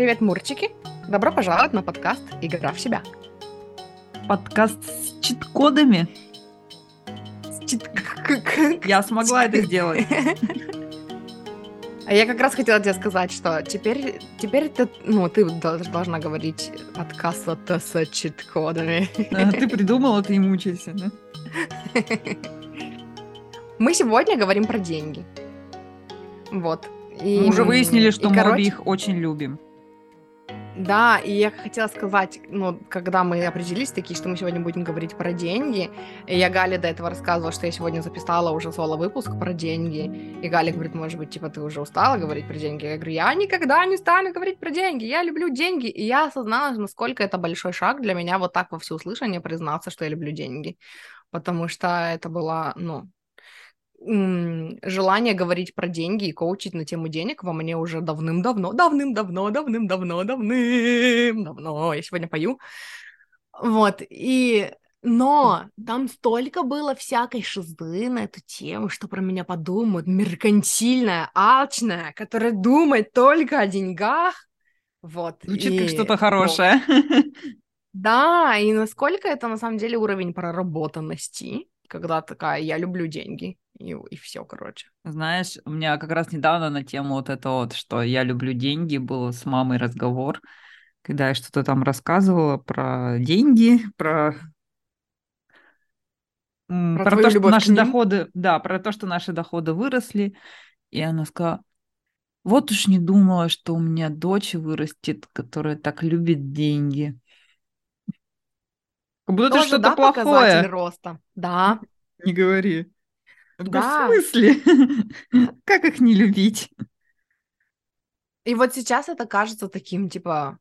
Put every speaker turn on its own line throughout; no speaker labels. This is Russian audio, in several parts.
Привет, Мурчики! Добро пожаловать на подкаст «Игра в себя».
Подкаст с чит-кодами.
С чит-
Я смогла это сделать.
А я как раз хотела тебе сказать, что теперь, теперь ты, ну, ты дол- должна говорить подкаст с чит-кодами.
А Ты придумала, ты и мучайся, да?
Мы сегодня говорим про деньги. Вот. И,
Мы уже выяснили, что
и,
мы обе
короче,
их очень любим.
Да, и я хотела сказать, ну, когда мы определились такие, что мы сегодня будем говорить про деньги, и я Гале до этого рассказывала, что я сегодня записала уже соло-выпуск про деньги, и Галя говорит, может быть, типа, ты уже устала говорить про деньги? Я говорю, я никогда не стану говорить про деньги, я люблю деньги, и я осознала, насколько это большой шаг для меня вот так во всеуслышание признаться, что я люблю деньги, потому что это было, ну, желание говорить про деньги и коучить на тему денег во мне уже давным-давно, давным-давно, давным-давно, давным-давно. Я сегодня пою. Вот, и... Но там столько было всякой шизы на эту тему, что про меня подумают, меркантильная, алчная, которая думает только о деньгах. Вот.
Звучит
и,
как что-то хорошее.
да, и насколько это на самом деле уровень проработанности, когда такая, я люблю деньги, и, и все, короче.
Знаешь, у меня как раз недавно на тему вот это вот, что я люблю деньги, был с мамой разговор, когда я что-то там рассказывала про деньги, про
Про
про то, что наши доходы, да, про то, что наши доходы выросли, и она сказала, вот уж не думала, что у меня дочь вырастет, которая так любит деньги. Как будто
Тоже,
что-то
да,
плохое.
роста? Да,
Не говори.
Да.
В смысле? Как их не любить?
И вот сейчас это кажется таким, типа...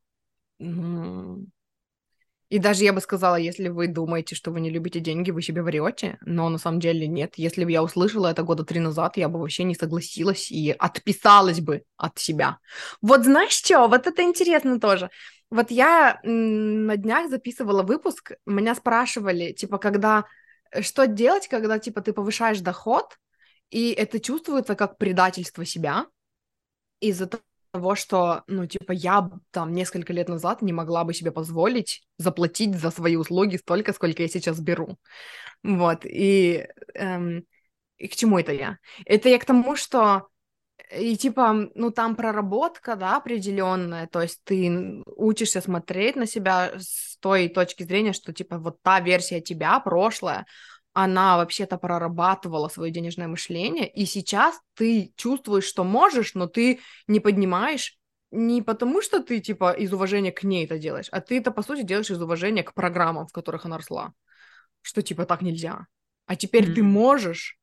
И даже я бы сказала, если вы думаете, что вы не любите деньги, вы себе врете, но на самом деле нет. Если бы я услышала это года три назад, я бы вообще не согласилась и отписалась бы от себя. Вот знаешь что, вот это интересно тоже. Вот я на днях записывала выпуск, меня спрашивали, типа, когда... э, Что делать, когда, типа, ты повышаешь доход, и это чувствуется как предательство себя из-за того, что, ну, типа, я там несколько лет назад не могла бы себе позволить заплатить за свои услуги столько, сколько я сейчас беру. Вот, и, эм, и к чему это я? Это я к тому, что и типа, ну там проработка, да, определенная, то есть ты учишься смотреть на себя с той точки зрения, что типа вот та версия тебя, прошлая, она вообще-то прорабатывала свое денежное мышление, и сейчас ты чувствуешь, что можешь, но ты не поднимаешь не потому, что ты типа из уважения к ней это делаешь, а ты это по сути делаешь из уважения к программам, в которых она росла, что типа так нельзя. А теперь ты
М.
можешь,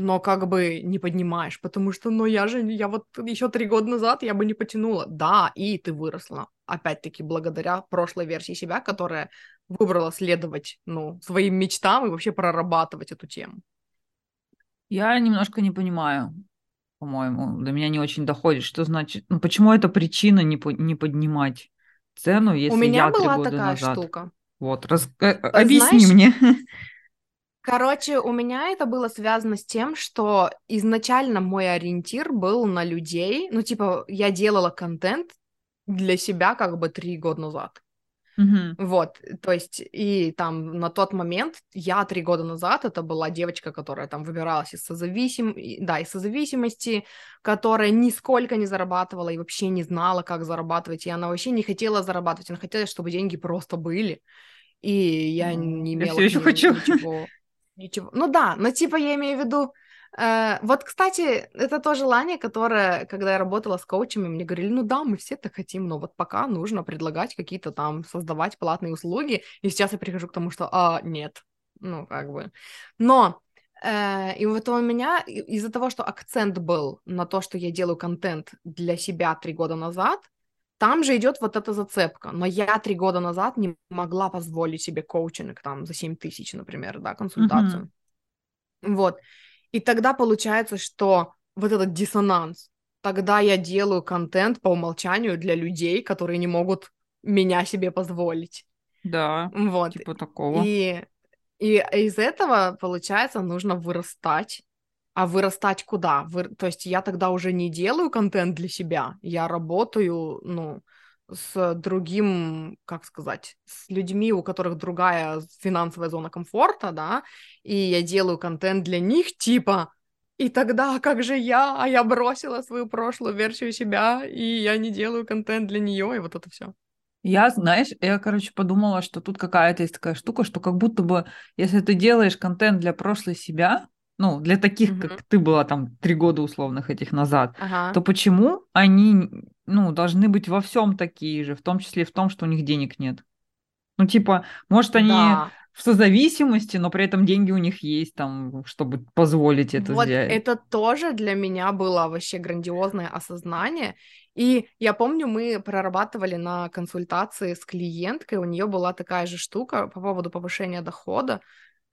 но как бы не поднимаешь, потому что, ну, я же, я вот еще три года назад я бы не потянула. Да, и ты выросла, опять-таки, благодаря прошлой версии себя, которая выбрала следовать, ну, своим мечтам и вообще прорабатывать эту тему.
Я немножко не понимаю, по-моему, до меня не очень доходит, что значит, ну почему это причина не, по- не поднимать цену,
У
если
меня
я три
была
года
такая
назад?
штука.
Вот, рас- э, объясни
знаешь,
мне.
Короче, у меня это было связано с тем, что изначально мой ориентир был на людей, ну, типа, я делала контент для себя как бы три года назад.
Мгм.
Вот, то есть, и там на тот момент, я три года назад, это была девочка, которая там выбиралась из созависим... да, из созависимости, которая нисколько не зарабатывала и вообще не знала, как зарабатывать, и она вообще не хотела зарабатывать, она хотела, чтобы деньги просто были, и я
Ну,
не
Я
имела
все
к
еще хочу.
ничего, ничего, ну да, но типа я имею в виду, э, вот, кстати, это то желание, которое, когда я работала с коучами, мне говорили, ну да, мы все так хотим, но вот пока нужно предлагать какие-то там, создавать платные услуги, и сейчас я прихожу к тому, что, а, нет, ну, как бы, но, э, и вот у меня из-за того, что акцент был на то, что я делаю контент для себя три года назад, там же идет вот эта зацепка, но я три года назад не могла позволить себе коучинг там за 7 тысяч, например, да, консультацию,
Мгм.
вот, и тогда получается, что вот этот диссонанс, тогда я делаю контент по умолчанию для людей, которые не могут меня себе позволить.
Да,
Вот.
типа такого.
И, и из этого, получается, нужно вырастать. А вырастать куда? Вы- То есть я тогда уже не делаю контент для себя, я работаю, ну, с другим, как сказать, с людьми, у которых другая финансовая зона комфорта, да, и я делаю контент для них, типа, и тогда как же я, а я бросила свою прошлую версию себя, и я не делаю контент для нее, и вот это все.
Я, знаешь, я, короче, подумала, что тут какая-то есть такая штука, что как будто бы, если ты делаешь контент для прошлой себя, ну, для таких,
Мгм.
как ты была там три года условных этих назад,
Ага.
то почему они, ну, должны быть во всем такие же, в том числе в том, что у них денег нет? Ну, типа, может, они
Да.
в созависимости, но при этом деньги у них есть, там, чтобы позволить это
Вот
сделать.
это тоже для меня было вообще грандиозное осознание. И я помню, мы прорабатывали на консультации с клиенткой, у нее была такая же штука по поводу повышения дохода.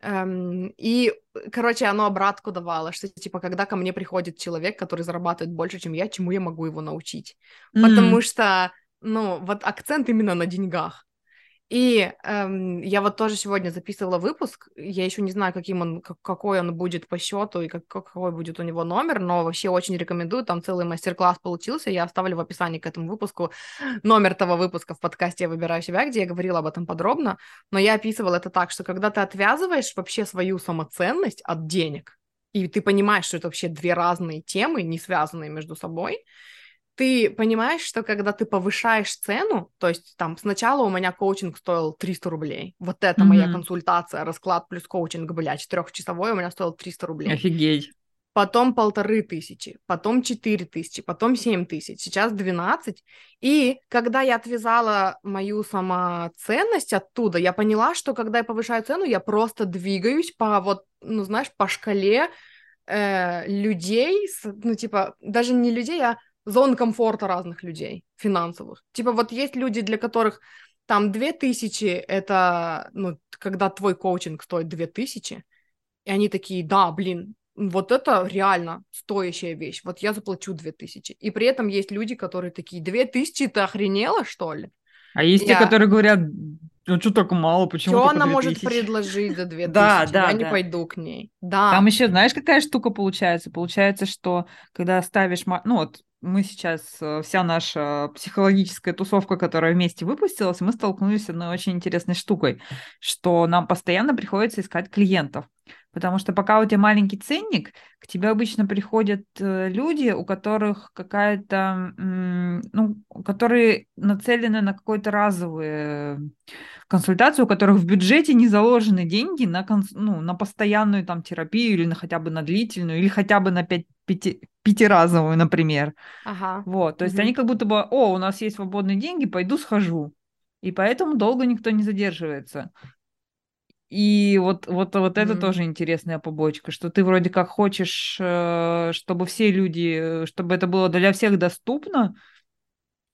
Эм, и, короче, оно обратку давало, что, типа, когда ко мне приходит человек, который зарабатывает больше, чем я, чему я могу его научить? Потому
М,
что, ну, вот акцент именно на деньгах. И эм, я вот тоже сегодня записывала выпуск. Я еще не знаю, каким он, как- какой он будет по счету и как, какой будет у него номер, но вообще очень рекомендую. Там целый мастер-класс получился. Я оставлю в описании к этому выпуску номер того выпуска в подкасте «Я выбираю себя», где я говорила об этом подробно. Но я описывала это так, что когда ты отвязываешь вообще свою самоценность от денег, и ты понимаешь, что это вообще две разные темы, не связанные между собой, ты понимаешь, что когда ты повышаешь цену, то есть там сначала у меня коучинг стоил 300 рублей, вот это моя
мгм.
консультация, расклад плюс коучинг, блядь, четырехчасовой у меня стоил 300 рублей,
Офигеть.
потом полторы тысячи, потом четыре тысячи, потом семь тысяч, сейчас 12, и когда я отвязала мою самоценность оттуда, я поняла, что когда я повышаю цену, я просто двигаюсь по вот, ну знаешь, по шкале э, людей, ну типа даже не людей, а зон комфорта разных людей финансовых. Типа вот есть люди, для которых там 2000 это, ну, когда твой коучинг стоит 2000, и они такие, да, блин, вот это реально стоящая вещь, вот я заплачу 2000. И при этом есть люди, которые такие, 2000, ты охренела, что ли?
А есть те,
Я-
которые говорят, ну что так мало, почему
Что она может
2000?»
предложить за 2000?
Да, да,
я не пойду к ней. Да.
Там еще, знаешь, какая штука получается? Получается, что когда ставишь, ну вот мы сейчас, э, вся наша психологическая тусовка, которая вместе выпустилась, мы столкнулись с одной очень интересной штукой, что нам постоянно приходится искать клиентов. Потому что пока у тебя маленький ценник, к тебе обычно приходят э, люди, у которых какая-то, ну, которые нацелены на какой-то разовый э, консультацию, у которых в бюджете не заложены деньги на, конс- ну, на постоянную там терапию или на хотя бы на длительную, или хотя бы на пять, пяти, пятиразовую, например.
Ага.
Вот, то есть
Мгм.
они как будто бы, о, у нас есть свободные деньги, пойду схожу. И поэтому долго никто не задерживается. И вот, вот, вот это
Мгм.
тоже интересная побочка, что ты вроде как хочешь, э, чтобы все люди, э, чтобы это было для всех доступно,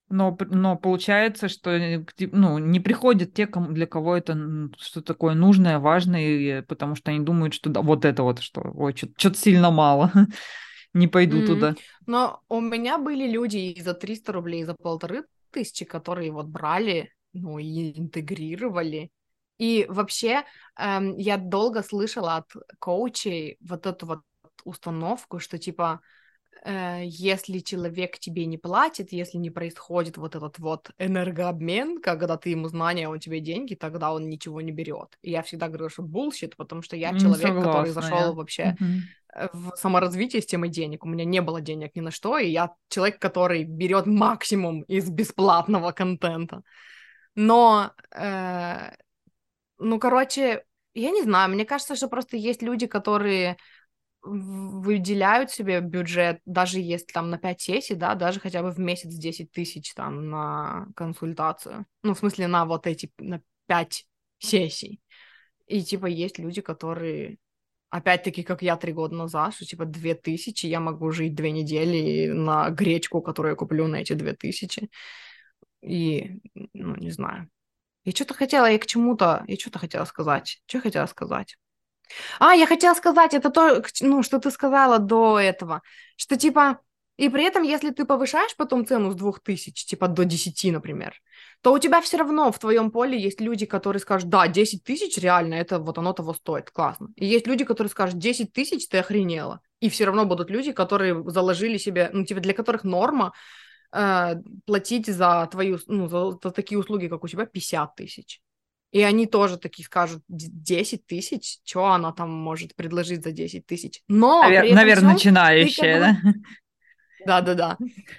но, но получается, что э, ну, не приходят те, кому, для кого это что такое нужное, важное, потому что они думают, что да, вот это вот, что ой, что-то сильно мало, не пойду
Мгм.
туда.
Но у меня были люди и за 300 рублей, и за полторы тысячи, которые вот брали, ну, и интегрировали. И вообще, эм, я долго слышала от коучей вот эту вот установку, что типа, э, если человек тебе не платит, если не происходит вот этот вот энергообмен, когда ты ему знания, он тебе деньги, тогда он ничего не берет. И я всегда говорю, что bullshit, потому что я человек, который
согласна
зашел
я.
вообще э, в саморазвитие с темой денег. У меня не было денег ни на что, и я человек, который берет максимум из бесплатного контента. Но, э, ну, короче, я не знаю, мне кажется, что просто есть люди, которые выделяют себе бюджет, даже если там на 5 сессий, да, даже хотя бы в месяц 10 тысяч там на консультацию. Ну, в смысле, на вот эти, на 5 сессий. И, типа, есть люди, которые опять-таки, как я три года назад, что типа две тысячи, я могу жить две недели на гречку, которую я куплю на эти две тысячи. И, ну, не знаю. Я что-то хотела, я к чему-то, я что-то хотела сказать. Что я хотела сказать? А, я хотела сказать, это то, ну, что ты сказала до этого, что типа, и при этом, если ты повышаешь потом цену с двух тысяч, типа до 10, например, то у тебя все равно в твоем поле есть люди, которые скажут, да, 10 тысяч реально, это вот оно того стоит, классно. И есть люди, которые скажут, 10 тысяч, ты охренела. И все равно будут люди, которые заложили себе, ну, типа, для которых норма э, платить за твою, ну, за, за такие услуги, как у тебя, 50 тысяч. И они тоже такие скажут, 10 тысяч, что она там может предложить за 10 тысяч. Но,
Навер- наверное, начинающая,
как
да?
Да-да-да.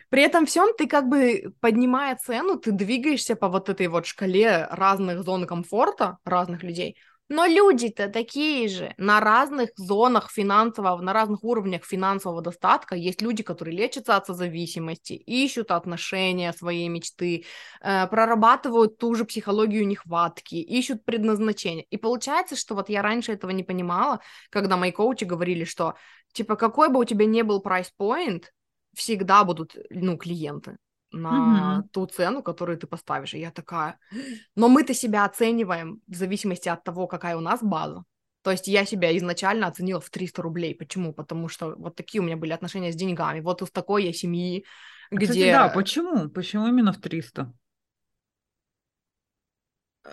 При этом всем ты как бы, поднимая цену, ты двигаешься по вот этой вот шкале разных зон комфорта разных людей, но люди-то такие же. На разных зонах финансового, на разных уровнях финансового достатка есть люди, которые лечатся от созависимости, ищут отношения своей мечты, э, прорабатывают ту же психологию нехватки, ищут предназначение. И получается, что вот я раньше этого не понимала, когда мои коучи говорили, что типа какой бы у тебя ни был прайс-поинт, всегда будут, ну, клиенты на
Мгм.
ту цену, которую ты поставишь. И я такая, но мы-то себя оцениваем в зависимости от того, какая у нас база. То есть я себя изначально оценила в 300 рублей. Почему? Потому что вот такие у меня были отношения с деньгами. Вот из такой я семьи,
А, Кстати, да,
где...
почему? Почему именно в 300?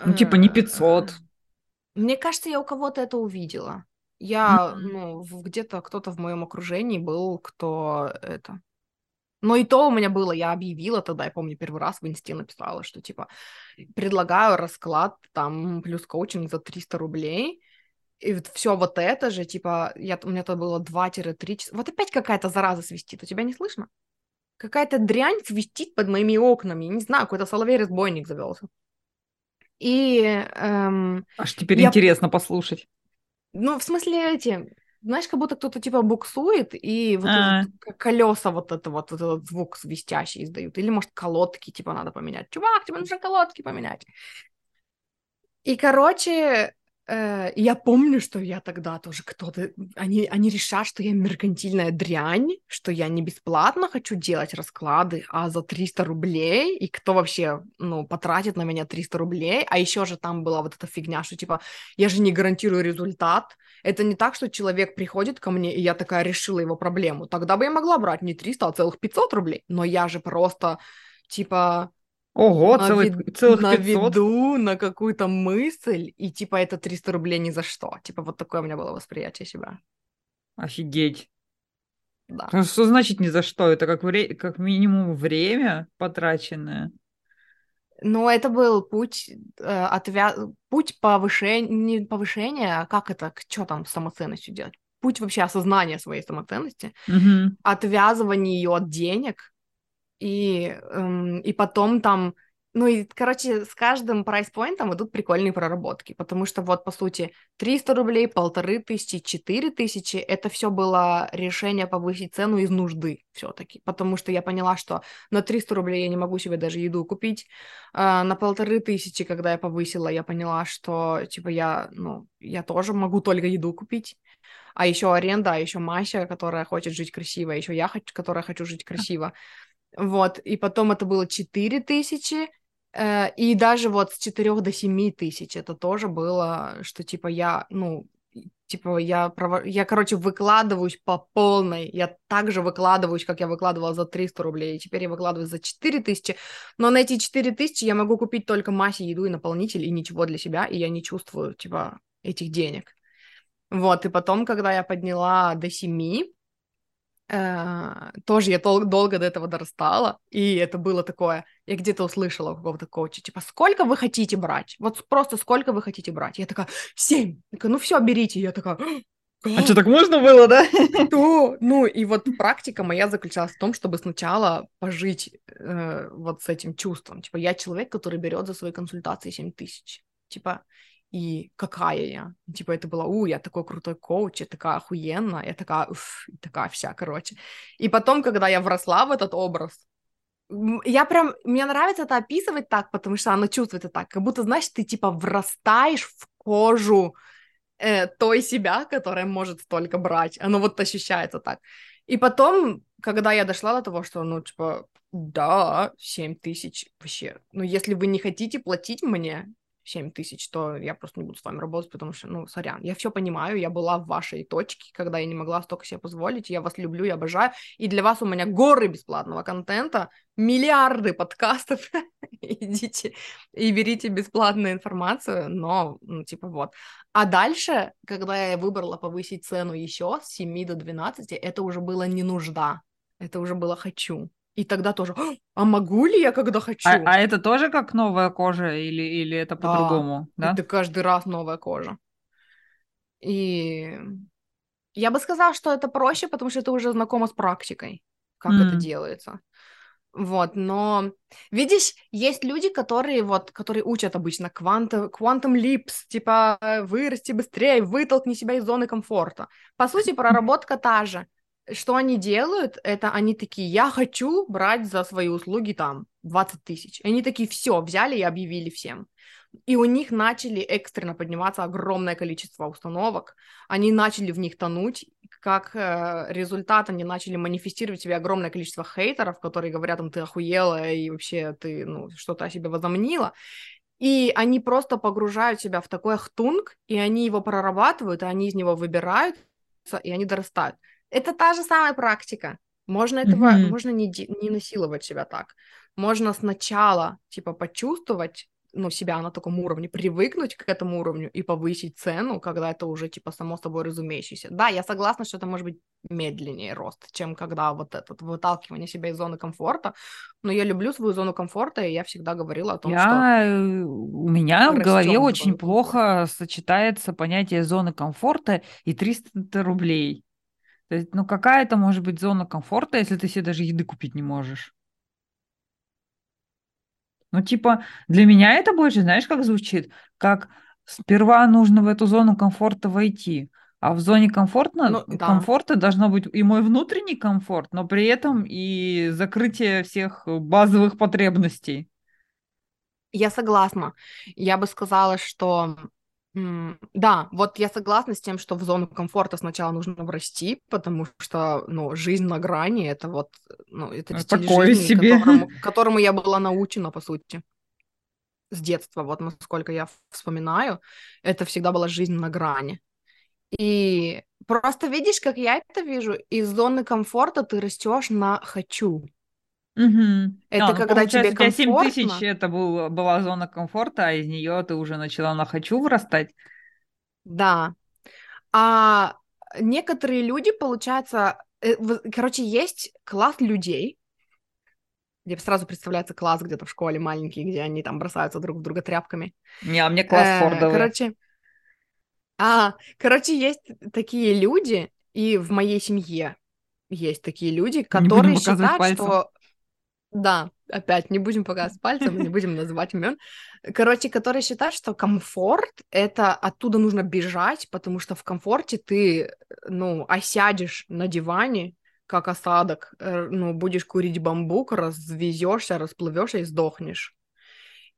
Ну, типа не
э,
500.
Мне кажется, я у кого-то это увидела. Я, ну, где-то кто-то в моем окружении был, кто это... Но и то у меня было, я объявила тогда, я помню, первый раз в инсте написала, что, типа, предлагаю расклад, там, плюс коучинг за 300 рублей, и вот все вот это же, типа, я, у меня то было 2-3 часа. Вот опять какая-то зараза свистит, у тебя не слышно? Какая-то дрянь свистит под моими окнами, не знаю, какой-то соловей-разбойник завелся. И эм,
Аж теперь
я
интересно послушать.
Ну, в смысле, эти, знаешь, как будто кто-то типа буксует, и вот
А,
этот к- колеса вот это вот, вот этот звук свистящий издают. Или, может, колодки типа надо поменять. Чувак, тебе нужно колодки поменять. И, короче, э, я помню, что я тогда тоже кто-то... Они, они решат, что я меркантильная дрянь, что я не бесплатно хочу делать расклады, а за 300 рублей, и кто вообще, ну, потратит на меня 300 рублей, а еще же там была вот эта фигня, что, типа, я же не гарантирую результат, это не так, что человек приходит ко мне, и я такая решила его проблему, тогда бы я могла брать не 300, а целых 500 рублей, но я же просто, типа,
ого,
на
целых,
вид-
целых
на
500.
виду, на какую-то мысль, и типа это 300 рублей ни за что. Типа вот такое у меня было восприятие себя.
Офигеть.
Да.
Ну, Что значит ни за что? Это как, вре- как минимум время потраченное.
Но это был путь э, отвя... путь повышения, не повышения, а как это, что там с самоценностью делать? Путь вообще осознания своей самоценности,
Мгм.
отвязывания ее от денег, и, эм, и потом там, ну и, короче, с каждым прайс-поинтом идут прикольные проработки, потому что вот, по сути, 300 рублей, полторы тысячи, четыре тысячи, это все было решение повысить цену из нужды все-таки, потому что я поняла, что на 300 рублей я не могу себе даже еду купить, а на полторы тысячи, когда я повысила, я поняла, что, типа, я, ну, я тоже могу только еду купить, а еще аренда, а еще Мася, которая хочет жить красиво, а еще я, которая хочу жить красиво. Вот, и потом это было 4 тысячи, э, и даже вот с 4 до 7 тысяч это тоже было, что типа я, ну, типа я, прово- я, короче, выкладываюсь по полной, я так же выкладываюсь, как я выкладывала за 300 рублей, и теперь я выкладываю за 4 тысячи, но на эти 4 тысячи я могу купить только массе еду и наполнитель, и ничего для себя, и я не чувствую, типа, этих денег. Вот, и потом, когда я подняла до 7, Э, тоже я дол- долго до этого дорастала, и это было такое, я где-то услышала у какого-то коуча, типа, сколько вы хотите брать? Вот просто сколько вы хотите брать? Я такая, семь. Такая, ну все, берите. Я такая,
А что, так можно было, да?
что? Ну, и вот практика моя заключалась в том, чтобы сначала пожить э, вот с этим чувством. Типа, я человек, который берет за свои консультации 7 тысяч. Типа, и какая я? Типа, это было, у, я такой крутой коуч, я такая охуенная, я такая, уф, такая вся, короче. И потом, когда я вросла в этот образ, я прям, мне нравится это описывать так, потому что оно чувствуется так, как будто, знаешь, ты типа врастаешь в кожу э, той себя, которая может столько брать. Оно вот ощущается так. И потом, когда я дошла до того, что, ну, типа, да, 7 тысяч вообще. Ну, если вы не хотите платить мне 7 тысяч, то я просто не буду с вами работать, потому что, ну, сорян, я все понимаю, я была в вашей точке, когда я не могла столько себе позволить, я вас люблю, я обожаю, и для вас у меня горы бесплатного контента, миллиарды подкастов, идите и берите бесплатную информацию, но, ну, типа, вот. А дальше, когда я выбрала повысить цену еще с 7 до 12, это уже было не нужда, это уже было хочу. И тогда тоже, а могу ли я, когда хочу?
А, а это тоже как новая кожа или, или это
Да,
по-другому? Да?
это каждый раз новая кожа. И я бы сказала, что это проще, потому что ты уже знакома с практикой, как это
М.
делается. Вот, но видишь, есть люди, которые вот, которые учат обычно квантом, quantum leaps, типа вырасти быстрее, вытолкни себя из зоны комфорта. По сути, проработка та же. Что они делают, это они такие, я хочу брать за свои услуги там 20 тысяч. Они такие, все, взяли и объявили всем. И у них начали экстренно подниматься огромное количество установок, они начали в них тонуть, как э, результат они начали манифестировать себе огромное количество хейтеров, которые говорят, там, ты охуела и вообще ты, ну, что-то о себе возомнила. И они просто погружают себя в такой хтунг, и они его прорабатывают, и они из него выбираются, и они дорастают. Это та же самая практика. Можно этого,
Мгм.
можно не, не насиловать себя так. Можно сначала, типа, почувствовать, ну, себя на таком уровне, привыкнуть к этому уровню и повысить цену, когда это уже, типа, само собой разумеющееся. Да, я согласна, что это может быть медленнее рост, чем когда вот этот выталкивание себя из зоны комфорта, но я люблю свою зону комфорта, и я всегда говорила о том, что
Я, э, у меня в голове очень
зону комфорта.
плохо сочетается понятие зоны комфорта и 300 рублей. То есть, ну какая это может быть зона комфорта, если ты себе даже еды купить не можешь? Ну, типа, для меня это больше, знаешь, как звучит? Как сперва нужно в эту зону комфорта войти, а в зоне комфортно,
Ну, да,
комфорта должно быть и мой внутренний комфорт, но при этом и закрытие всех базовых потребностей.
я согласна. Я бы сказала, что да, вот я согласна с тем, что в зону комфорта сначала нужно врасти, потому что, ну, жизнь на грани, это вот, ну, это
Э,
стиль
Такое
жизни,
себе.
которому, которому я была научена, по сути, с детства, вот насколько я вспоминаю, это всегда была жизнь на грани. И просто видишь, как я это вижу, из зоны комфорта ты растешь на хочу.
Мгм.
Это
А, ну
когда тебе
тебя 7 тысяч
комфортно,
это был, была зона комфорта, а из нее ты уже начала на хочу вырастать.
да. А некоторые люди, получается, э, короче, есть класс людей, где сразу представляется класс где-то в школе маленький, где они там бросаются друг в друга тряпками.
Не, а мне класс
Э,
фордовый.
короче, а, короче, есть такие люди, и в моей семье есть такие люди, которые считают,
пальцем.
что Да, опять не будем показывать пальцем, не будем называть имен. Короче, которые считают, что комфорт это оттуда нужно бежать, потому что в комфорте ты, ну, осядешь на диване, как осадок, э, ну, будешь курить бамбук, развезешься, расплывешься и сдохнешь.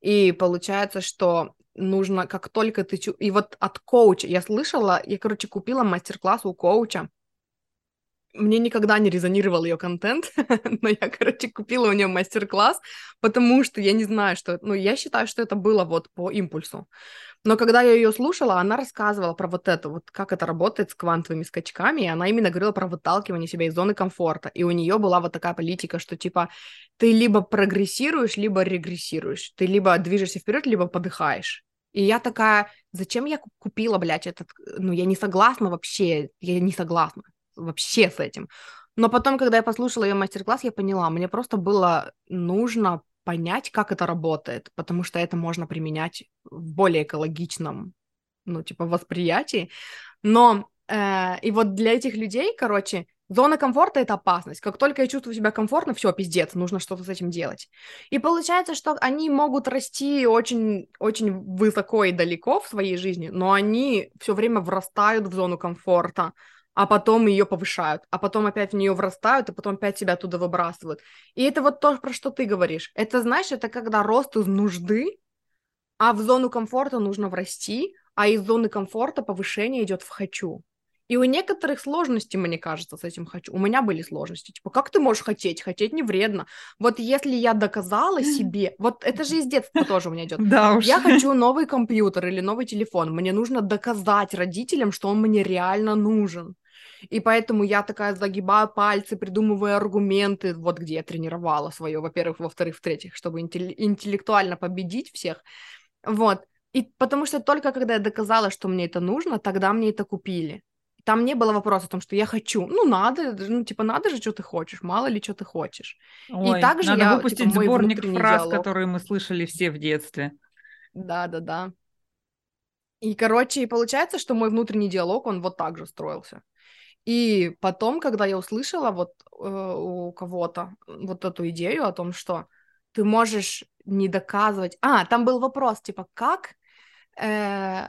И получается, что нужно, как только ты... И вот от коуча, я слышала, я, короче, купила мастер-класс у коуча, мне никогда не резонировал ее контент, но я, короче, купила у нее мастер-класс, потому что я не знаю, что... Ну, я считаю, что это было вот по импульсу. Но когда я ее слушала, она рассказывала про вот это, вот как это работает с квантовыми скачками, и она именно говорила про выталкивание себя из зоны комфорта. И у нее была вот такая политика, что типа ты либо прогрессируешь, либо регрессируешь. Ты либо движешься вперед, либо подыхаешь. И я такая, зачем я ку- купила, блядь, этот... Ну, я не согласна вообще, я не согласна вообще с этим. Но потом, когда я послушала ее мастер-класс, я поняла, мне просто было нужно понять, как это работает, потому что это можно применять в более экологичном, ну, типа, восприятии. Но, э, и вот для этих людей, короче, зона комфорта — это опасность. Как только я чувствую себя комфортно, все, пиздец, нужно что-то с этим делать. И получается, что они могут расти очень, очень высоко и далеко в своей жизни, но они все время врастают в зону комфорта, а потом ее повышают, а потом опять в нее врастают, и потом опять себя оттуда выбрасывают. И это вот то, про что ты говоришь. Это, знаешь, это когда рост из нужды, а в зону комфорта нужно врасти, а из зоны комфорта повышение идет в хочу. И у некоторых сложностей, мне кажется, с этим хочу. У меня были сложности. Типа, как ты можешь хотеть? Хотеть не вредно. Вот если я доказала себе, вот это же из детства тоже у меня идет.
Да уж.
Я хочу новый компьютер или новый телефон. Мне нужно доказать родителям, что он мне реально нужен. И поэтому я такая загибаю пальцы, придумываю аргументы, вот где я тренировала свое, во-первых, во-вторых, в-третьих, чтобы интеллектуально победить всех. Вот. И потому что только когда я доказала, что мне это нужно, тогда мне это купили. там не было вопроса о том, что я хочу. Ну, надо, ну, типа, надо же, что ты хочешь, мало ли, что ты хочешь.
Ой,
и также
надо
я,
выпустить
типа,
сборник фраз,
диалог.
которые мы слышали все в детстве.
Да, да, да. И, короче, получается, что мой внутренний диалог, он вот так же строился. И потом, когда я услышала вот э, у кого-то вот эту идею о том, что ты можешь не доказывать... А, там был вопрос, типа, как э,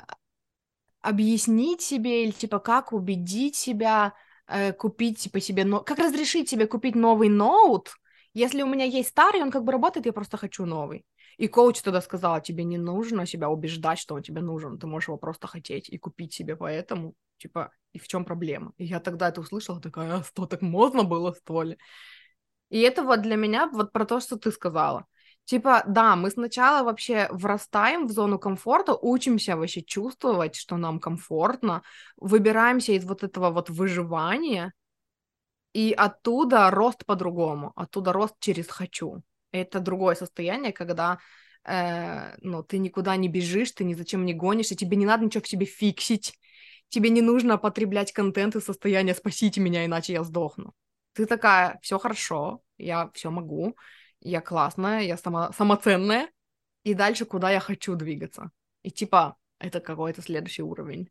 объяснить себе или, типа, как убедить себя э, купить, типа, себе... Но... Как разрешить себе купить новый ноут, если у меня есть старый, он как бы работает, я просто хочу новый. И коуч тогда сказала, тебе не нужно себя убеждать, что он тебе нужен, ты можешь его просто хотеть и купить себе поэтому, типа, и в чем проблема? И я тогда это услышала, такая, а что, так можно было, что ли? И это вот для меня вот про то, что ты сказала. Типа, да, мы сначала вообще врастаем в зону комфорта, учимся вообще чувствовать, что нам комфортно, выбираемся из вот этого вот выживания, и оттуда рост по-другому, оттуда рост через «хочу». Это другое состояние, когда э, ну, ты никуда не бежишь, ты ни зачем не гонишься, тебе не надо ничего в себе фиксить, тебе не нужно потреблять контент из состояния «спасите меня, иначе я сдохну». Ты такая, все хорошо, я все могу, я классная, я сама, самоценная, и дальше куда я хочу двигаться. И типа, это какой-то следующий уровень.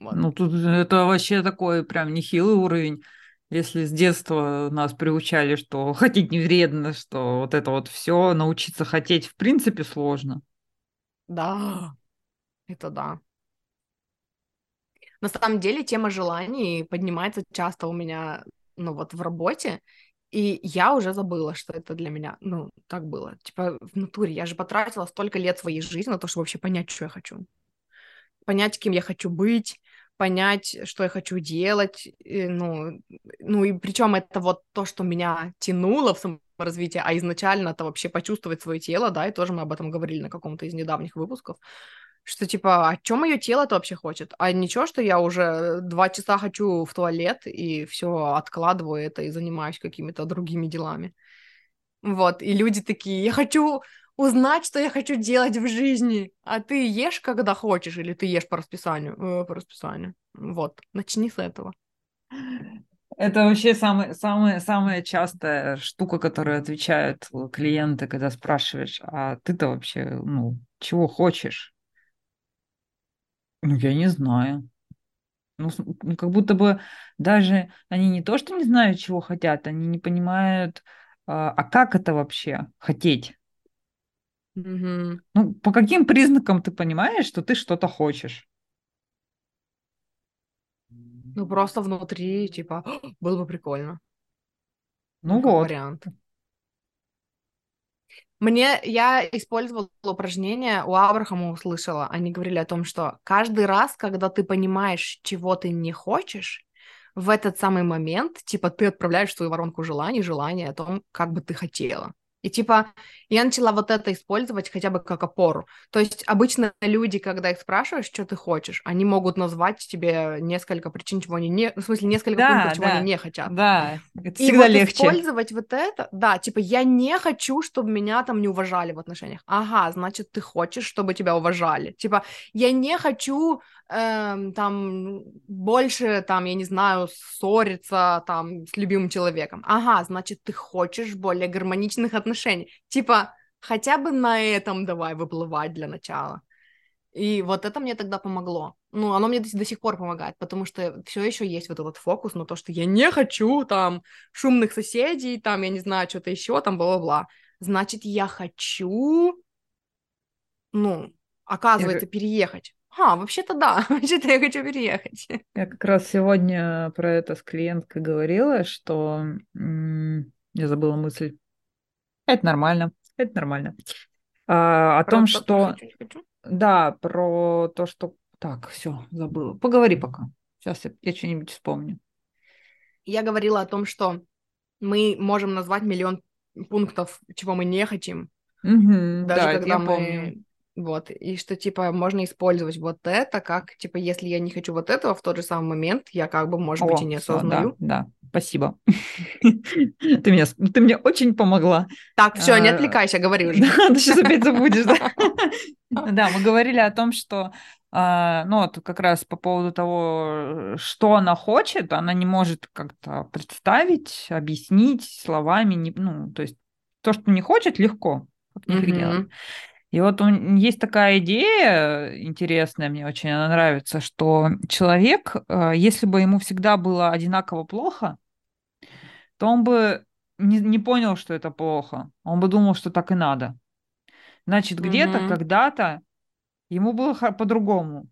Вот. Ну, тут это вообще такой прям нехилый уровень. Если с детства нас приучали, что хотеть не вредно, что вот это вот все научиться хотеть в принципе сложно.
Да, это да. На самом деле тема желаний поднимается часто у меня, ну вот в работе, и я уже забыла, что это для меня, ну, так было. Типа в натуре я же потратила столько лет своей жизни на то, чтобы вообще понять, что я хочу. Понять, кем я хочу быть, понять, что я хочу делать, ну, ну и причем это вот то, что меня тянуло в саморазвитие, а изначально это вообще почувствовать свое тело, да, и тоже мы об этом говорили на каком-то из недавних выпусков, что типа, а что мое тело-то вообще хочет? А ничего, что я уже два часа хочу в туалет и все откладываю это и занимаюсь какими-то другими делами. Вот, и люди такие, я хочу узнать, что я хочу делать в жизни. А ты ешь, когда хочешь, или ты ешь по расписанию? Э, по расписанию. Вот, начни с этого.
Это вообще самая, самая, самая частая штука, которую отвечают клиенты, когда спрашиваешь, а ты-то вообще, ну, чего хочешь? Ну, я не знаю. Ну, ну, как будто бы даже они не то, что не знают, чего хотят, они не понимают, а, а как это вообще хотеть?
Угу.
Ну, по каким признакам ты понимаешь, что ты что-то хочешь?
Ну, просто внутри, типа, было бы прикольно.
Ну, ну вот.
вариант. Мне, я использовала упражнение, у Абрахама услышала, они говорили о том, что каждый раз, когда ты понимаешь, чего ты не хочешь, в этот самый момент, типа, ты отправляешь свою воронку желаний, желания о том, как бы ты хотела. И типа я начала вот это использовать хотя бы как опору. То есть обычно люди, когда их спрашиваешь, что ты хочешь, они могут назвать тебе несколько причин, чего они не... В смысле, несколько да, пунктов, чего
да,
они не хотят.
Да, это
И
всегда
вот
легче.
использовать вот это, да, типа я не хочу, чтобы меня там не уважали в отношениях. Ага, значит, ты хочешь, чтобы тебя уважали. Типа я не хочу эм, там больше, там, я не знаю, ссориться там с любимым человеком. Ага, значит, ты хочешь более гармоничных отношений. Типа, хотя бы на этом давай выплывать для начала. И вот это мне тогда помогло. Ну, оно мне до, до сих пор помогает, потому что все еще есть вот этот фокус на то, что я не хочу там шумных соседей, там, я не знаю, что-то еще, там, бла-бла-бла. Значит, я хочу, ну, оказывается, переехать. А, вообще-то да, вообще-то я хочу переехать.
Я как раз сегодня про это с клиенткой говорила, что я забыла мысль. Это нормально, это нормально. А, о про том, то, что... Да, про то, что... Так, все, забыла. Поговори пока. Сейчас я, я что-нибудь вспомню.
Я говорила о том, что мы можем назвать миллион пунктов, чего мы не хотим.
Угу,
даже
да,
когда мы
помню.
Вот, и что, типа, можно использовать вот это, как, типа, если я не хочу вот этого, в тот же самый момент я как бы, может
О,
быть, и не осознаю.
Да, да, спасибо. ты, меня, ты мне очень помогла.
Так, все, не а, отвлекайся, говори уже.
Да, ты сейчас опять забудешь, да? Да, мы говорили о том, что а, ну, вот как раз по поводу того, что она хочет, она не может как-то представить, объяснить словами, не, ну, то есть то, что не хочет, легко, как
Мгм.
делать. И вот он, есть такая идея интересная, мне очень она нравится, что человек, э, если бы ему всегда было одинаково плохо, то он бы не, не понял, что это плохо. Он бы думал, что так и надо. Значит, где-то, когда-то ему было по-другому.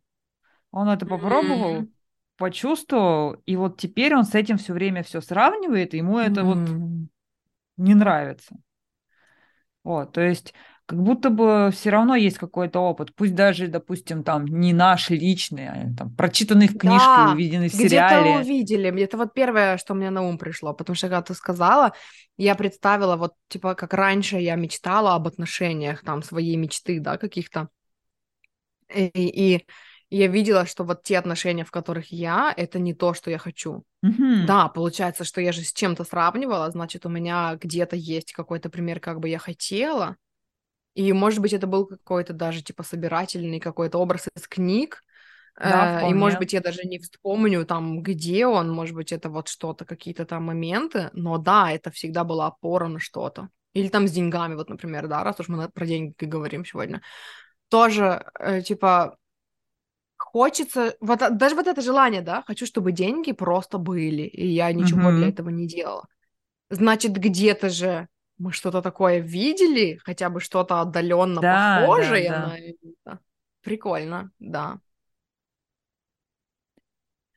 Он это попробовал,
М.
почувствовал, и вот теперь он с этим все время все сравнивает, и ему это вот
М.
не нравится. Вот, то есть как будто бы все равно есть какой-то опыт, пусть даже, допустим, там не наш личный, а там прочитанный в книжке,
Да,
увиденный в
где-то
сериале.
увидели. Это вот первое, что мне на ум пришло, потому что когда ты сказала, я представила вот типа как раньше я мечтала об отношениях, там своей мечты, да, каких-то. И, и я видела, что вот те отношения, в которых я, это не то, что я хочу.
Мгм.
Да, получается, что я же с чем-то сравнивала, значит, у меня где-то есть какой-то пример, как бы я хотела. И, может быть, это был какой-то даже типа собирательный какой-то образ из книг.
Да,
Э, И, может
вполне.
быть, я даже не вспомню там, где он, может быть, это вот что-то, какие-то там моменты, но да, это всегда была опора на что-то. Или там с деньгами, вот, например, да, раз уж мы про деньги говорим сегодня. Тоже, э, типа, хочется, вот а- даже вот это желание, да, хочу, чтобы деньги просто были, и я ничего для
Мгм.
этого не делала. Значит, где-то же мы что-то такое видели, хотя бы что-то отдаленно
Да, да,
похожее
да.
на это. Прикольно, да.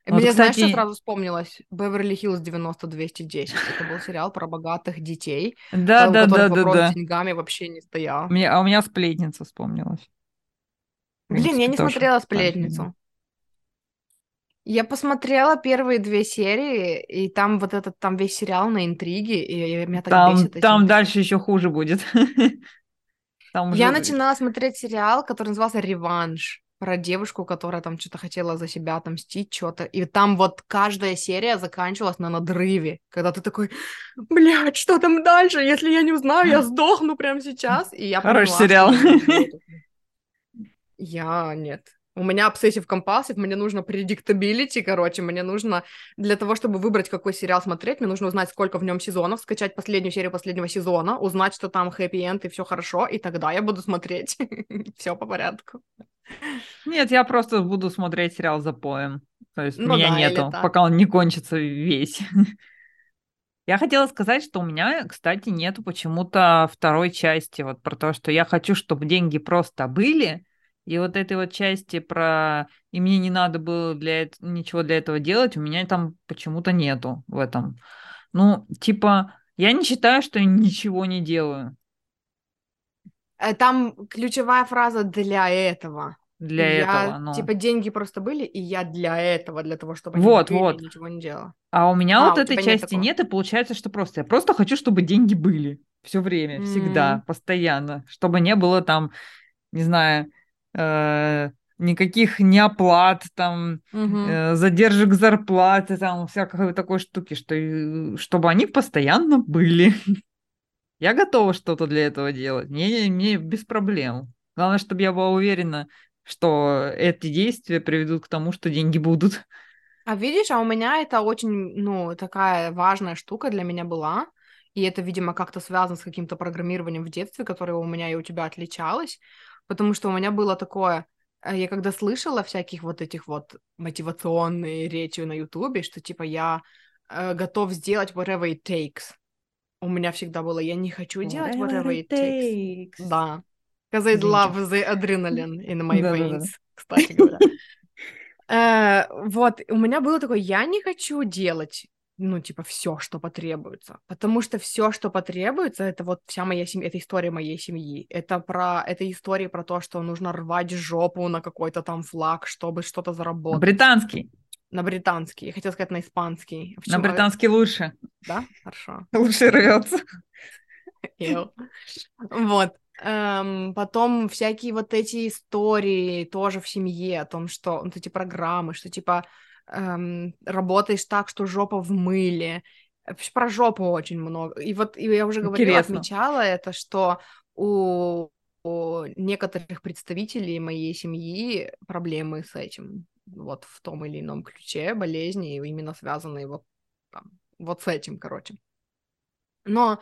Вот,
Мне, знаешь, что
кстати,
сразу вспомнилось? Беверли-Хиллз 90210. Это был сериал про богатых детей,
да,
у
да, да, да,
вопрос с
да.
деньгами вообще не стоял.
Мне, а у меня сплетница вспомнилась.
Блин, я не
тоже
смотрела. «Сплетницу». Я посмотрела первые две серии, и там вот этот, там весь сериал на интриге, и меня так
Там,
бесит
там
интриги.
дальше еще хуже будет. Там
Я
уже...
начинала смотреть сериал, который назывался «Реванш», про девушку, которая там что-то хотела за себя отомстить, что-то. И там вот каждая серия заканчивалась на надрыве, когда ты такой, блядь, что там дальше? Если я не узнаю, я сдохну прямо сейчас. И я
Хороший
поняла,
сериал.
что я. Я нет. У меня obsessive compulsive, мне нужно predictability, короче, мне нужно для того, чтобы выбрать, какой сериал смотреть, мне нужно узнать, сколько в нем сезонов, скачать последнюю серию последнего сезона, узнать, что там хэппи-энд и все хорошо, и тогда я буду смотреть. Все по порядку.
Нет, я просто буду смотреть сериал за поем. То есть
Ну
меня
да,
нету, пока он не кончится весь. Я хотела сказать, что у меня, кстати, нету почему-то второй части, вот про то, что я хочу, чтобы деньги просто были, и вот этой вот части про «и мне не надо было для ничего для этого делать», у меня там почему-то нету в этом. Ну, типа, я не считаю, что я ничего не делаю
Э, Там ключевая фраза «для этого».
для
И
этого,
я,
ну.
типа, деньги просто были, и я для этого, для того, чтобы они
Вот,
были,
вот.
ничего не делала.
А у меня
А,
вот
у
этой
нет
части
такого.
нет, и получается, что просто я просто хочу, чтобы деньги были все время, всегда,
М.
постоянно, чтобы не было там, не знаю, э, никаких неоплат, там,
Мгм.
э, задержек зарплаты, там, всякой такой штуки, что, чтобы они постоянно были. Я готова что-то для этого делать, мне, мне без проблем. Главное, чтобы я была уверена, что эти действия приведут к тому, что деньги будут.
А видишь, а у меня это очень, ну, такая важная штука для меня была, и это, видимо, как-то связано с каким-то программированием в детстве, которое у меня и у тебя отличалось, потому что у меня было такое, э, я когда слышала всяких вот этих вот мотивационные речи на Ютубе, что типа я э, готов сделать whatever it takes, у меня всегда было, я не хочу делать whatever it takes. Да. Because I love the adrenaline in my
Да-да-да-да.
veins, кстати говоря. Э, Вот, у меня было такое, я не хочу делать, ну, типа, все, что потребуется, потому что все, что потребуется, это вот вся моя семья, это история моей семьи, это про, это история про то, что нужно рвать жопу на какой-то там флаг, чтобы что-то
На
заработать.
британский.
На почему я хотела сказать на испанский.
На
Почему?
британский лучше.
Да? Хорошо.
Лучше рвется.
Вот. Эм, потом всякие вот эти истории тоже в семье о том, что вот эти программы, что типа эм, работаешь так, что жопа в мыле. Вообще про жопу очень много. И вот и я уже говорила,
Интересно.
отмечала это, что у некоторых представителей моей семьи проблемы с этим, вот в том или ином ключе, болезни, именно связанные вот, там, вот с этим, короче. Но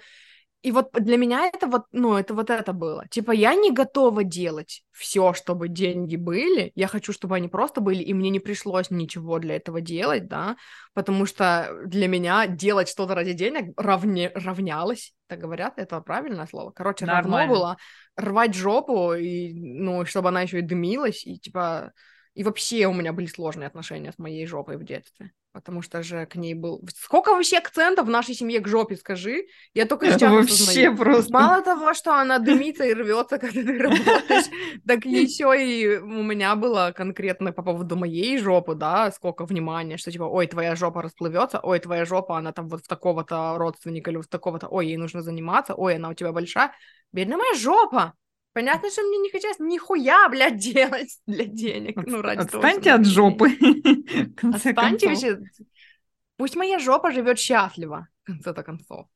и вот для меня это вот, ну, это вот это было. Типа, я не готова делать все, чтобы деньги были. Я хочу, чтобы они просто были, и мне не пришлось ничего для этого делать, да, потому что для меня делать что-то ради денег равне... равнялось, так говорят, это правильное слово. Короче, Нормально. равно было рвать жопу, и, ну, чтобы она еще и дымилась, и, типа, и вообще у меня были сложные отношения с моей жопой в детстве потому что же к ней был... Сколько вообще акцентов в нашей семье к жопе, скажи? Я только сейчас
Вообще осознаю. просто.
Мало того, что она дымится и рвется, когда ты работаешь, так еще и у меня было конкретно по поводу моей жопы, да, сколько внимания, что типа, ой, твоя жопа расплывется, ой, твоя жопа, она там вот в такого-то родственника или в такого-то, ой, ей нужно заниматься, ой, она у тебя большая. Бедная моя жопа! Понятно, что мне не хотелось нихуя, блядь, делать для денег. Ну, ради
Отстаньте того, от жопы.
Отстаньте вообще. Пусть моя жопа живет счастливо, в конце-то концов.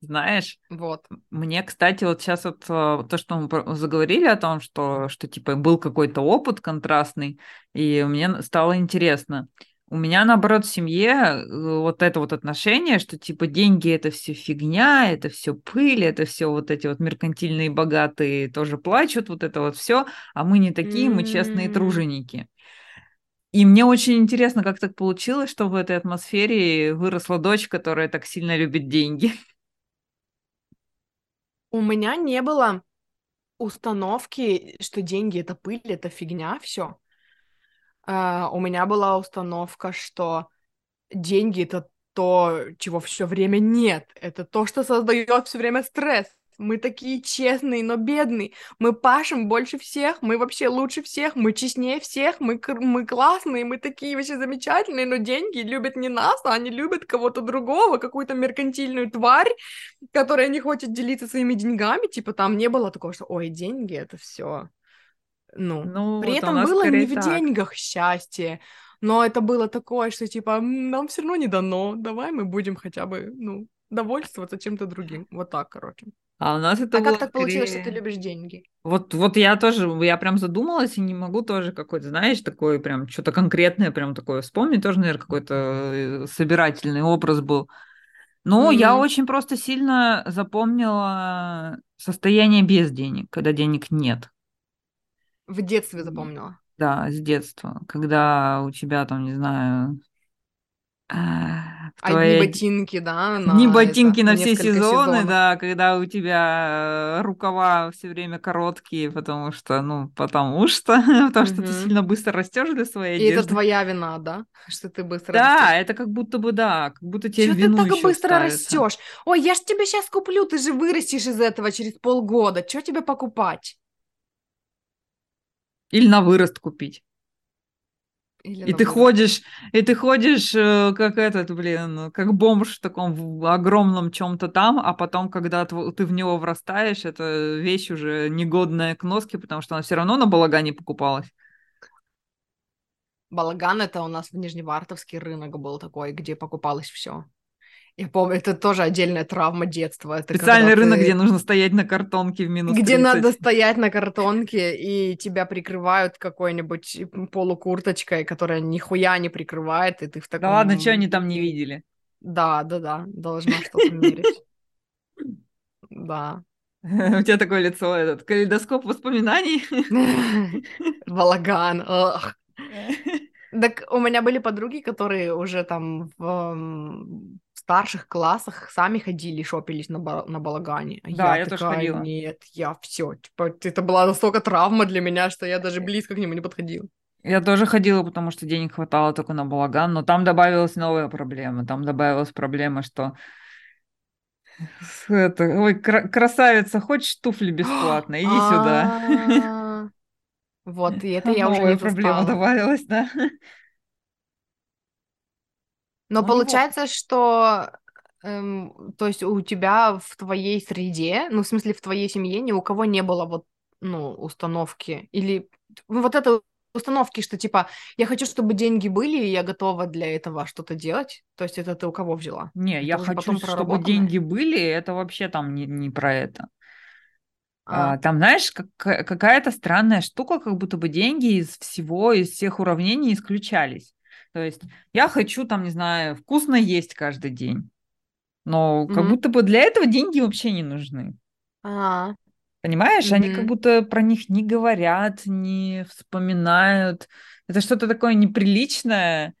Знаешь,
вот.
мне, кстати, вот сейчас вот э, то, что мы заговорили о том, что, что типа был какой-то опыт контрастный, и мне стало интересно. У меня, наоборот, в семье э, вот это вот отношение, что типа деньги это все фигня, это все пыль, это все вот эти вот меркантильные богатые тоже плачут, вот это вот все, а мы не такие, мы честные труженики. И мне очень интересно, как так получилось, что в этой атмосфере выросла дочь, которая так сильно любит деньги.
У меня не было установки, что деньги это пыль, это фигня, все. Uh, у меня была установка, что деньги это то, чего все время нет. Это то, что создает все время стресс. Мы такие честные, но бедные. Мы пашем больше всех, мы вообще лучше всех, мы честнее всех, мы, мы классные, мы такие вообще замечательные, но деньги любят не нас, а они любят кого-то другого, какую-то меркантильную тварь, которая не хочет делиться своими деньгами. Типа там не было такого, что ой, деньги это все ну, ну при вот этом было не в деньгах счастье, но это было такое, что типа нам все равно не дано, давай мы будем хотя бы, ну, довольствоваться чем-то другим. Вот так, короче.
А у нас это
А
было
как так скорее... получилось, что ты любишь деньги?
Вот, вот я тоже, я прям задумалась и не могу тоже какой-то, знаешь, такой прям что-то конкретное, прям такое вспомнить, тоже, наверное, какой-то э, собирательный образ был. Но mm-hmm. я очень просто сильно запомнила состояние без денег, когда денег нет.
В детстве запомнила.
Да, с детства. Когда у тебя там, не знаю,
а, твоей... Одни ботинки, да?
На Одни ботинки это, на все сезоны, сезонов. да, когда у тебя э, рукава все время короткие, потому что, ну, потому что, потому что ты сильно быстро растешь для своей
И это твоя вина, да? Что ты быстро
да, это как будто бы, да, как будто тебе Чего вину ты так быстро
растешь? Ой, я ж тебе сейчас куплю, ты же вырастешь из этого через полгода. Что тебе покупать?
Или на вырост купить. Или и ты вырост. ходишь, и ты ходишь, э, как этот, блин, как бомж в таком огромном чем-то там, а потом, когда ты в него врастаешь, это вещь уже негодная к носке, потому что она все равно на балагане покупалась.
Балаган это у нас в Нижневартовский рынок был такой, где покупалось все. Я помню, это тоже отдельная травма детства. Это
Специальный рынок, ты... где нужно стоять на картонке в минус
Где 30. надо стоять на картонке, и тебя прикрывают какой-нибудь полукурточкой, которая нихуя не прикрывает, и ты в таком...
Да ладно, что они там не видели?
Да, да, да, должна что-то мерить. Да.
У тебя такое лицо, этот калейдоскоп воспоминаний.
Балаган. Так у меня были подруги, которые уже там в старших классах сами ходили, шопились на, ба- на балагане.
А да, я, я такая, тоже ходила.
Нет, я все. Типа, это была настолько травма для меня, что я даже близко к нему не подходила.
Я тоже ходила, потому что денег хватало только на балаган, но там добавилась новая проблема. Там добавилась проблема, что это, ой, красавица, хочешь туфли бесплатно? Иди сюда.
Вот, и это я уже не
проблема добавилась, да.
Но ну, получается, вот. что эм, то есть у тебя в твоей среде, ну, в смысле, в твоей семье ни у кого не было вот, ну, установки или ну, вот это установки, что типа я хочу, чтобы деньги были, и я готова для этого что-то делать. То есть это ты у кого взяла?
Не, это я хочу, чтобы деньги были, это вообще там не, не про это. А, там, знаешь, как, какая-то странная штука, как будто бы деньги из всего, из всех уравнений исключались. То есть я хочу, там, не знаю, вкусно есть каждый день. Но mm-hmm. как будто бы для этого деньги вообще не нужны.
А,
Понимаешь,
Мгм.
они как будто про них не говорят, не вспоминают. Это что-то такое неприличное.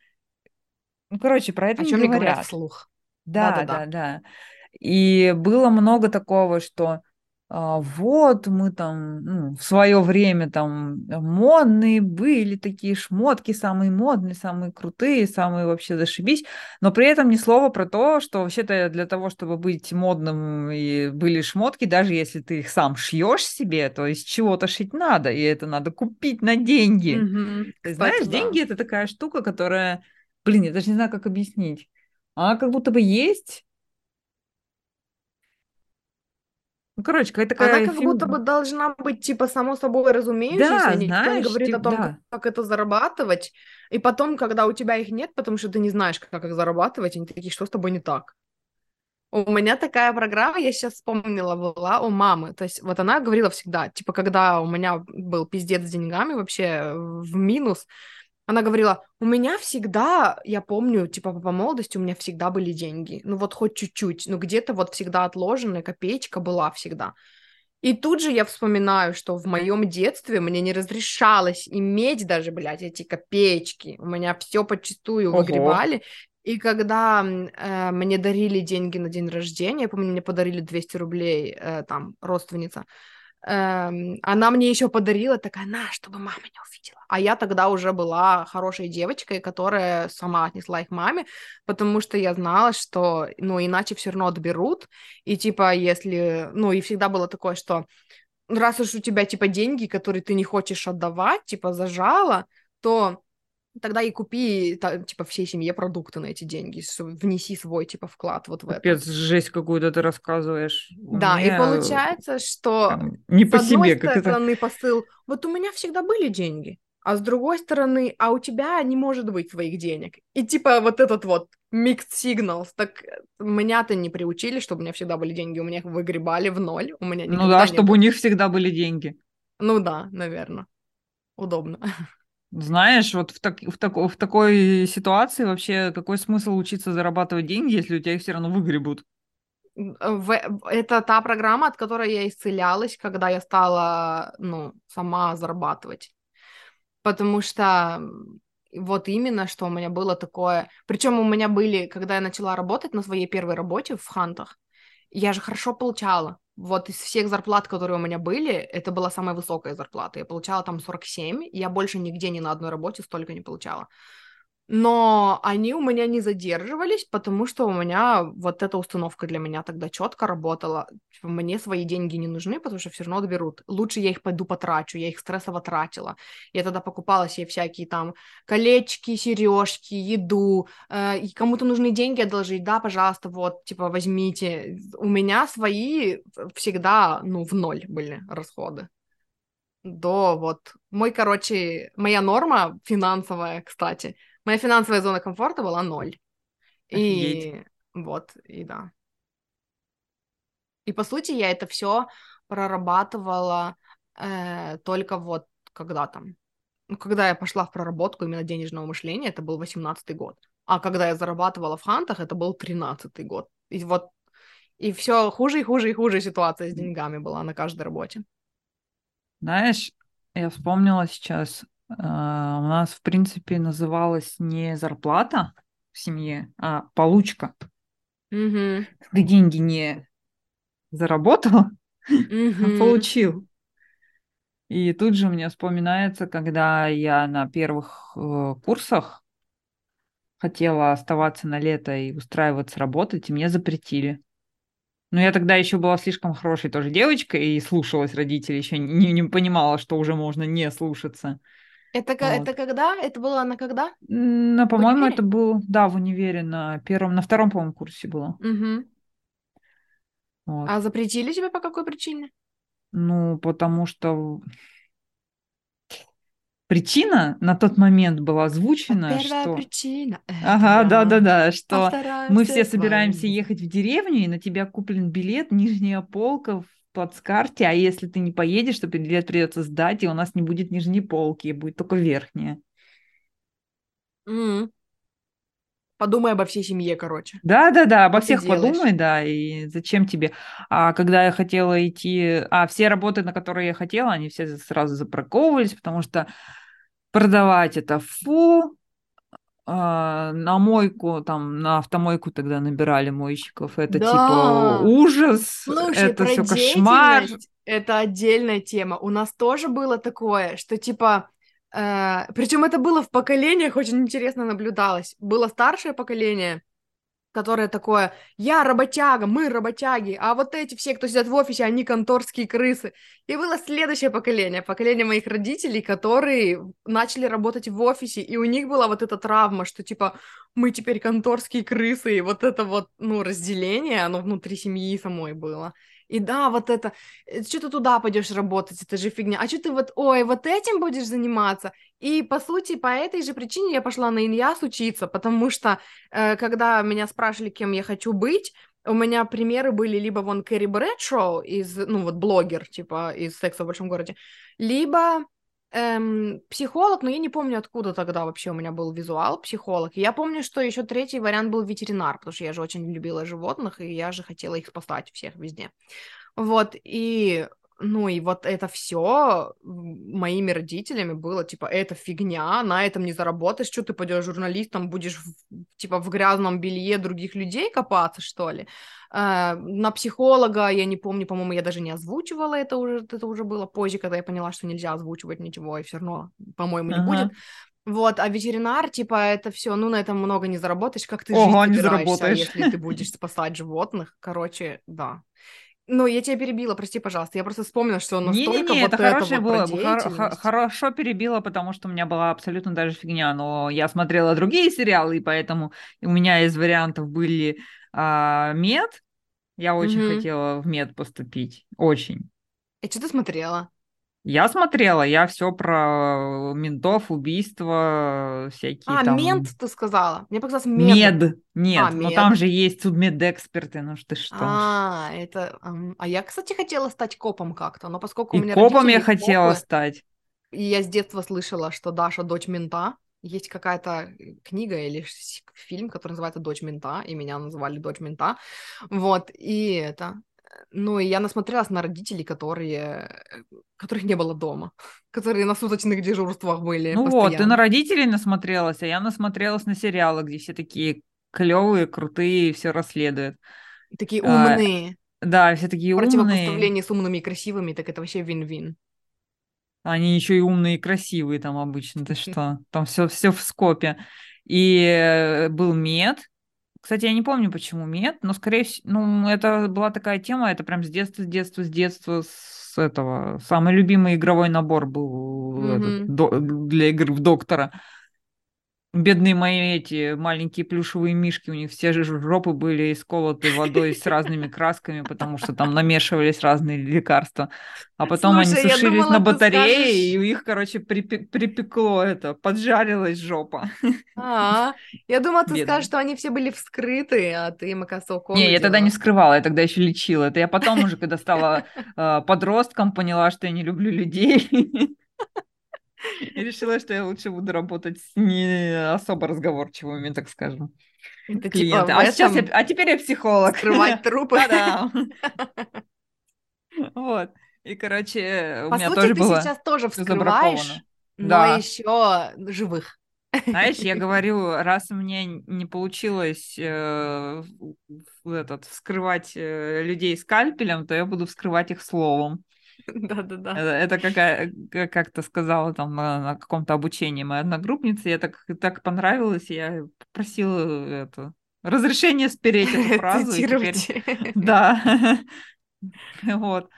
Ну, короче, про это
О
не
чем не говорят
говорят.
вслух.
Да,
Да-да-да.
да, да. И было много такого, что вот мы там ну, в свое время там модные были такие шмотки, самые модные, самые крутые, самые вообще зашибись, но при этом ни слова про то, что вообще-то для того, чтобы быть модным и были шмотки, даже если ты их сам шьешь себе, то из чего-то шить надо, и это надо купить на деньги.
Мгм.
Ты
Кстати,
знаешь,
да.
деньги это такая штука, которая, блин, я даже не знаю, как объяснить. Она как будто бы есть, Ну, короче, какая-то
Она
такая
как будто бы
фигура.
должна быть, типа, само собой разумеющейся,
Да,
никто не
знаешь,
говорит о
типа,
том, как,
да.
как это зарабатывать. И потом, когда у тебя их нет, потому что ты не знаешь, как их зарабатывать, они такие, что с тобой не так? У меня такая программа, я сейчас вспомнила, была у мамы. То есть вот она говорила всегда, типа, когда у меня был пиздец с деньгами вообще в минус, она говорила, у меня всегда, я помню, типа, по молодости у меня всегда были деньги. Ну вот хоть чуть-чуть, но где-то вот всегда отложенная копеечка была всегда. И тут же я вспоминаю, что в моем детстве мне не разрешалось иметь даже, блядь, эти копеечки. У меня все подчистую
Ого.
выгребали. И когда э, мне дарили деньги на день рождения, я помню, мне подарили 200 рублей, э, там, родственница, эм, она мне еще подарила, такая, на, чтобы мама не увидела. А я тогда уже была хорошей девочкой, которая сама отнесла их маме, потому что я знала, что, ну, иначе все равно отберут, и, типа, если, ну, и всегда было такое, что раз уж у тебя, типа, деньги, которые ты не хочешь отдавать, типа, зажала, то тогда и купи, та, типа, всей семье продукты на эти деньги, внеси свой, типа, вклад вот в
Капец,
это.
жесть какую-то ты рассказываешь.
Да, и
меня,
получается, что
там, не
с
по
одной
себе, как это...
стороны посыл, вот у меня всегда были деньги, а с другой стороны, а у тебя не может быть своих денег. И типа вот этот вот mixed signals, так меня-то не приучили, чтобы у меня всегда были деньги, у меня их выгребали в ноль, у меня
Ну да, чтобы
было.
у них всегда были деньги.
Ну да, наверное, удобно.
Знаешь, вот в, так, в, тако, в такой ситуации вообще какой смысл учиться зарабатывать деньги, если у тебя их все равно выгребут?
В, это та программа, от которой я исцелялась, когда я стала, ну, сама зарабатывать. Потому что вот именно, что у меня было такое... Причем у меня были, когда я начала работать на своей первой работе в Хантах, я же хорошо получала. Вот из всех зарплат, которые у меня были, это была самая высокая зарплата. Я получала там 47, и я больше нигде ни на одной работе столько не получала. Но они у меня не задерживались, потому что у меня вот эта установка для меня тогда четко работала. Типа, мне свои деньги не нужны, потому что все равно отберут. Лучше я их пойду потрачу, я их стрессово тратила. Я тогда покупала себе всякие там колечки, сережки, еду. Э, и кому-то нужны деньги одолжить, да, пожалуйста, вот, типа, возьмите. У меня свои всегда, ну, в ноль были расходы до вот мой, короче, моя норма финансовая, кстати, моя финансовая зона комфорта была ноль.
Офигеть.
И вот, и да. И по сути я это все прорабатывала э, только вот когда там, ну, когда я пошла в проработку именно денежного мышления, это был 18-й год. А когда я зарабатывала в хантах, это был 13-й год. И вот, и все хуже и хуже и хуже ситуация с деньгами была на каждой работе.
Знаешь, я вспомнила сейчас, у нас, в принципе, называлась не зарплата в семье, а получка.
Угу.
Ты деньги не заработал, а
Угу.
получил. И тут же мне вспоминается, когда я на первых э, курсах хотела оставаться на лето и устраиваться работать, и мне запретили. Но я тогда еще была слишком хорошей тоже девочкой и слушалась родителей, еще не, не понимала, что уже можно не слушаться.
Это,
Вот.
это когда? Это было на когда?
Ну, по-моему, это был, да, в универе на первом, на втором, по-моему, курсе было.
Угу.
Вот.
А запретили тебя по какой причине?
Ну, потому что причина на тот момент была озвучена,
Первая
что...
причина.
Ага,
я.
да-да-да,
А
что
вторая
мы
все
собираемся ехать в деревню, и на тебя куплен билет, нижняя полка в плацкарте, а если ты не поедешь, то билет придется сдать, и у нас не будет нижней полки, будет только верхняя.
М. Подумай обо всей семье, короче.
Да, да, да, обо
Что
всех подумай, да, и зачем тебе? А когда я хотела идти, а все работы, на которые я хотела, они все сразу запарковывались, потому что продавать это фу, на мойку, там, на автомойку тогда набирали мойщиков, это типа
Да.
ужас,
Слушай,
это все кошмар.
это отдельная тема. У нас тоже было такое, что типа, причем это было в поколениях, очень интересно наблюдалось. Было старшее поколение, которое такое, я работяга, мы работяги, а вот эти все, кто сидят в офисе, они конторские крысы. И было следующее поколение, поколение моих родителей, которые начали работать в офисе, и у них была вот эта травма, что типа мы теперь конторские крысы, и вот это вот, ну, разделение, оно внутри семьи самой было. И да, вот это, что ты туда пойдешь работать, это же фигня. А что ты вот, ой, вот этим будешь заниматься? И, по сути, по этой же причине я пошла на иньяс учиться, потому что, э, когда меня спрашивали, кем я хочу быть, у меня примеры были либо вон Кэрри Брэдшоу из, ну, вот блогер, типа, из «Секса в большом городе», либо эм, психолог, но я не помню, откуда тогда вообще у меня был визуал психолог. Я помню, что еще третий вариант был ветеринар, потому что я же очень любила животных, и я же хотела их спасать всех везде. Вот, и ну и вот это все моими родителями было, типа, это фигня, на этом не заработаешь, что ты пойдешь журналистом, будешь, в, типа, в грязном белье других людей копаться, что ли? Uh, на психолога, я не помню, по-моему, я даже не озвучивала это уже, это уже было позже, когда я поняла, что нельзя озвучивать ничего, и все равно, по-моему, не uh-huh. будет. Вот, а ветеринар, типа, это все, ну, на этом много не заработаешь, как ты
Ого,
жить
не заработаешь.
если ты будешь спасать животных, короче, да. Ну, я тебя перебила, прости, пожалуйста. Я просто вспомнила, что настолько
Не-не-не,
вот
это
это
хорошее
вот
было. Хор- хорошо перебила, потому что у меня была абсолютно даже фигня. Но я смотрела другие сериалы, и поэтому у меня из вариантов были а, мед. Я очень хотела в мед поступить. Очень.
И что ты смотрела?
Я смотрела, я все про ментов, убийства, всякие
А,
там...
мент, ты сказала. Мне показалось мед.
Мед, нет,
А,
но
мед.
там же есть судмедэксперты, ну что ж что.
А, это... А я, кстати, хотела стать копом как-то, но поскольку у
И
меня
копом я хотела
копы,
стать.
и я с детства слышала, что Даша дочь мента. Есть какая-то книга или фильм, который называется «Дочь мента», и меня называли «Дочь мента». Вот, и это... Ну, и я насмотрелась на родителей, которые... которых не было дома, которые на суточных дежурствах были
Ну вот, ты на
постоянно.
родителей насмотрелась, а я насмотрелась на сериалы, где все такие клевые, крутые, все расследуют.
Такие
А,
умные.
Да, все такие умные.
противопоставлении с умными и красивыми, так это вообще вин-вин.
Они еще и умные и красивые там обычно. Ты что? Там все, все в скопе. И э, был мед. Кстати, я не помню, почему мед, но, скорее всего, ну, это была такая тема, это прям с детства, с детства, с детства, с этого. Самый любимый игровой набор был этот,
Мгм.
до- для игр в доктора. Бедные мои эти маленькие плюшевые мишки, у них все же жопы были исколоты водой с разными красками, потому что там намешивались разные лекарства. А потом они
Слушай, я
сушились
думала,
на батарее,
скажешь-
и у них, короче, припе- припекло это, поджарилась жопа.
А, я думала, ты
Бедные.
скажешь, что они все были вскрыты, а ты уколы
Не, я тогда не вскрывала, я тогда еще лечила. Это я потом уже, когда стала э, подростком, поняла, что я не люблю людей. И решила, что я лучше буду работать с не особо разговорчивыми, так скажем,
Это типа
клиентами.
в
А сейчас я, а теперь я психолог.
скрывать трупы.
Та-дам! Вот. И, короче, у
По
меня
сути,
тоже
ты
было...
сейчас тоже вскрываешь, но
Да.
еще живых.
Знаешь, я говорю, раз мне не получилось э, этот, вскрывать э, людей скальпелем, то я буду вскрывать их словом.
Да-да-да.
Это, это какая, как- как-то сказала там на, на каком-то обучении моя одногруппница, я так, так понравилось, я попросила это, разрешение спереть эту фразу, теперь... Да. Вот.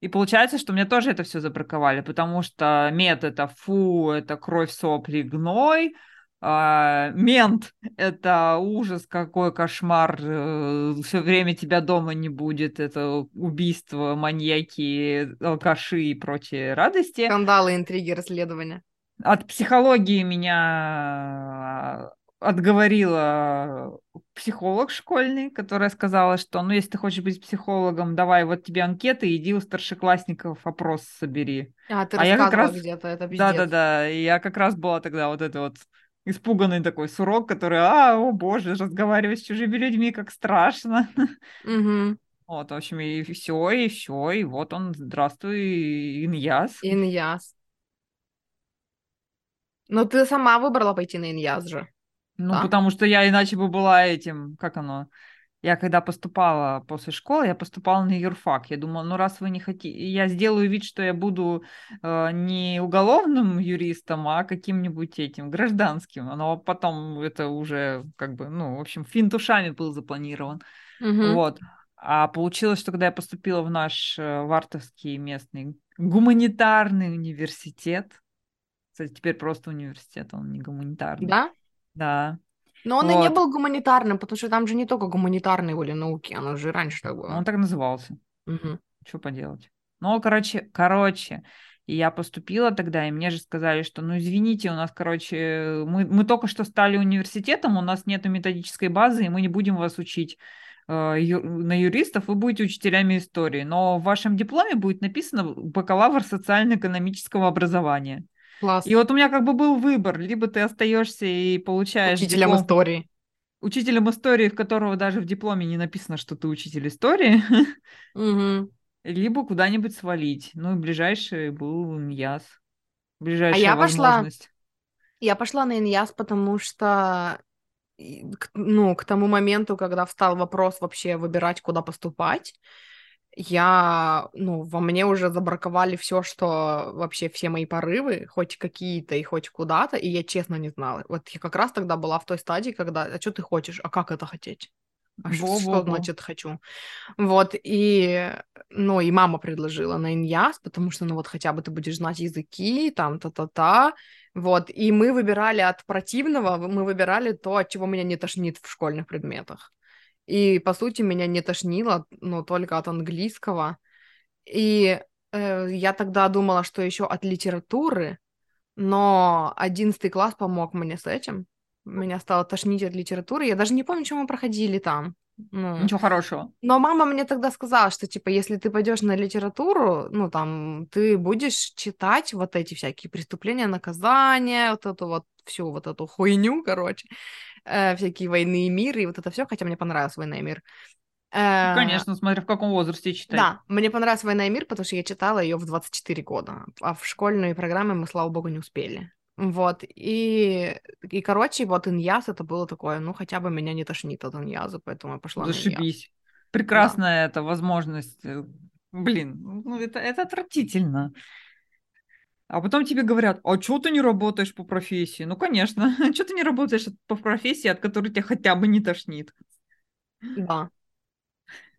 И получается, что мне тоже это все забраковали, потому что мед это фу, это кровь, сопли, гной. А, мент это ужас, какой кошмар, все время тебя дома не будет, это убийство, маньяки, алкаши и прочие радости.
Скандалы, интриги, расследования.
От психологии меня отговорила психолог школьный, которая сказала, что, ну, если ты хочешь быть психологом, давай, вот тебе анкеты, иди у старшеклассников опрос собери.
А, ты
А я как раз-
где-то, это пиздец.
Да-да-да, я как раз была тогда вот это вот испуганный такой сурок, который, а, о боже, разговаривать с чужими людьми, как страшно.
Мгм.
Вот, в общем, и все, и все, и вот он, здравствуй, Иньяс.
Иньяс. Но ты сама выбрала пойти на Иньяс же.
Ну,
Да?
потому что я иначе бы была этим, как оно, я когда поступала после школы, я поступала на юрфак. Я думала, ну раз вы не хотите, я сделаю вид, что я буду э, не уголовным юристом, а каким-нибудь этим гражданским. Но потом это уже как бы, ну, в общем, финт ушами был запланирован.
Мгм.
Вот. А получилось, что когда я поступила в наш э, Вартовский местный гуманитарный университет, кстати, теперь просто университет, он не гуманитарный.
Да?
Да.
Но он и не
Вот.
был гуманитарным, потому что там же не только гуманитарные были науки, оно же раньше так было.
Он так назывался.
Мгм.
Что поделать? Ну, короче, короче, и я поступила тогда, и мне же сказали, что, ну, извините, у нас, короче, мы, мы только что стали университетом, у нас нет методической базы, и мы не будем вас учить э, ю- на юристов, вы будете учителями истории, но в вашем дипломе будет написано бакалавр социально-экономического образования.
Класс.
И вот у меня как бы был выбор, либо ты остаешься и получаешь
Учителем
диплом
истории.
учителем истории, в которого даже в дипломе не написано, что ты учитель истории,
Мгм.
либо куда-нибудь свалить. Ну и ближайший был Ньяс.
А
Ближайшая
я пошла,
возможность.
я пошла на Иньяс, потому что, ну, к тому моменту, когда встал вопрос вообще выбирать, куда поступать, я, ну, во мне уже забраковали все, что вообще все мои порывы, хоть какие-то и хоть куда-то, и я честно не знала. Вот я как раз тогда была в той стадии, когда, а что ты хочешь, а как это хотеть? А что, что
Во-во-во.
значит хочу? Вот, и, ну, и мама предложила на Иньяс, потому что, ну, вот хотя бы ты будешь знать языки, там, та-та-та, вот, и мы выбирали от противного, мы выбирали то, от чего меня не тошнит в школьных предметах. И, по сути, меня не тошнило, ну, только от английского. И э, я тогда думала, что еще от литературы, но одиннадцатый класс помог мне с этим. Меня стало тошнить от литературы. Я даже не помню, что мы проходили там. Ну,
Ничего хорошего.
но мама мне тогда сказала, что, типа, если ты пойдешь на литературу, ну, там, ты будешь читать вот эти всякие преступления, наказания, вот эту вот всю вот эту хуйню, короче, э, всякие войны и мир, и вот это все, хотя мне понравилась «Война и мир».
Ну,
Э,
конечно, смотря в каком возрасте читать.
да, мне понравилась «Война и мир», потому что я читала ее в 24 года, а в школьные программы мы, слава богу, не успели. Вот, и, и короче, вот Иньяс это было такое, ну, хотя бы меня не тошнит от Иньяза, поэтому я пошла.
Зашибись. Прекрасная эта возможность. Э, Блин, ну это, это отвратительно. А потом тебе говорят, а что ты не работаешь по профессии? Ну, конечно, что ты не работаешь от- по профессии, от которой тебя хотя бы не тошнит?
Да.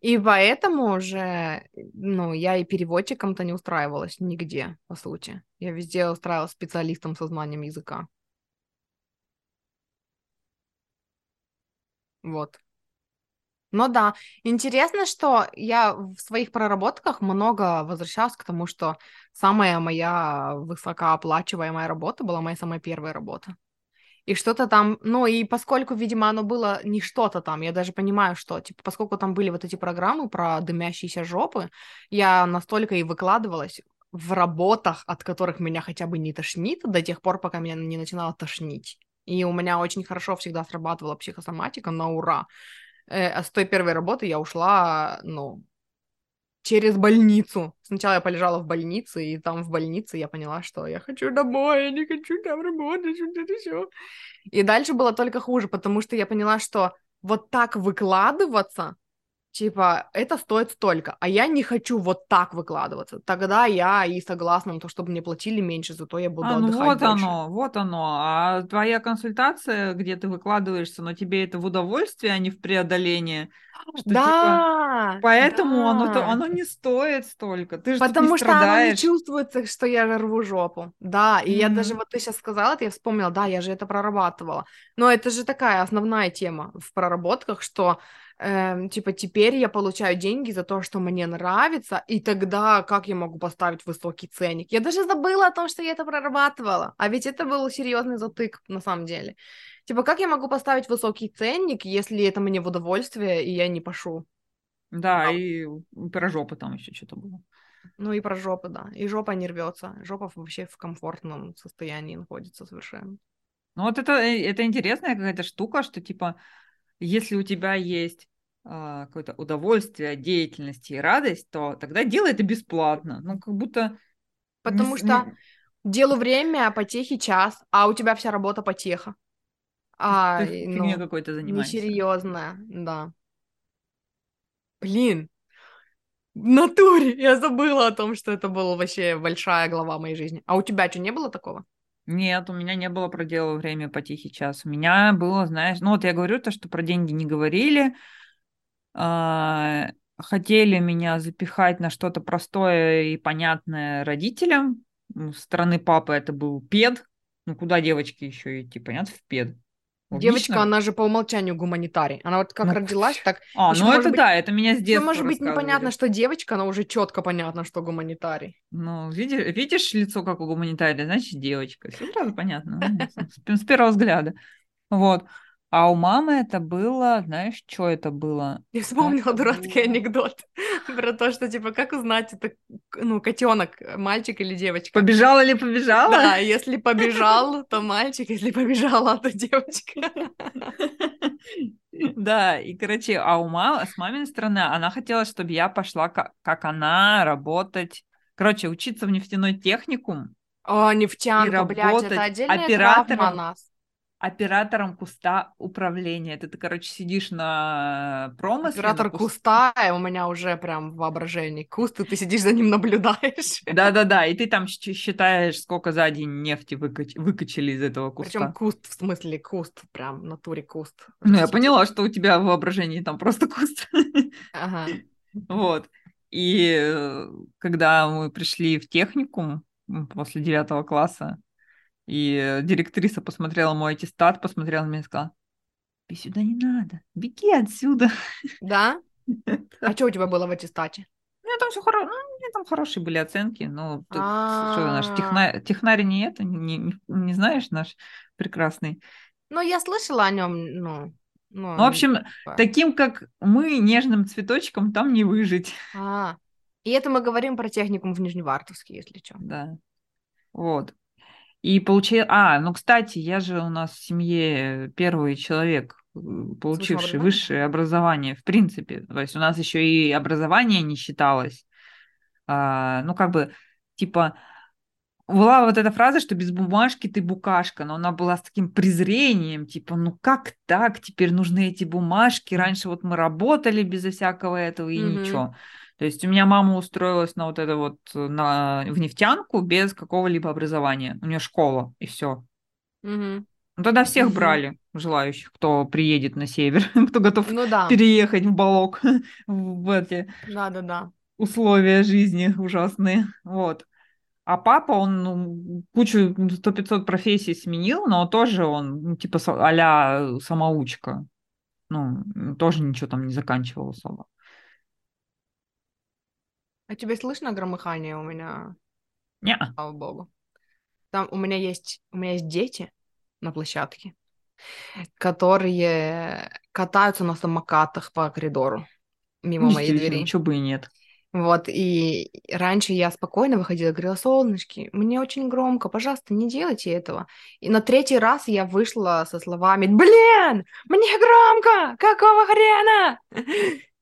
И поэтому уже, ну, я и переводчиком-то не устраивалась нигде, по сути. Я везде устраивалась специалистом со знанием языка. Вот. Ну да, интересно, что я в своих проработках много возвращалась к тому, что самая моя высокооплачиваемая работа была моя самая первая работа. И что-то там, ну и поскольку, видимо, оно было не что-то там, я даже понимаю, что, типа, поскольку там были вот эти программы про дымящиеся жопы, я настолько и выкладывалась в работах, от которых меня хотя бы не тошнит, до тех пор, пока меня не начинало тошнить. И у меня очень хорошо всегда срабатывала психосоматика на ура. Э, а с той первой работы я ушла, ну, через больницу. Сначала я полежала в больнице, и там в больнице я поняла, что я хочу домой, я не хочу там работать, это все. И дальше было только хуже, потому что я поняла, что вот так выкладываться, типа, это стоит столько, а я не хочу вот так выкладываться. Тогда я и согласна на то, чтобы мне платили меньше, зато я буду
А, ну
отдыхать
вот
больше.
оно, вот оно. А твоя консультация, где ты выкладываешься, но тебе это в удовольствие, а не в преодоление. Что типа,
Да,
поэтому оно,
да.
оно не стоит столько. Ты же тут не
Потому что оно не чувствуется, что я рву жопу. Да, и я даже вот ты сейчас сказала, это я вспомнила, да, я же это прорабатывала. Но это же такая основная тема в проработках, что эм, типа теперь я получаю деньги за то, что мне нравится, и тогда как я могу поставить высокий ценник? Я даже забыла о том, что я это прорабатывала, а ведь это был серьезный затык на самом деле. Типа, как я могу поставить высокий ценник, если это мне в удовольствие, и я не пошу?
Да,
Да.
и про жопу там еще что-то было.
Ну и про жопу, да. И жопа не рвется. Жопа вообще в комфортном состоянии находится совершенно.
Ну вот это, э, это интересная какая-то штука, что типа, если у тебя есть а, какое-то удовольствие от деятельности и радость, то тогда делай это бесплатно. Ну, как будто... не
Потому
с-
что
не-
делу время, а потехи час, а у тебя вся работа потеха. А,
ты
ну,
какой-то занимаешься.
несерьезная, да. Блин, в натуре я забыла о том, что это была вообще большая глава моей жизни. А у тебя что, не было такого?
Нет, у меня не было про дело время по тихий час. У меня было, знаешь, ну вот я говорю то, что про деньги не говорили. А, хотели меня запихать на что-то простое и понятное родителям. Ну, Со стороны папы это был пед. Ну куда девочки еще идти, понятно, в пед.
Девочка,
Логично?
она же по умолчанию гуманитарий. Она вот как
Ну,
родилась, так
А,
ещё
ну это
быть-
да, это меня с
Ещё
детства
может быть непонятно, что девочка, но уже четко понятно, что гуманитарий.
Ну, видишь, видишь лицо, как у гуманитария, значит, девочка. Все сразу понятно. ну, С, с первого взгляда. Вот. А у мамы это было, знаешь, что это было?
Я вспомнила
Это
дурацкий
было-
анекдот про то, что типа как узнать, это ну котенок, мальчик или девочка.
Побежала ли побежала?
Да, если побежал, то мальчик, если побежала, то девочка.
Да, и, короче, а у мамы, с маминой стороны, она хотела, чтобы я пошла, как, как она, работать, короче, учиться в нефтяной техникум,
О, нефтянка, блядь, это отдельная
оператором.
травма нас.
Оператором куста управления. Это ты, короче, сидишь на промысле. на
Оператор
кус-
куста, и у меня уже прям в воображении куст, и ты сидишь за ним наблюдаешь.
Да-да-да, и ты там считаешь, сколько за день нефти выкач- выкачали из этого куста.
Причем куст, в смысле куст, прям в натуре куст.
Ну, я поняла, что у тебя в воображении там просто куст.
Ага.
Вот. И э, когда мы пришли в техникум после девятого класса, и директриса посмотрела мой аттестат, посмотрела на меня и сказала, тебе сюда не надо, беги отсюда.
Да? А что у тебя было в аттестате?
У меня там все хорошо, ну, у меня там хорошие были оценки, ты- что наш
А.
техна- технарь не это, не знаешь наш прекрасный.
Ну, я слышала о нем, ну... Ну,
Ну, в общем,
типа.
таким, как мы, нежным цветочком, там не выжить.
А, и это мы говорим про техникум в Нижневартовске, если что.
Да. Вот. И получил... А, ну, кстати, я же у нас в семье первый человек, получивший
образованием?
высшее образование, в принципе. То есть у нас еще и образование не считалось. А, ну, как бы, типа, была вот эта фраза, что без бумажки ты букашка, но она была с таким презрением, типа, ну как так, теперь нужны эти бумажки, раньше вот мы работали безо всякого этого и
Мгм.
ничего. То есть у меня мама устроилась на вот это вот, э, на, в нефтянку без какого-либо образования. У нее школа, и все.
Мгм.
Ну, тогда всех
Мгм.
брали, желающих, кто приедет на север, кто готов
Ну да,
переехать в Балок, в эти
да-да-да.
условия жизни ужасные. Вот. А папа, он ну, кучу, сто пятьсот профессий сменил, но тоже он, ну, типа, а-ля самоучка. Ну, тоже ничего там не заканчивал особо.
А тебе слышно громыхание у меня,
Не,
слава богу? Там у меня есть, у меня есть дети на площадке, которые катаются на самокатах по коридору мимо моей двери.
Ничего бы и нет.
Вот, и раньше я спокойно выходила говорила, солнышки, мне очень громко, пожалуйста, не делайте этого. И на третий раз я вышла со словами, блин, мне громко, какого хрена?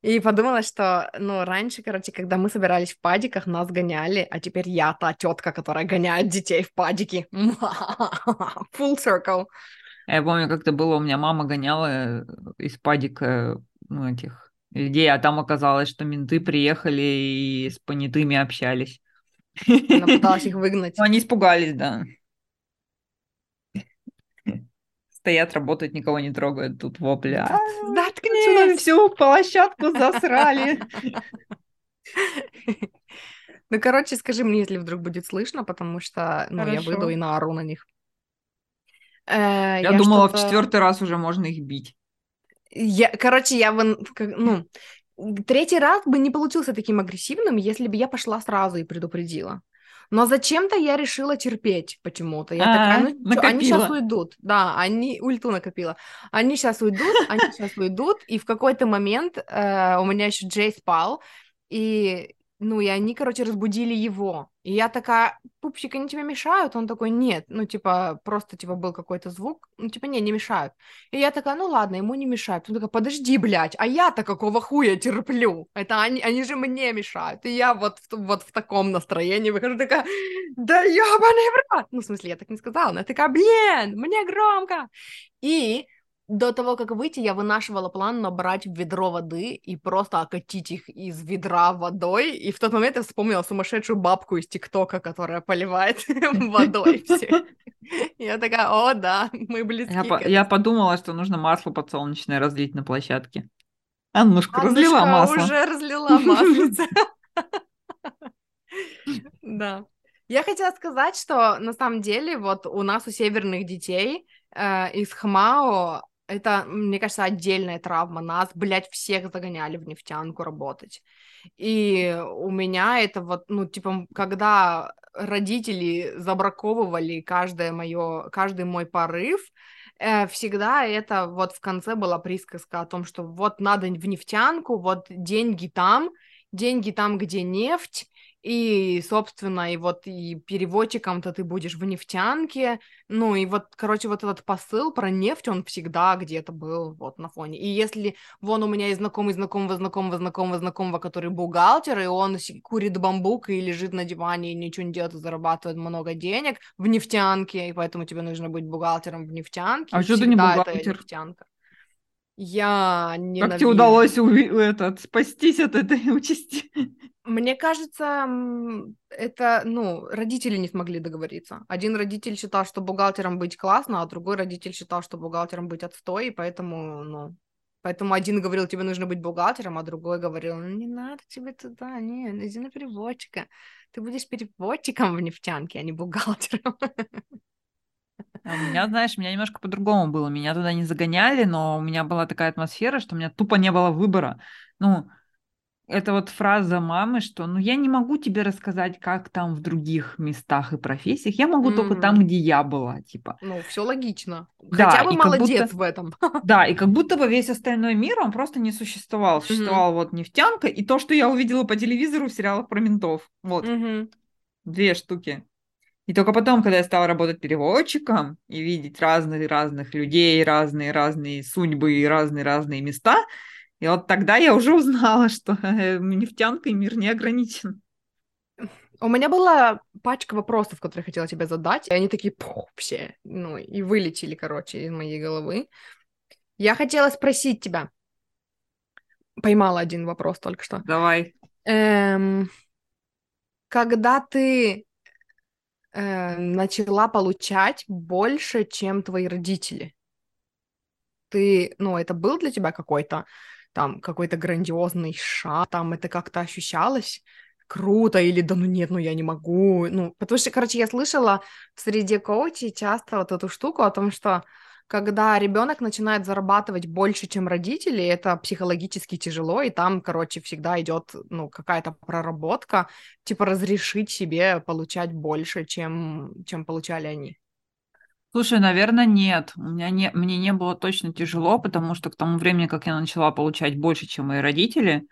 И подумала, что, ну, раньше, короче, когда мы собирались в падиках, нас гоняли, а теперь я та тетка, которая гоняет детей в падики. Full circle.
Я помню, как-то было, у меня мама гоняла э, из падика ну, этих людей, а там оказалось, что менты приехали и с понятыми общались.
Она пыталась их выгнать.
Ну, они испугались, да. Стоят, работают, никого не трогают, тут вопли.
Да-
«А,
Заткнись!
всю площадку засрали.
Ну, короче, скажи мне, если вдруг будет слышно, потому что, ну, я выйду и наору на них. Э,
Я думала, в
что-то-
четвертый раз уже можно их бить.
Я, короче, я бы, ну, третий раз бы не получился таким агрессивным, если бы я пошла сразу и предупредила. Но зачем-то я решила терпеть почему-то. Я
А,
такая, ну чё, они сейчас уйдут. Да, они ульту накопила. Они сейчас уйдут, они сейчас уйдут, и в какой-то момент э, у меня еще Джей спал, и ну, и они, короче, разбудили его. И я такая, пупсик, они тебе мешают? Он такой, нет, ну, типа, просто, типа, был какой-то звук, ну, типа, не, не мешают. И я такая, ну, ладно, ему не мешают. Он такой, подожди, блядь, а я-то какого хуя терплю? Это они, они же мне мешают. И я вот, вот в таком настроении выхожу, такая, да ёбаный в рот! Ну, в смысле, я так не сказала, я такая, блин, мне громко! И до того, как выйти, я вынашивала план набрать ведро воды и просто окатить их из ведра водой. И в тот момент я вспомнила сумасшедшую бабку из ТикТока, которая поливает водой все. Я такая, о, да, мы близки
Я, подумала, что нужно масло подсолнечное разлить на площадке. Аннушка, разлила масло.
уже разлила маслице. Да. Я хотела сказать, что на самом деле вот у нас у северных детей э, из ХМАО это, мне кажется, отдельная травма. Нас, блядь, всех загоняли в нефтянку работать. И у меня это вот, ну, типа, когда родители забраковывали каждое мое, каждый мой порыв, э, всегда это вот в конце была присказка о том, что вот надо в нефтянку, вот деньги там, деньги там, где нефть, и, собственно, и вот и переводчиком-то ты будешь в нефтянке, ну и вот, короче, вот этот посыл про нефть, он всегда где-то был вот на фоне. И если вон у меня есть знакомый знакомого знакомого знакомого знакомого, который бухгалтер, и он курит бамбук и лежит на диване и ничего не делает, и зарабатывает много денег в нефтянке, и поэтому тебе нужно быть бухгалтером в нефтянке.
А что ты не
всегда это
бухгалтер?
нефтянка. Я ненавижу.
Как тебе удалось уви- этот, спастись от этой участи?
Мне кажется, это, ну, родители не смогли договориться. Один родитель считал, что бухгалтером быть классно, а другой родитель считал, что бухгалтером быть отстой, и поэтому, ну, поэтому один говорил, тебе нужно быть бухгалтером, а другой говорил, ну, не надо тебе туда, не, иди на переводчика. Ты будешь переводчиком в нефтянке, а не бухгалтером.
А у меня, знаешь, у меня немножко по-другому было. Меня туда не загоняли, но у меня была такая атмосфера, что у меня тупо не было выбора. Ну, это вот фраза мамы, что ну я не могу тебе рассказать, как там в других местах и профессиях. Я могу только там, где я была, типа.
Ну, все логично.
Да,
Хотя бы молодец
будто-
в этом.
Да, и как будто бы весь остальной мир, он просто не существовал. Существовала вот нефтянка и то, что я увидела по телевизору в сериалах про ментов. Вот,
Мгм.
две штуки. И только потом, когда я стала работать переводчиком и видеть разных-разных людей, разные-разные судьбы и разные-разные места, и вот тогда я уже узнала, что э, нефтянкой мир не ограничен.
У меня была пачка вопросов, которые я хотела тебе задать, и они такие пух, все, ну, и вылетели, короче, из моей головы. Я хотела спросить тебя. Поймала один вопрос только что.
Давай.
Эм, когда ты э, начала получать больше, чем твои родители, ты, ну, это был для тебя какой-то там какой-то грандиозный шаг, там это как-то ощущалось? Круто или да ну нет, ну я не могу, ну, потому что, короче, я слышала в среде коучей часто вот эту штуку о том, что когда ребенок начинает зарабатывать больше, чем родители, это психологически тяжело, и там, короче, всегда идет, ну, какая-то проработка, типа разрешить себе получать больше, чем, чем получали они.
Слушай, наверное, нет. У меня не, мне не было точно тяжело, потому что к тому времени, как я начала получать больше, чем мои родители,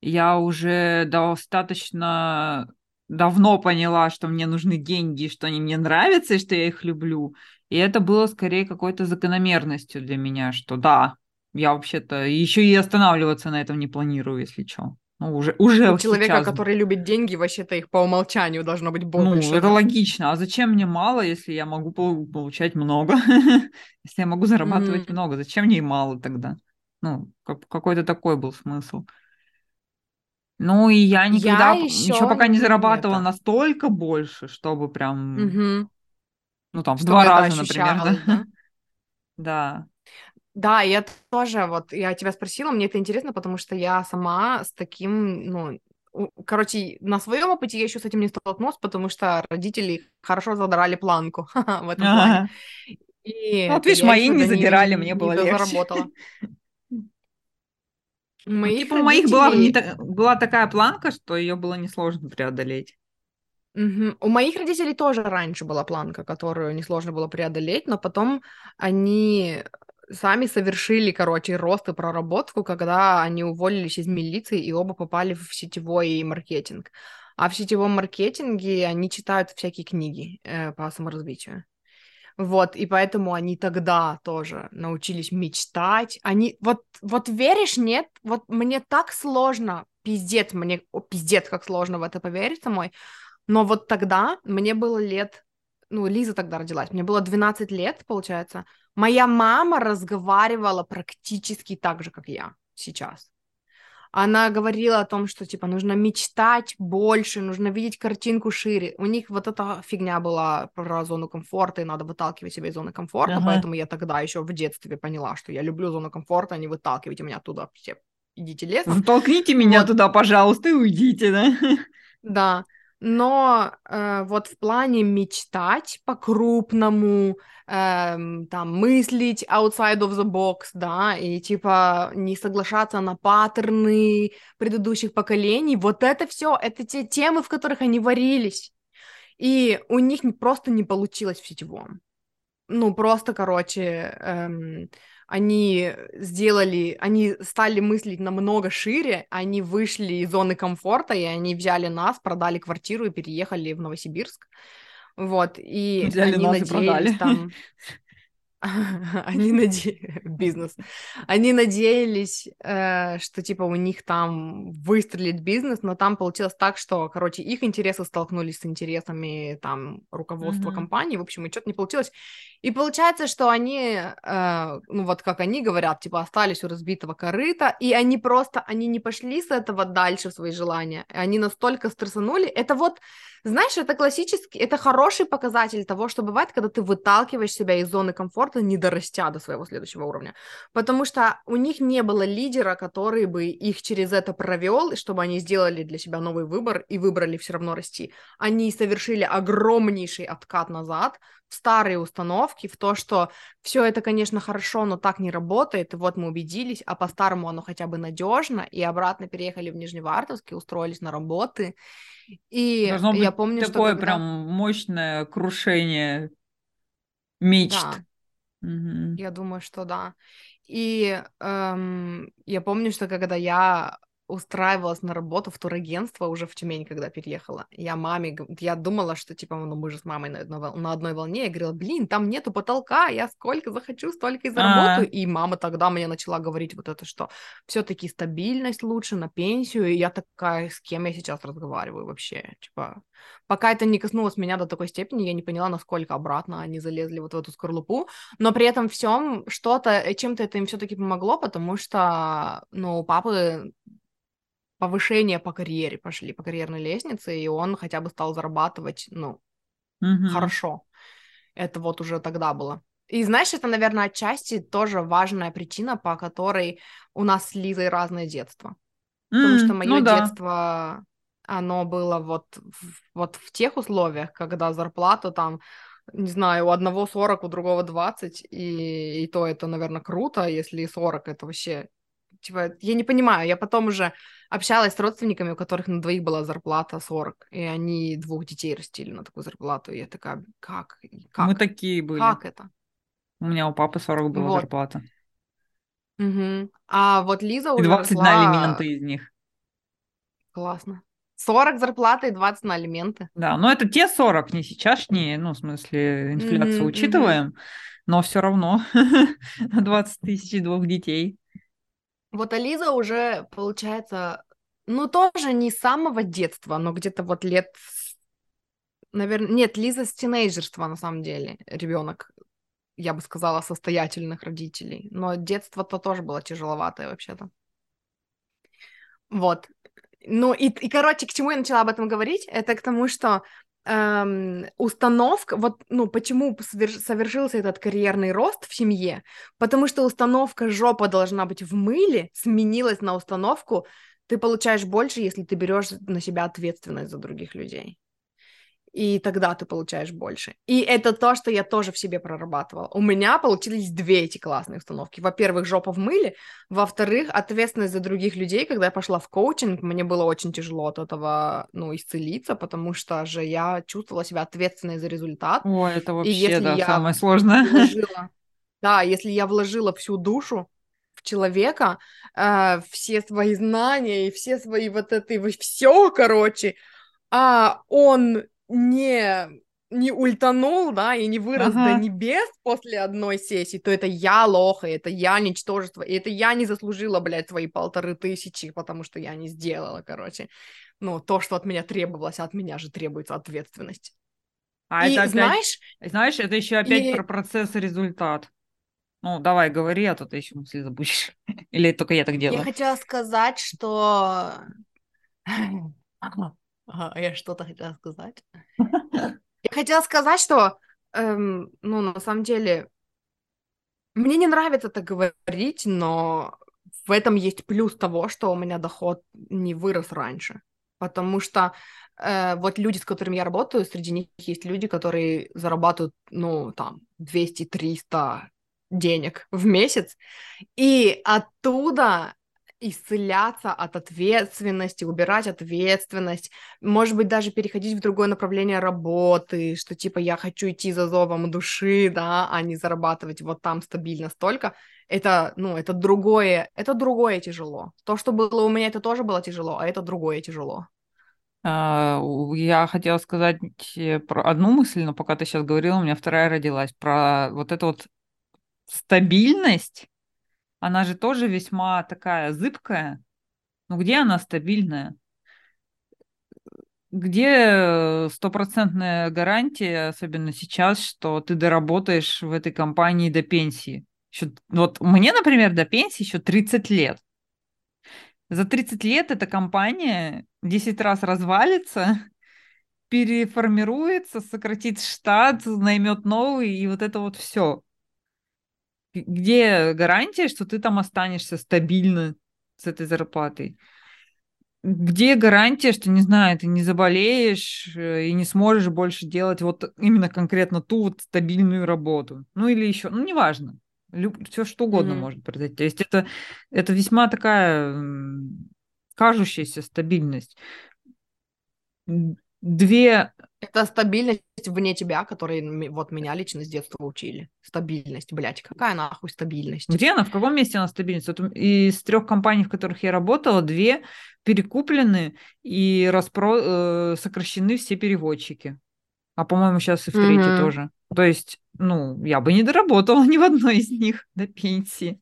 я уже достаточно давно поняла, что мне нужны деньги, что они мне нравятся и что я их люблю. И это было скорее какой-то закономерностью для меня, что да, я вообще-то еще и останавливаться на этом не планирую, если что. Ну, уже, уже
У человека,
сейчас
который любит деньги, вообще-то их по умолчанию должно быть
ну,
больше.
это
да?
логично. А зачем мне мало, если я могу пол- получать много? Если я могу зарабатывать
Мгм.
много, зачем мне и мало тогда? Ну, как- какой-то такой был смысл. Ну, и я никогда п-
ещё
еще пока не зарабатывала
это.
настолько больше, чтобы прям,
Мгм.
Ну, там, в два раза, например, да?
да?
Да.
Я тоже, вот, я тебя спросила, мне это интересно, потому что я сама с таким, ну, короче, на своем опыте я еще с этим не столкнулась, потому что родители хорошо задрали планку в этом плане. И
Ну, вот видишь, мои не задирали, мне было легче.
дозаработала.
Ну,
Моих
типа, у моих была, не та- была такая планка, что ее было несложно преодолеть.
Мгм. У моих родителей тоже раньше была планка, которую несложно было преодолеть, но потом они сами совершили, короче, рост и проработку, когда они уволились из милиции и оба попали в сетевой маркетинг. А в сетевом маркетинге они читают всякие книги э, по саморазвитию. Вот, и поэтому они тогда тоже научились мечтать. Они, вот, вот веришь, нет? Вот мне так сложно, пиздец, мне, о, пиздец, как сложно в это поверить самой. Но вот тогда мне было лет, ну, Лиза тогда родилась, мне было 12 лет, получается. Моя мама разговаривала практически так же, как я сейчас. Она говорила о том, что, типа, нужно мечтать больше, нужно видеть картинку шире. У них вот эта фигня была про зону комфорта, и надо выталкивать себя из зоны комфорта,
Ага.
поэтому я тогда еще в детстве поняла, что я люблю зону комфорта, а не выталкивайте меня оттуда все. Идите лесом.
Затолкните меня
Вот.
туда, пожалуйста, и уйдите, да?
Да, но э, вот в плане мечтать по-крупному, эм, там, мыслить outside of the box, да, и типа не соглашаться на паттерны предыдущих поколений, вот это все, это те темы, в которых они варились. И у них просто не получилось в сетевом. Ну, просто, короче, эм, они сделали, они стали мыслить намного шире, они вышли из зоны комфорта, и они взяли нас, продали квартиру и переехали в Новосибирск. Вот, и
Взяли
они
нас и
надеялись
продали.
там... Они надеялись... Бизнес. Они надеялись, э, что, типа, у них там выстрелит бизнес, но там получилось так, что, короче, их интересы столкнулись с интересами, там, руководства
Мгм.
компании, в общем, и что-то не получилось. И получается, что они, э, ну, вот как они говорят, типа, остались у разбитого корыта, и они просто, они не пошли с этого дальше в свои желания, они настолько стрессанули. Это вот, знаешь, это классический, это хороший показатель того, что бывает, когда ты выталкиваешь себя из зоны комфорта, не дорастя до своего следующего уровня. Потому что у них не было лидера, который бы их через это провел, чтобы они сделали для себя новый выбор и выбрали все равно расти. Они совершили огромнейший откат назад в старые установки, в то, что все это, конечно, хорошо, но так не работает, и вот мы убедились, а по-старому оно хотя бы надежно, и обратно переехали в Нижневартовск и устроились на работы. И
Должно
я
быть
помню, что
такое
когда...
прям мощное крушение мечт.
Да,
Мгм.
Я думаю, что да. И эм, я помню, что когда я устраивалась на работу в турагентство уже в Тюмень, когда переехала, я маме, я думала, что типа, ну мы же с мамой на одной, на одной волне, я говорила, блин, там нету потолка, я сколько захочу, столько и заработаю.
А.
И мама тогда мне начала говорить вот это, что все-таки стабильность лучше на пенсию, и я такая, с кем я сейчас разговариваю вообще, типа, пока это не коснулось меня до такой степени, я не поняла, насколько обратно они залезли вот в эту скорлупу, но при этом всем что-то, э, чем-то это им все-таки помогло, потому что, ну, у папы повышение по карьере пошли, по карьерной лестнице, и он хотя бы стал зарабатывать, ну,
Мгм.
хорошо. Это вот уже тогда было. И знаешь, это, наверное, отчасти тоже важная причина, по которой у нас с Лизой разное детство. Потому что мое
ну да.
детство, оно было вот вот в тех условиях, когда зарплата там, не знаю, у одного 40, у другого 20, и, и то это, наверное, круто, а если 40, это вообще... Типа, я не понимаю, я потом уже общалась с родственниками, у которых на двоих была зарплата 40, и они двух детей растили на такую зарплату, и я такая, как? Как?
Мы такие были.
Как это?
У меня у папы 40 была
Вот.
зарплата.
Мгм. А вот Лиза
И
уже
20 на
росла...
алименты из них.
Классно. 40 зарплаты и 20 на алименты.
Да, но это те 40, не сейчасшние, ну, в смысле, инфляцию
мгм.
учитываем, но все равно 20 тысяч двух детей.
Вот Ализа уже, получается, ну, тоже не с самого детства, но где-то вот лет, наверное, нет, Лиза с тинейджерства, на самом деле, ребенок, я бы сказала, состоятельных родителей, но детство-то тоже было тяжеловатое вообще-то. Вот. Ну, и, и, короче, к чему я начала об этом говорить, это к тому, что эм, установка, вот, ну, почему соверш- совершился этот карьерный рост в семье, потому что установка «жопа должна быть в мыле» сменилась на установку «ты получаешь больше, если ты берешь на себя ответственность за других людей». И тогда ты получаешь больше. И это то, что я тоже в себе прорабатывала. У меня получились две эти классные установки. Во-первых, жопа в мыле, во-вторых, ответственность за других людей. Когда я пошла в коучинг, мне было очень тяжело от этого, ну, исцелиться, потому что же я чувствовала себя ответственной за результат.
О, это вообще,
и если
да,
я
самое сложное.
Вложила, да, если я вложила всю душу в человека, э, все свои знания и все свои вот это, все, короче, а он не, не ультанул, да, и не вырос ага. до небес после одной сессии, то это я лоха, это я ничтожество, и это я не заслужила, блядь, свои полторы тысячи, потому что я не сделала, короче. Ну, то, что от меня требовалось, от меня же требуется ответственность.
А и это опять, знаешь... Знаешь, это еще опять и... про процесс и результат. Ну, давай, говори, а то ты еще мысли забудешь. Или только я так делаю?
Я хотела сказать, что... Ага, я что-то хотела сказать. Я хотела сказать, что, эм, ну, на самом деле, мне не нравится это говорить, но в этом есть плюс того, что у меня доход не вырос раньше. Потому что э, вот люди, с которыми я работаю, среди них есть люди, которые зарабатывают, ну, там, 200-300 денег в месяц, и оттуда исцеляться от ответственности, убирать ответственность, может быть, даже переходить в другое направление работы, что типа я хочу идти за зовом души, да, а не зарабатывать вот там стабильно столько, это, ну, это другое, это другое тяжело. То, что было у меня, это тоже было тяжело, а это другое тяжело.
А, я хотела сказать про одну мысль, но пока ты сейчас говорила, у меня вторая родилась, про вот эту вот стабильность, она же тоже весьма такая зыбкая. Ну где она стабильная? Где стопроцентная гарантия, особенно сейчас, что ты доработаешь в этой компании до пенсии? Еще, вот мне, например, до пенсии еще 30 лет. За 30 лет эта компания 10 раз развалится, переформируется, сократит штат, наймет новый, и вот это вот все где гарантия, что ты там останешься стабильно с этой зарплатой? Где гарантия, что, не знаю, ты не заболеешь э, и не сможешь больше делать вот именно конкретно ту вот стабильную работу? Ну или еще, ну неважно, Люб... все что угодно mm-hmm. может произойти. То есть это, это весьма такая кажущаяся стабильность. Две
это стабильность вне тебя, которые вот меня лично с детства учили. Стабильность, блядь, какая нахуй стабильность?
Где она? В каком месте она стабильность? Вот из трех компаний, в которых я работала, две перекуплены и распро... э, сокращены все переводчики. А по-моему, сейчас и в третьей mm-hmm. тоже. То есть, ну, я бы не доработала ни в одной из них до пенсии.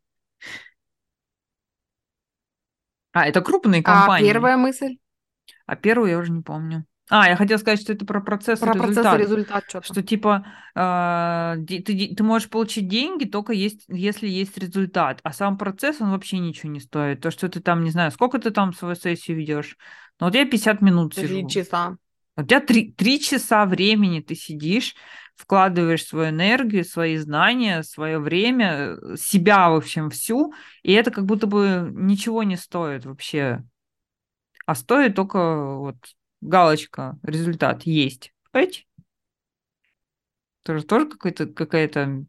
А, это крупные компании.
А первая мысль?
А первую я уже не помню. А, я хотела сказать, что это про процесс
про
и
процесс
результат.
и результат что-то.
Что типа э, ты, ты можешь получить деньги только есть, если есть результат, а сам процесс, он вообще ничего не стоит. То, что ты там, не знаю, сколько ты там свою сессию ведешь. Ну, вот я 50 минут
сижу. Три часа.
У тебя три, три часа времени ты сидишь, вкладываешь свою энергию, свои знания, свое время, себя, в общем, всю, и это как будто бы ничего не стоит вообще. А стоит только вот галочка, результат есть. Пойти. Тоже, тоже какое-то, какое-то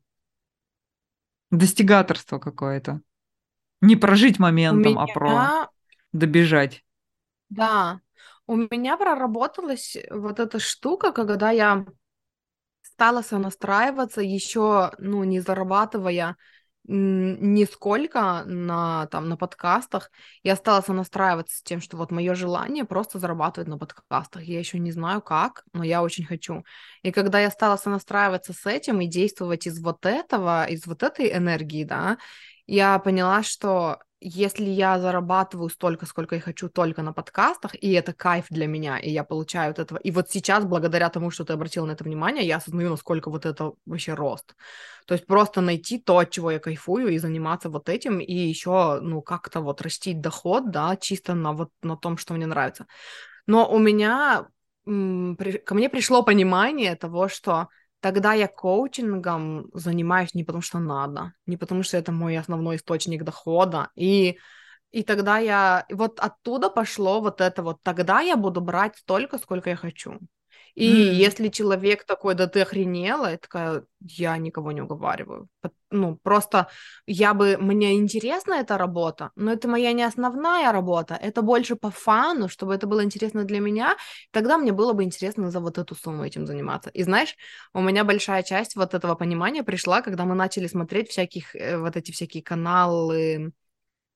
достигаторство какое-то. Не прожить моментом, а меня... а про добежать.
Да. У меня проработалась вот эта штука, когда я стала сонастраиваться, еще, ну, не зарабатывая нисколько на, там, на подкастах. Я стала сонастраиваться с тем, что вот мое желание просто зарабатывать на подкастах. Я еще не знаю как, но я очень хочу. И когда я стала сонастраиваться с этим и действовать из вот этого, из вот этой энергии, да, я поняла, что если я зарабатываю столько, сколько я хочу только на подкастах, и это кайф для меня, и я получаю от этого. И вот сейчас, благодаря тому, что ты обратил на это внимание, я осознаю, насколько вот это вообще рост. То есть просто найти то, от чего я кайфую, и заниматься вот этим, и еще, ну, как-то вот растить доход, да, чисто на вот на том, что мне нравится. Но у меня, ко мне пришло понимание того, что тогда я коучингом занимаюсь не потому что надо, не потому что это мой основной источник дохода, и и тогда я, вот оттуда пошло вот это вот, тогда я буду брать столько, сколько я хочу. И mm. если человек такой, да ты охренела, я такая, я никого не уговариваю. Ну, просто я бы, мне интересна эта работа, но это моя не основная работа, это больше по фану, чтобы это было интересно для меня, тогда мне было бы интересно за вот эту сумму этим заниматься. И знаешь, у меня большая часть вот этого понимания пришла, когда мы начали смотреть всяких, э, вот эти всякие каналы,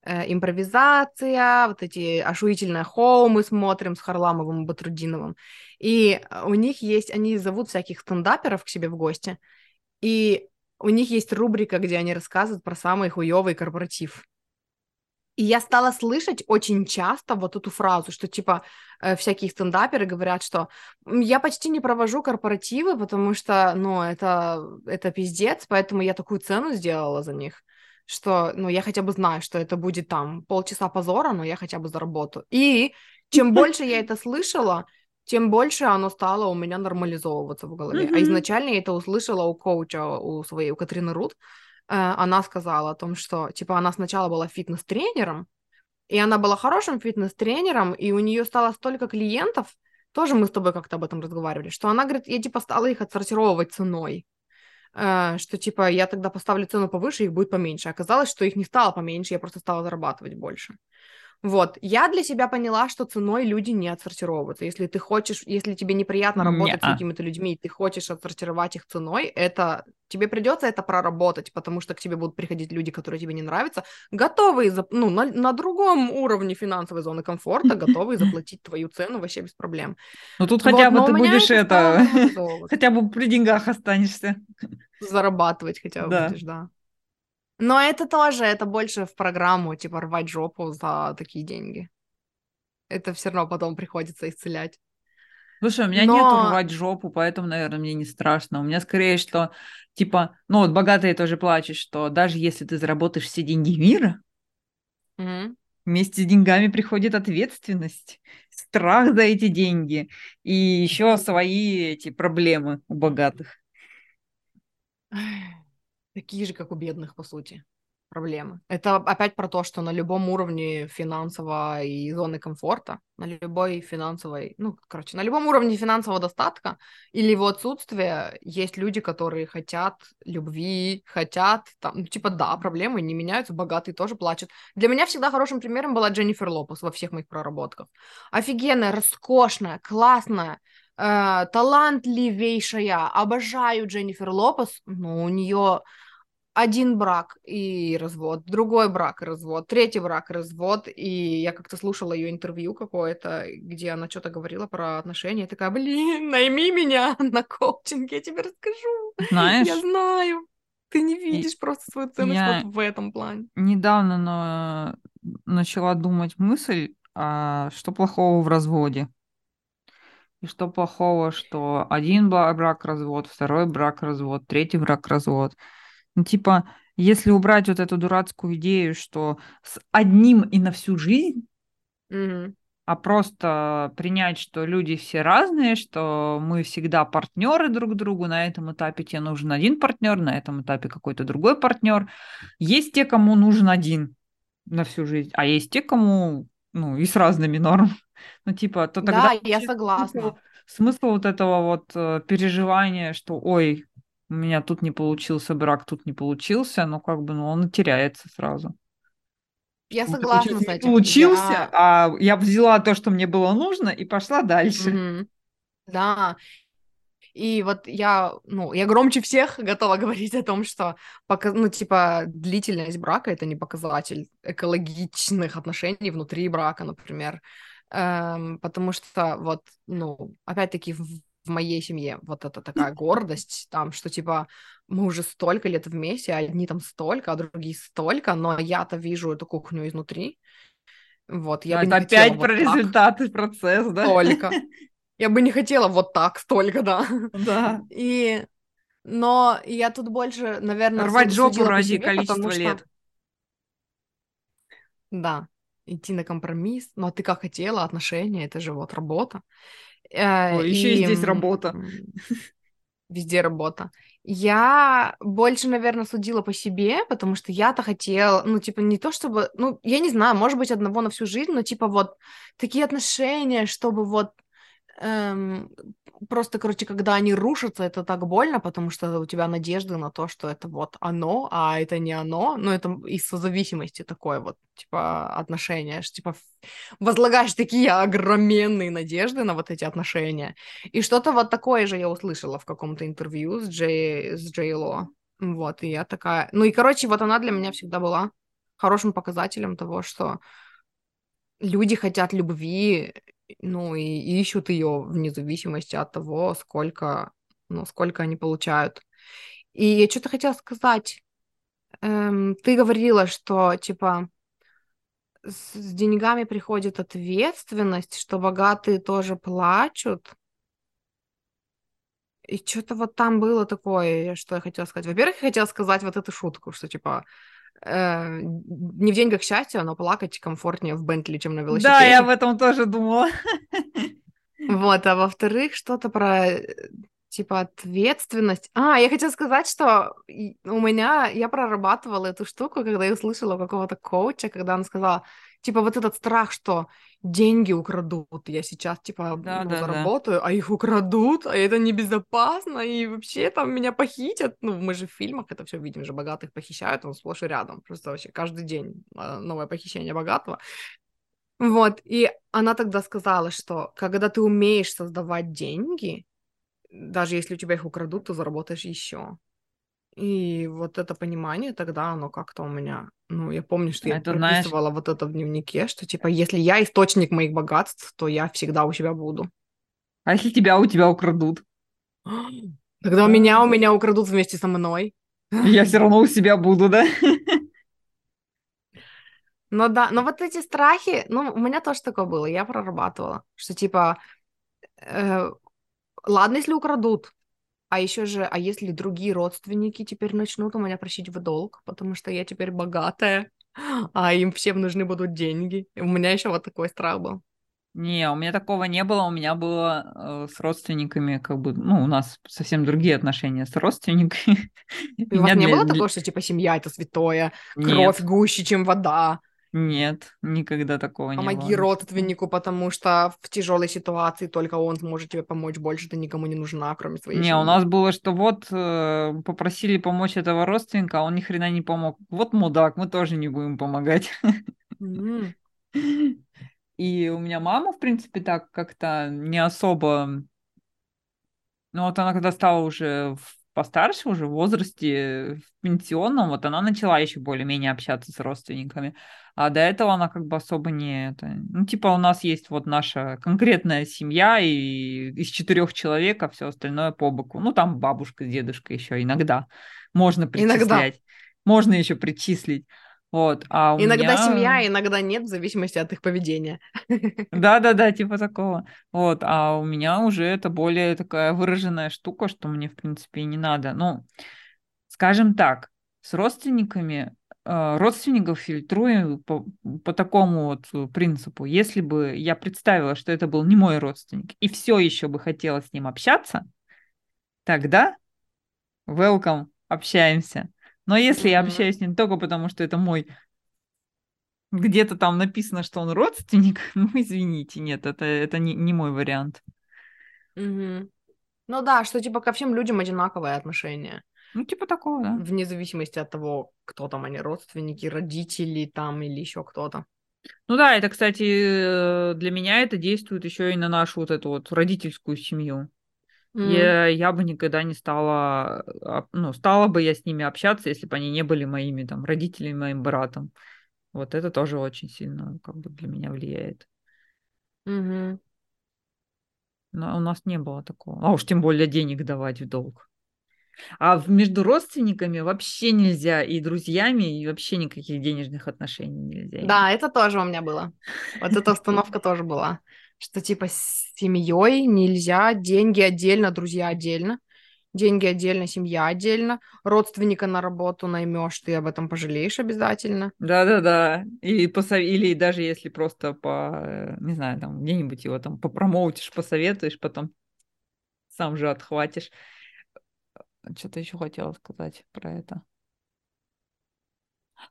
э, импровизация, вот эти ошуительное хоу мы смотрим с Харламовым и Батрудиновым. И у них есть, они зовут всяких стендаперов к себе в гости, и у них есть рубрика, где они рассказывают про самый хуёвый корпоратив. И я стала слышать очень часто вот эту фразу, что типа э, всякие стендаперы говорят, что я почти не провожу корпоративы, потому что, ну, это, это пиздец, поэтому я такую цену сделала за них что, ну, я хотя бы знаю, что это будет там полчаса позора, но я хотя бы заработаю. И чем больше я это слышала, тем больше оно стало у меня нормализовываться в голове. Mm-hmm. А изначально я это услышала у коуча, у своей, у Катрины Рут. Э, она сказала о том, что, типа, она сначала была фитнес-тренером, и она была хорошим фитнес-тренером, и у нее стало столько клиентов, тоже мы с тобой как-то об этом разговаривали, что она говорит, я, типа, стала их отсортировывать ценой. Э, что типа я тогда поставлю цену повыше, их будет поменьше. Оказалось, что их не стало поменьше, я просто стала зарабатывать больше. Вот, я для себя поняла, что ценой люди не отсортировываются. Если ты хочешь, если тебе неприятно работать Не-а. с какими-то людьми, и ты хочешь отсортировать их ценой, это тебе придется это проработать, потому что к тебе будут приходить люди, которые тебе не нравятся, готовые, за, ну, на, на другом уровне финансовой зоны комфорта, готовые заплатить твою цену вообще без проблем.
Ну тут хотя бы ты будешь это, хотя бы при деньгах останешься.
Зарабатывать хотя бы будешь, да. Но это тоже, это больше в программу, типа рвать жопу за такие деньги. Это все равно потом приходится исцелять.
Слушай, у меня Но... нет рвать жопу, поэтому, наверное, мне не страшно. У меня скорее, что, типа, ну вот богатые тоже плачут, что даже если ты заработаешь все деньги мира, mm-hmm. вместе с деньгами приходит ответственность, страх за эти деньги и еще свои эти проблемы у богатых.
Такие же, как у бедных, по сути, проблемы. Это опять про то, что на любом уровне финансового и зоны комфорта, на любой финансовой, ну, короче, на любом уровне финансового достатка или его отсутствия есть люди, которые хотят любви, хотят, там, ну, типа, да, проблемы не меняются, богатые тоже плачут. Для меня всегда хорошим примером была Дженнифер Лопес во всех моих проработках. Офигенная, роскошная, классная, э, талантливейшая, обожаю Дженнифер Лопес, но у нее один брак и развод, другой брак и развод, третий брак и развод. И я как-то слушала ее интервью какое-то, где она что-то говорила про отношения. Я такая, блин, найми меня на коучинг, я тебе расскажу. Знаешь? Я знаю. Ты не видишь и просто свою ценность я вот в этом плане.
Недавно но... начала думать мысль, а что плохого в разводе. И что плохого, что один брак развод, второй брак развод, третий брак развод. Ну, типа, если убрать вот эту дурацкую идею, что с одним и на всю жизнь,
mm-hmm.
а просто принять, что люди все разные, что мы всегда партнеры друг другу, на этом этапе тебе нужен один партнер, на этом этапе какой-то другой партнер. Есть те, кому нужен один на всю жизнь, а есть те, кому ну, и с разными нормами. Ну, типа, то тогда...
Да, я согласна.
Смысл, смысл вот этого вот э, переживания, что, ой, у меня тут не получился брак, тут не получился, но как бы ну, он теряется сразу.
Я согласна с этим.
Получился, я... а я взяла то, что мне было нужно, и пошла дальше.
Mm-hmm. Да. И вот я, ну, я громче всех готова говорить о том, что, пока, ну, типа, длительность брака — это не показатель экологичных отношений внутри брака, например. Эм, потому что, вот, ну, опять-таки, в в моей семье вот это такая гордость, там, что типа мы уже столько лет вместе, а одни там столько, а другие столько, но я-то вижу эту кухню изнутри. Вот,
я бы это опять про вот результаты, процесс, да?
Столько. Я бы не хотела вот так столько, да.
Да.
И... Но я тут больше, наверное,
Рвать жопу ради количества лет. Что...
Да, идти на компромисс. Но ты как хотела, отношения, это же вот работа. Э,
О, еще и здесь работа.
Везде работа. Я больше, наверное, судила по себе, потому что я-то хотела, ну, типа, не то чтобы, ну, я не знаю, может быть, одного на всю жизнь, но, типа, вот такие отношения, чтобы вот Эм, просто, короче, когда они рушатся, это так больно, потому что у тебя надежды на то, что это вот оно, а это не оно. Ну, это из созависимости такое вот, типа, отношения. Что, типа, возлагаешь такие огроменные надежды на вот эти отношения. И что-то вот такое же я услышала в каком-то интервью с Джей, с Джей Ло. Вот, и я такая... Ну и, короче, вот она для меня всегда была хорошим показателем того, что люди хотят любви, ну, и, ищут ее вне зависимости от того, сколько, ну, сколько они получают. И я что-то хотела сказать. Эм, ты говорила, что, типа, с, с деньгами приходит ответственность, что богатые тоже плачут. И что-то вот там было такое, что я хотела сказать. Во-первых, я хотела сказать вот эту шутку, что, типа, э, не в деньгах счастья, но плакать комфортнее в Бентли, чем на велосипеде.
Да, я об этом тоже думала.
Вот, а во-вторых, что-то про э, типа ответственность. А, я хотела сказать, что у меня, я прорабатывала эту штуку, когда я услышала какого-то коуча, когда он сказал, типа вот этот страх, что деньги украдут, я сейчас типа
Да,
ну,
да, да.
заработаю, а их украдут, а это небезопасно, и вообще там меня похитят. Ну, мы же в фильмах это все видим, же богатых похищают, он сплошь и рядом, просто вообще каждый день а, новое похищение богатого. Вот, и она тогда сказала, что когда ты умеешь создавать деньги, даже если у тебя их украдут, ты заработаешь еще. И вот это понимание тогда, оно как-то у меня... Ну, я помню, что я
Это знаешь-
прописывала вот это в дневнике, что, типа, если я источник моих богатств, то я всегда у себя буду.
А если тебя у тебя украдут?
Когда у меня, у меня украдут вместе со мной.
Я все равно у себя буду, да?
Ну да, но вот эти страхи, ну, у меня тоже такое было, я прорабатывала, что, типа, э, ладно, если украдут, а еще же, а если другие родственники теперь начнут у меня просить в долг, потому что я теперь богатая, а им всем нужны будут деньги. И у меня еще вот такой страх был.
Не, у меня такого не было. У меня было э, с родственниками, как бы, ну, у нас совсем другие отношения с родственниками.
И у вас не было такого, что типа семья это святое, кровь
Нет,
гуще, чем вода.
Нет, никогда такого не было.
Помоги родственнику, потому что в тяжелой ситуации только он сможет тебе помочь. Больше ты никому не нужна, кроме своей
Не, у
семьи.
нас было, что вот э, попросили помочь этого родственника, а он ни хрена не помог. Вот мудак, мы тоже не будем помогать.
М.
И у меня мама, в принципе, так как-то не особо... Ну вот она когда стала уже в- постарше, уже в возрасте, в пенсионном, вот она начала еще более-менее общаться с родственниками. А до этого она как бы особо не... Это... Ну типа у нас есть вот наша конкретная семья, и из четырех человек, а все остальное по боку. Ну там бабушка, дедушка еще иногда можно
Иногда.
причислять. Можно еще причислить. Вот, а у
Иногда
меня...
семья, иногда нет, в зависимости от их поведения.
Да-да-да, типа такого. Вот, а у меня уже это более такая выраженная штука, что мне, в принципе, и не надо. Ну, скажем так, с родственниками, э, родственников фильтрую по, по такому вот э, принципу. Если бы я представила, что это был не мой родственник, и все еще бы хотела с ним общаться, тогда welcome, общаемся. Но если я
Мгм.
общаюсь не только потому, что это мой где-то там написано, что он родственник, ну извините, нет, это, это не, не мой вариант.
Мгм. Ну да, что типа ко всем людям одинаковое отношение.
Ну, типа такого, да.
Вне зависимости от того, кто там они, родственники, родители там или еще кто-то.
Ну да, это, кстати, э, для меня это действует еще и на нашу вот эту вот родительскую семью.
М.
Я, я бы никогда не стала, а, ну, стала бы я с ними общаться, если бы они не были моими там родителями, моим братом. Вот это тоже очень сильно как бы для меня влияет.
Мгм.
Но у нас не было такого. А уж тем более денег давать в долг. А между родственниками вообще нельзя, и друзьями, и вообще никаких денежных отношений нельзя.
Да, это тоже у меня было. Вот эта установка тоже была. Что типа с семьей нельзя, деньги отдельно, друзья отдельно. Деньги отдельно, семья отдельно. Родственника на работу наймешь, ты об этом пожалеешь обязательно.
Да-да-да. Или, посов... Или даже если просто по, э, не знаю, там где-нибудь его там попромоутишь, посоветуешь, потом сам же отхватишь. Что-то еще хотела сказать про это.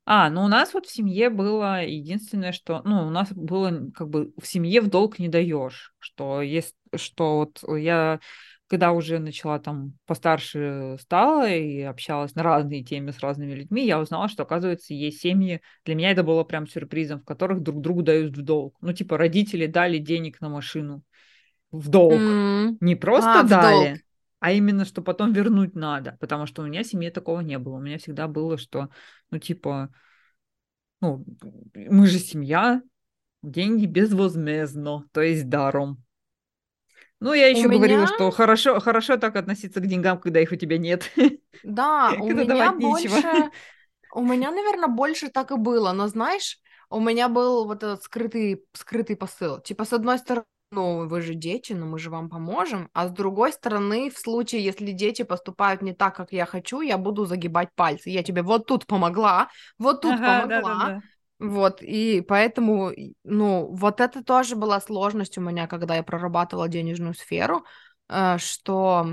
А, ну у нас вот в семье было единственное, что, ну, у нас было как бы в семье в долг не даешь, что есть что вот я когда уже начала там постарше стала и общалась на разные темы с разными людьми, я узнала, что, оказывается, есть семьи, для меня это было прям сюрпризом, в которых друг другу дают в долг. Ну, типа, родители дали денег на машину в долг. Mm. Не просто а, дали, а именно, что потом вернуть надо. Потому что у меня в семье такого не было. У меня всегда было, что, ну, типа, ну, мы же семья, деньги безвозмездно, то есть даром. Ну, я еще у говорила, меня... что хорошо, хорошо так относиться к деньгам, когда их у тебя нет.
Да, у меня больше... У меня, наверное, больше так и было, но знаешь, у меня был вот этот скрытый, скрытый посыл. Типа, с одной стороны, ну, вы же дети, но мы же вам поможем. А с другой стороны, в случае, если дети поступают не так, как я хочу, я буду загибать пальцы. Я тебе вот тут помогла, вот тут ага, помогла. Да, да, да. Вот, и поэтому, ну, вот это тоже была сложность у меня, когда я прорабатывала денежную сферу, э, что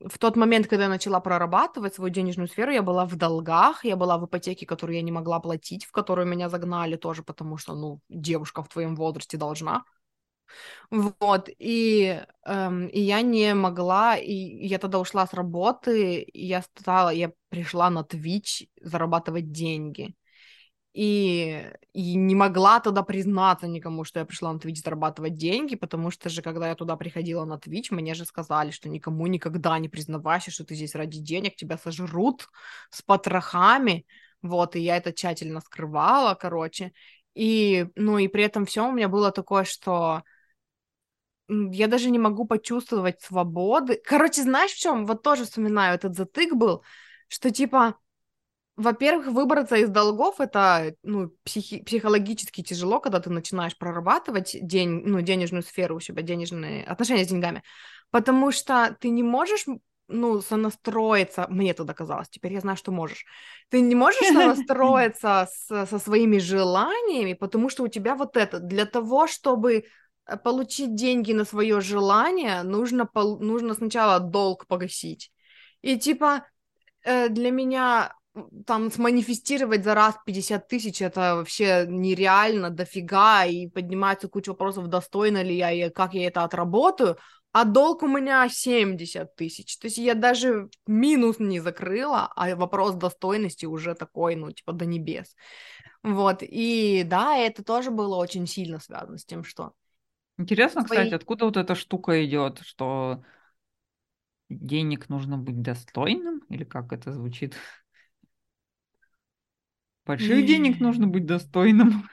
в тот момент, когда я начала прорабатывать свою денежную сферу, я была в долгах, я была в ипотеке, которую я не могла платить, в которую меня загнали тоже, потому что, ну, девушка в твоем возрасте должна. Вот, и, эм, и я не могла, и я тогда ушла с работы, и я стала, я пришла на Twitch зарабатывать деньги. И, и не могла туда признаться никому, что я пришла на Twitch зарабатывать деньги, потому что же, когда я туда приходила на Twitch, мне же сказали, что никому никогда не признавайся, что ты здесь ради денег, тебя сожрут с потрохами, вот, и я это тщательно скрывала, короче, и, ну, и при этом все у меня было такое, что я даже не могу почувствовать свободы. Короче, знаешь, в чем? Вот тоже вспоминаю, этот затык был, что типа во-первых, выбраться из долгов это ну, психи- психологически тяжело, когда ты начинаешь прорабатывать день, ну, денежную сферу у себя, денежные отношения с деньгами, потому что ты не можешь ну, сонастроиться, мне тогда казалось, теперь я знаю, что можешь. Ты не можешь сонастроиться с, со своими желаниями, потому что у тебя вот это, для того, чтобы получить деньги на свое желание, нужно, нужно сначала долг погасить. И типа э, для меня там сманифестировать за раз 50 тысяч это вообще нереально, дофига, и поднимается куча вопросов, достойно ли я и как я это отработаю, а долг у меня 70 тысяч, то есть я даже минус не закрыла, а вопрос достойности уже такой, ну, типа, до небес. Вот, и да, это тоже было очень сильно связано с тем, что...
Интересно, Свои... кстати, откуда вот эта штука идет, что денег нужно быть достойным, или как это звучит? Больших денег нужно быть достойным.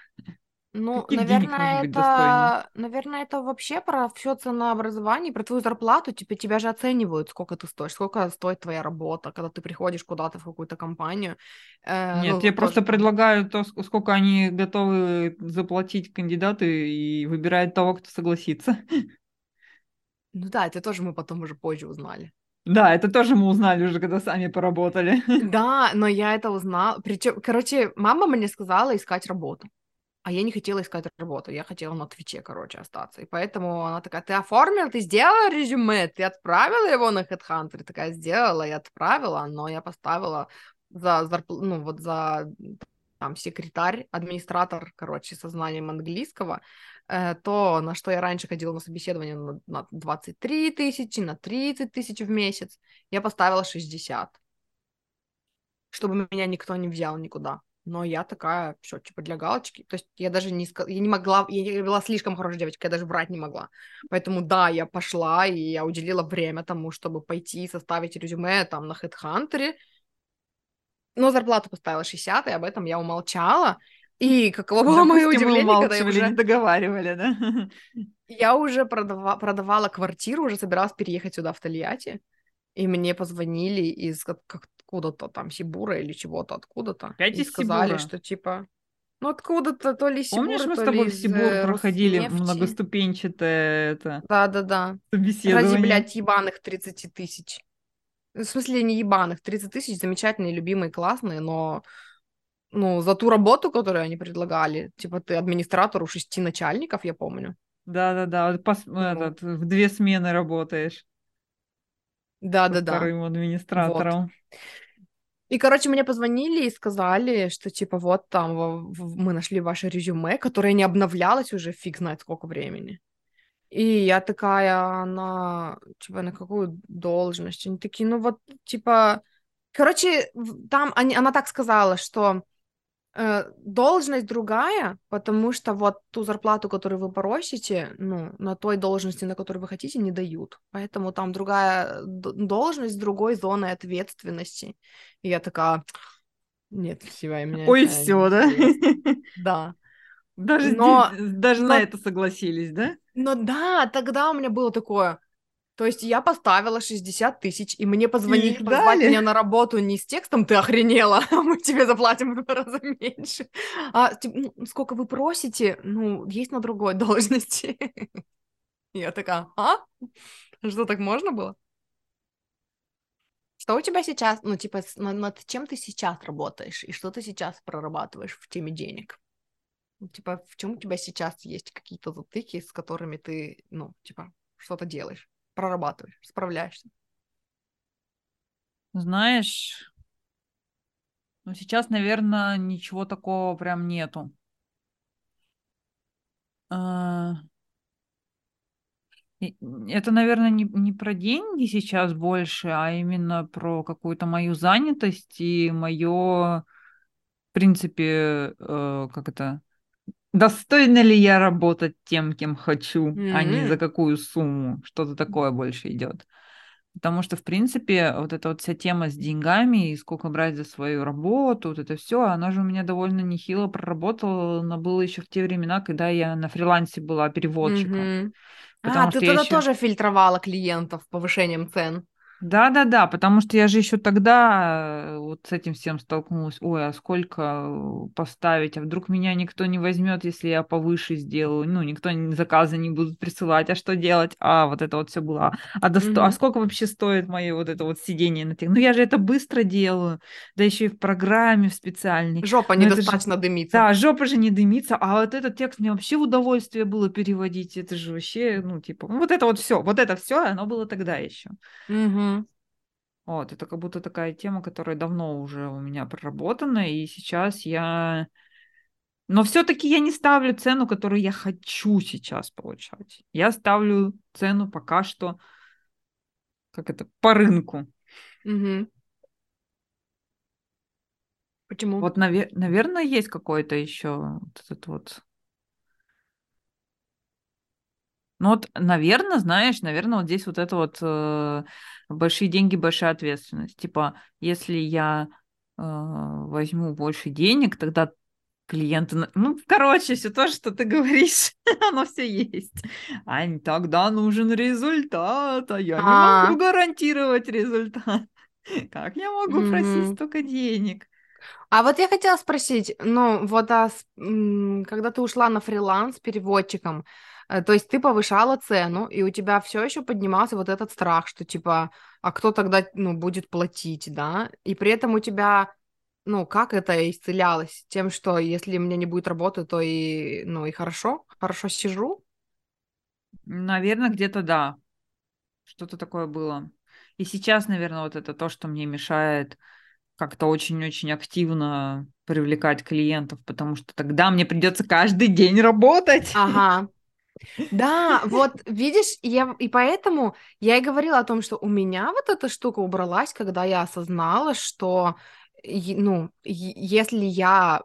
Ну, Каких наверное, это, наверное, это вообще про все ценообразование, про твою зарплату, типа тебя же оценивают, сколько ты стоишь, сколько стоит твоя работа, когда ты приходишь куда-то в какую-то компанию.
Э, Нет, ну, тебе просто предлагают то, сколько они готовы заплатить кандидаты и выбирают того, кто согласится.
Ну да, это тоже мы потом уже позже узнали.
Да, это тоже мы узнали уже, когда сами поработали.
Да, но я это узнала. Причем, короче, мама мне сказала искать работу. А я не хотела искать работу, я хотела на Твиче, короче, остаться. И поэтому она такая, ты оформил, ты сделала резюме, ты отправила его на HeadHunter? Такая, сделала и отправила, но я поставила за, зарп... ну, вот за там секретарь, администратор, короче, со знанием английского, э, то, на что я раньше ходила на собеседование на, на 23 тысячи, на 30 тысяч в месяц, я поставила 60, чтобы меня никто не взял никуда. Но я такая, все, типа, для галочки. То есть я даже не, я не могла, я была слишком хорошей девочкой, я даже брать не могла. Поэтому, да, я пошла, и я уделила время тому, чтобы пойти составить резюме там на HeadHunter, но зарплату поставила 60, и об этом я умолчала. И каково было Допустим, мое удивление, когда я уже...
договаривали, да?
Я уже продава... продавала квартиру, уже собиралась переехать сюда, в Тольятти. И мне позвонили из откуда-то там Сибура или чего-то откуда-то.
Опять
и сказали,
Сибура.
что типа... Ну, откуда-то, то ли Сибура,
Помнишь, мы
с
тобой в Сибур э, проходили Роснефти. многоступенчатое это...
Да-да-да.
Собеседование.
Ради, блядь, ебаных 30 тысяч. В смысле, не ебаных. 30 тысяч замечательные, любимые, классные, но ну, за ту работу, которую они предлагали, типа ты администратор у шести начальников, я помню.
Да-да-да, вот пос... ну. этот, в две смены работаешь.
Да-да-да.
Вторым администратором. Вот.
И, короче, мне позвонили и сказали, что, типа, вот там мы нашли ваше резюме, которое не обновлялось уже фиг знает сколько времени. И я такая, на, типа, на какую должность? Они такие, ну вот, типа, короче, там они, она так сказала, что должность другая, потому что вот ту зарплату, которую вы просите, ну, на той должности, на которой вы хотите, не дают. Поэтому там другая должность с другой зоной ответственности. И я такая, нет, всего, и меня
Ой, все, да?
Да.
Даже, но, даже но, на это согласились, да?
Ну да, тогда у меня было такое. То есть я поставила 60 тысяч, и мне позвонили, и позвать меня на работу не с текстом «ты охренела, мы тебе заплатим в два раза меньше», а типа, ну, сколько вы просите, ну, есть на другой должности. Я такая, а? Что, так можно было? Что у тебя сейчас, ну, типа, над чем ты сейчас работаешь, и что ты сейчас прорабатываешь в теме денег? Ну, типа, в чем у тебя сейчас есть какие-то затыки, с которыми ты, ну, типа, что-то делаешь, прорабатываешь, справляешься?
Знаешь, ну, сейчас, наверное, ничего такого прям нету. А, это, наверное, не, не про деньги сейчас больше, а именно про какую-то мою занятость и мое, в принципе, э, как это, достойна ли я работать тем, кем хочу, mm-hmm. а не за какую сумму. Что-то такое больше идет. Потому что, в принципе, вот эта вот вся тема с деньгами и сколько брать за свою работу, вот это все, она же у меня довольно нехило проработала, но было еще в те времена, когда я на фрилансе была переводчиком.
Mm-hmm. а, ты тогда еще... тоже фильтровала клиентов повышением цен.
Да-да-да, потому что я же еще тогда э, вот с этим всем столкнулась. Ой, а сколько э, поставить? А вдруг меня никто не возьмет, если я повыше сделаю? Ну, никто заказы не будут присылать. А что делать? А, вот это вот все было. А, до mm-hmm. а сколько вообще стоит мое вот это вот сидение на тех? Ну, я же это быстро делаю. Да еще и в программе в специальной.
Жопа
Но
недостаточно же... дымится.
Да, жопа же не дымится. А вот этот текст мне вообще удовольствие было переводить. Это же вообще, ну, типа, ну, вот это вот все. Вот это все, оно было тогда еще.
Mm-hmm.
Вот, это как будто такая тема, которая давно уже у меня проработана, и сейчас я... Но все-таки я не ставлю цену, которую я хочу сейчас получать. Я ставлю цену пока что, как это, по рынку.
Угу. Почему?
Вот, навер- наверное, есть какой-то еще вот этот вот ну вот, наверное, знаешь, наверное, вот здесь вот это вот э, большие деньги, большая ответственность. Типа, если я э, возьму больше денег, тогда клиенты... Ну, короче, все то, что ты говоришь, оно все есть. Ань, тогда нужен результат, а я А-а-а. не могу гарантировать результат. Как я могу mm-hmm. просить столько денег?
А вот я хотела спросить, ну вот, а, когда ты ушла на фриланс переводчиком, то есть ты повышала цену, и у тебя все еще поднимался вот этот страх, что типа, а кто тогда, ну, будет платить, да? И при этом у тебя, ну, как это исцелялось? Тем, что если мне не будет работы, то и, ну, и хорошо, хорошо сижу?
Наверное, где-то да. Что-то такое было. И сейчас, наверное, вот это то, что мне мешает как-то очень-очень активно привлекать клиентов, потому что тогда мне придется каждый день работать.
Ага, да, вот видишь, я, и поэтому я и говорила о том, что у меня вот эта штука убралась, когда я осознала, что, ну, если я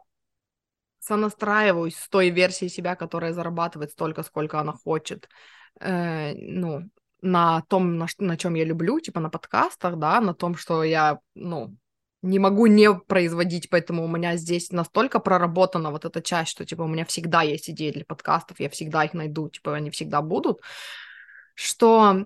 сонастраиваюсь с той версией себя, которая зарабатывает столько, сколько она хочет, э, ну, на том, на, на чем я люблю, типа на подкастах, да, на том, что я, ну, не могу не производить, поэтому у меня здесь настолько проработана вот эта часть, что, типа, у меня всегда есть идеи для подкастов, я всегда их найду, типа, они всегда будут, что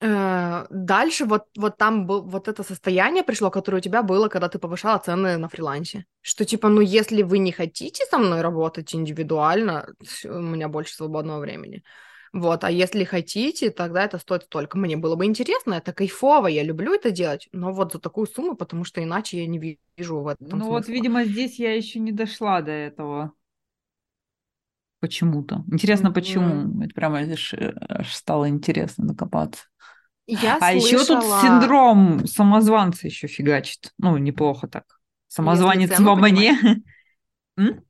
э, дальше вот, вот там был, вот это состояние пришло, которое у тебя было, когда ты повышала цены на фрилансе, что, типа, ну, если вы не хотите со мной работать индивидуально, у меня больше свободного времени, вот, а если хотите, тогда это стоит столько. Мне было бы интересно, это кайфово, я люблю это делать, но вот за такую сумму, потому что иначе я не вижу в этом
Ну
смысла.
вот, видимо, здесь я еще не дошла до этого. Почему-то. Интересно, почему? Это прямо аж, аж стало интересно докопаться.
Я
а
слышала...
еще тут синдром самозванца еще фигачит. Ну, неплохо так. Самозванец во мне.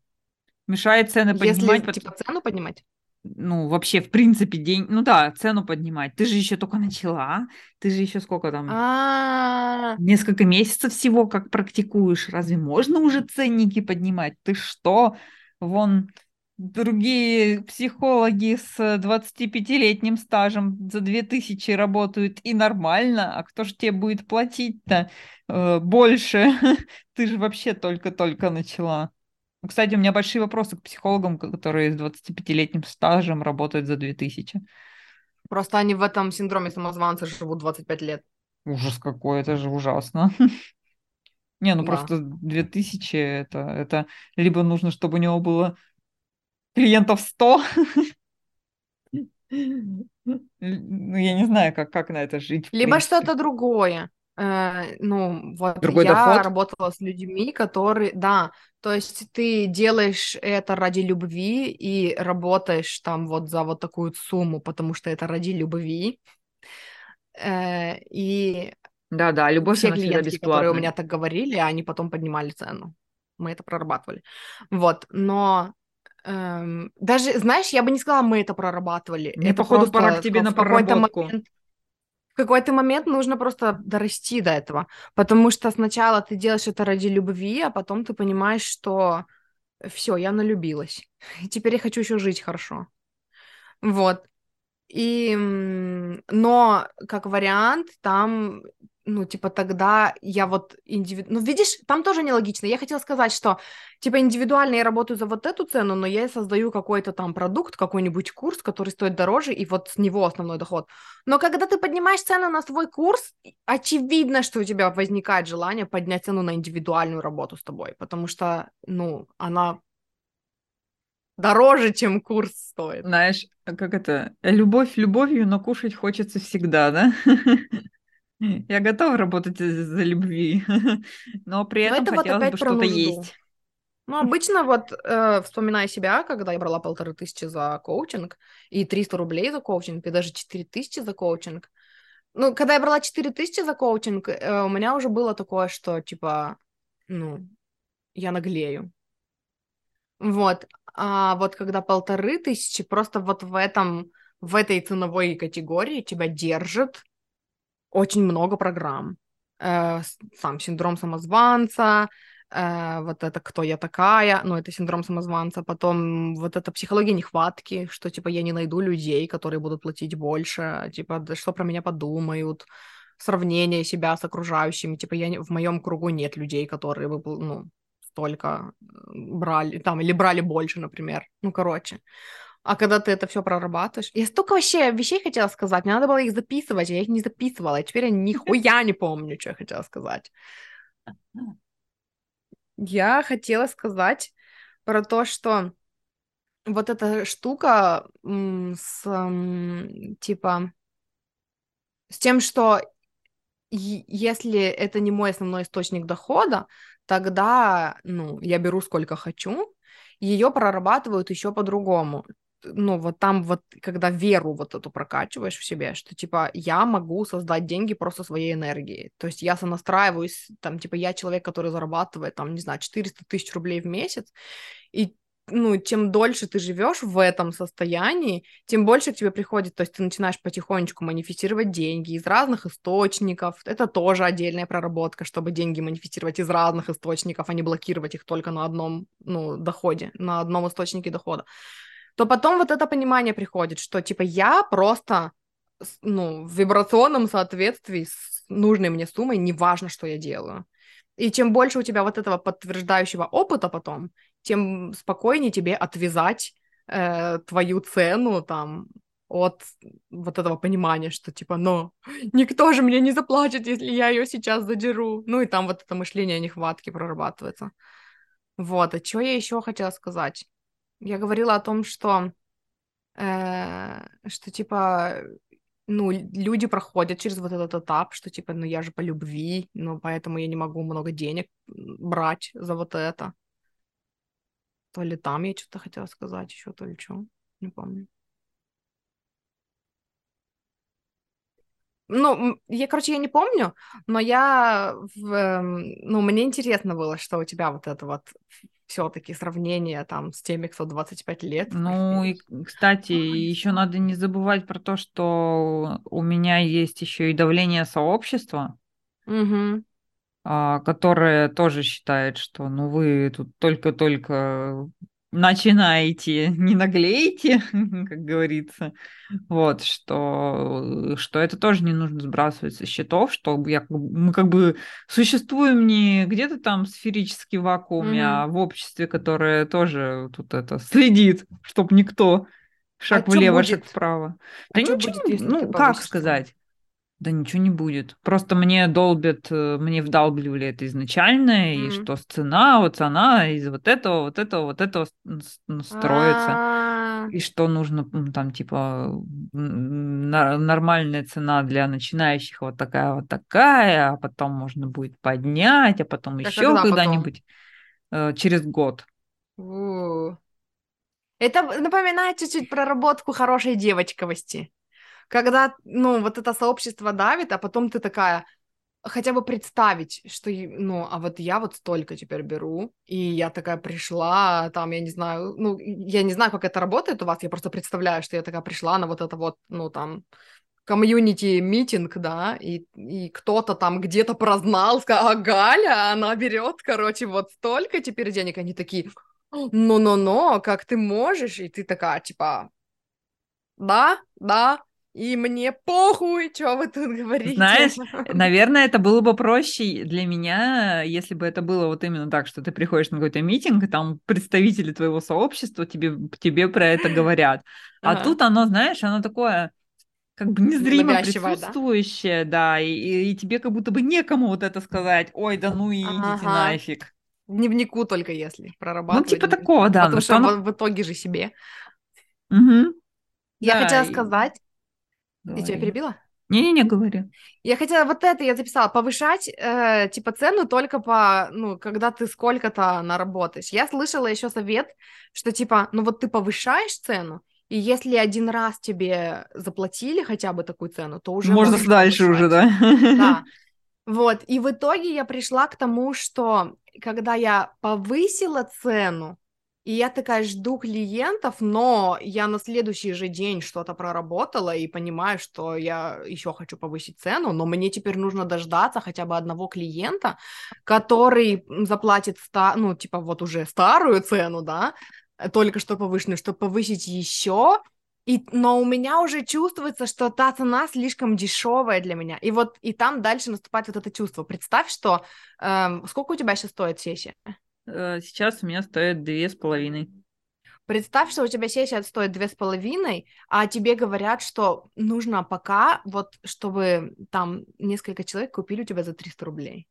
Мешает цены
Если,
поднимать.
типа, цену поднимать?
Ну, вообще, в принципе, день, ну да, цену поднимать. Ты же еще только начала, ты же еще сколько там,
А,
несколько месяцев всего как практикуешь. Разве можно уже ценники поднимать? Ты что? Вон другие психологи с 25-летним стажем за 2000 работают и нормально, а кто же тебе будет платить-то э, больше? Ты же вообще только-только начала. Кстати, у меня большие вопросы к психологам, которые с 25-летним стажем работают за 2000.
Просто они в этом синдроме самозванца живут 25 лет.
Ужас какой, это же ужасно. Не, ну
Да.
просто 2000 это, это либо нужно, чтобы у него было клиентов 100, ну я не знаю, как, как на это жить.
Либо что-то другое. Э, ну, вот
Другой
я
доход?
работала с людьми, которые, да, то есть ты делаешь это ради любви и работаешь там вот за вот такую сумму, потому что это ради любви. Э, и
Да-да, любовь,
все клиентки, которые у меня так говорили, они потом поднимали цену. Мы это прорабатывали. Вот, но эм, даже, знаешь, я бы не сказала, мы это прорабатывали.
Мне,
это
походу, пора к тебе на проработку.
момент в какой-то момент нужно просто дорасти до этого, потому что сначала ты делаешь это ради любви, а потом ты понимаешь, что все, я налюбилась, и теперь я хочу еще жить хорошо. Вот. И, но как вариант, там, ну, типа, тогда я вот индивид... Ну, видишь, там тоже нелогично. Я хотела сказать, что, типа, индивидуально я работаю за вот эту цену, но я создаю какой-то там продукт, какой-нибудь курс, который стоит дороже, и вот с него основной доход. Но когда ты поднимаешь цену на свой курс, очевидно, что у тебя возникает желание поднять цену на индивидуальную работу с тобой, потому что, ну, она дороже, чем курс стоит.
Знаешь, как это? Любовь любовью, но кушать хочется всегда, да? Я готова работать за любви, но при
Но
этом
это вот
хотелось бы
опять про
что-то есть.
Ну, обычно вот, э, вспоминая себя, когда я брала полторы тысячи за коучинг и 300 рублей за коучинг, и даже 4 тысячи за коучинг. Ну, когда я брала 4 тысячи за коучинг, э, у меня уже было такое, что, типа, ну, я наглею. Вот. А вот когда полторы тысячи, просто вот в этом, в этой ценовой категории тебя держит очень много программ. Э, сам синдром самозванца, э, вот это «Кто я такая?», ну, это синдром самозванца, потом вот это психология нехватки, что, типа, я не найду людей, которые будут платить больше, типа, да что про меня подумают, сравнение себя с окружающими, типа, я не- в моем кругу нет людей, которые бы, ну, столько э, брали, там, или брали больше, например, ну, короче. А когда ты это все прорабатываешь... Я столько вообще вещей хотела сказать, мне надо было их записывать, а я их не записывала, и теперь я нихуя не помню, что я хотела сказать. Я хотела сказать про то, что вот эта штука с, типа, с тем, что если это не мой основной источник дохода, тогда, ну, я беру сколько хочу, ее прорабатывают еще по-другому. Ну, вот там вот, когда веру вот эту прокачиваешь в себе, что, типа, я могу создать деньги просто своей энергией. То есть я сонастраиваюсь, там, типа, я человек, который зарабатывает, там, не знаю, 400 тысяч рублей в месяц, и ну, чем дольше ты живешь в этом состоянии, тем больше к тебе приходит, то есть ты начинаешь потихонечку манифестировать деньги из разных источников. Это тоже отдельная проработка, чтобы деньги манифестировать из разных источников, а не блокировать их только на одном, ну, доходе, на одном источнике дохода. То потом вот это понимание приходит, что, типа, я просто, ну, в вибрационном соответствии с нужной мне суммой, неважно, что я делаю. И чем больше у тебя вот этого подтверждающего опыта потом, тем спокойнее тебе отвязать э, твою цену там от вот этого понимания, что типа, ну, никто же мне не заплатит, если я ее сейчас задеру. Ну и там вот это мышление нехватки прорабатывается. Вот, а что я еще хотела сказать? Я говорила о том, что, э, что типа, ну, люди проходят через вот этот этап, что типа, ну, я же по любви, ну, поэтому я не могу много денег брать за вот это. То ли там я что-то хотела сказать еще, то ли что, не помню. Ну, я, короче, я не помню, но я, в, эм, ну, мне интересно было, что у тебя вот это вот все-таки сравнение там с теми, кто 25 лет.
Ну и, кстати, еще надо не забывать про то, что у меня есть еще и давление сообщества,
Угу.
которое тоже считает, что ну вы тут только-только начинаете, не наглеете, как говорится. Вот, что, что это тоже не нужно сбрасывать со счетов, что я, мы как бы существуем не где-то там в сферически вакууме,
Мгм.
а в обществе, которое тоже тут это следит, чтобы никто шаг
А
влево, шаг вправо.
А
Да ничего
будет,
ну, как сказать? Да ничего не будет. Просто мне долбят, э, мне вдалбливали это изначально, и
Мгм.
что цена, вот цена из вот этого, вот этого, вот этого строится.
А,
И что нужно, там, типа, нормальная цена для начинающих вот такая вот такая, а потом можно будет поднять, а потом
А
еще когда-нибудь э, через год.
у. Это напоминает чуть-чуть проработку хорошей девочковости. Когда, ну, вот это сообщество давит, а потом ты такая, хотя бы представить, что, ну, а вот я вот столько теперь беру, и я такая пришла, там, я не знаю, ну, я не знаю, как это работает у вас, я просто представляю, что я такая пришла на вот это вот, ну, там, community meeting, да, и, и кто-то там где-то прознал, сказал, а Галя, она берет, короче, вот столько теперь денег, они такие, ну-ну-ну, как ты можешь, и ты такая, типа, да, да, и мне похуй, что вы тут говорите.
Знаешь, Наверное, это было бы проще для меня, если бы это было вот именно так, что ты приходишь на какой-то митинг, и там представители твоего сообщества тебе, тебе про это говорят. А
Ага.
тут оно, знаешь, оно такое как бы незримо
Ненавязчивое, да?
присутствующее, да, и, и- и тебе как будто бы некому вот это сказать, ой, да ну и идите
Ага.
нафиг.
Дневнику только если прорабатывать.
типа
дневник.
такого, да,
Потому
но
что
оно-
в, итоге же себе.
Мгм.
Я
Да,
хотела
и-
сказать... Я тебя
Говори.
перебила?
Не-не-не, говори.
Я хотела вот это я записала, повышать э, типа цену только по, ну, когда ты сколько-то наработаешь. Я слышала еще совет, что типа, ну вот ты повышаешь цену, и если один раз тебе заплатили хотя бы такую цену, то уже
Можно дальше уже,
повышать.
да?
Да. Вот, и в итоге я пришла к тому, что когда я повысила цену, и я такая жду клиентов, но я на следующий же день что-то проработала и понимаю, что я еще хочу повысить цену, но мне теперь нужно дождаться хотя бы одного клиента, который заплатит, ста- ну, типа, вот уже старую цену, да, э, только что повышенную, чтобы повысить еще, и, но у меня уже чувствуется, что та цена слишком дешевая для меня. И вот и там дальше наступает вот это чувство. Представь, что эм, сколько у тебя сейчас стоит сессия?
Э, Сейчас у меня стоит две с половиной.
Представь, что у тебя сессия стоит две с половиной, а тебе говорят, что нужно пока, вот, чтобы там несколько человек купили у тебя за 300 рублей.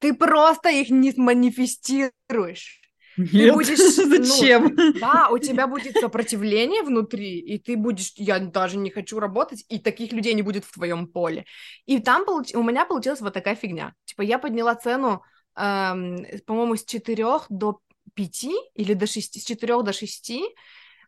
Ты просто их не манифестируешь.
Нет,
будешь, ну,
зачем?
Да, у тебя будет сопротивление внутри, и ты будешь, я даже не хочу работать, и таких людей не будет в твоем поле. И там получ- у меня получилась вот такая фигня. Типа я подняла цену, эм, по-моему, с 4 до 5 или до 6, с 4 до 6,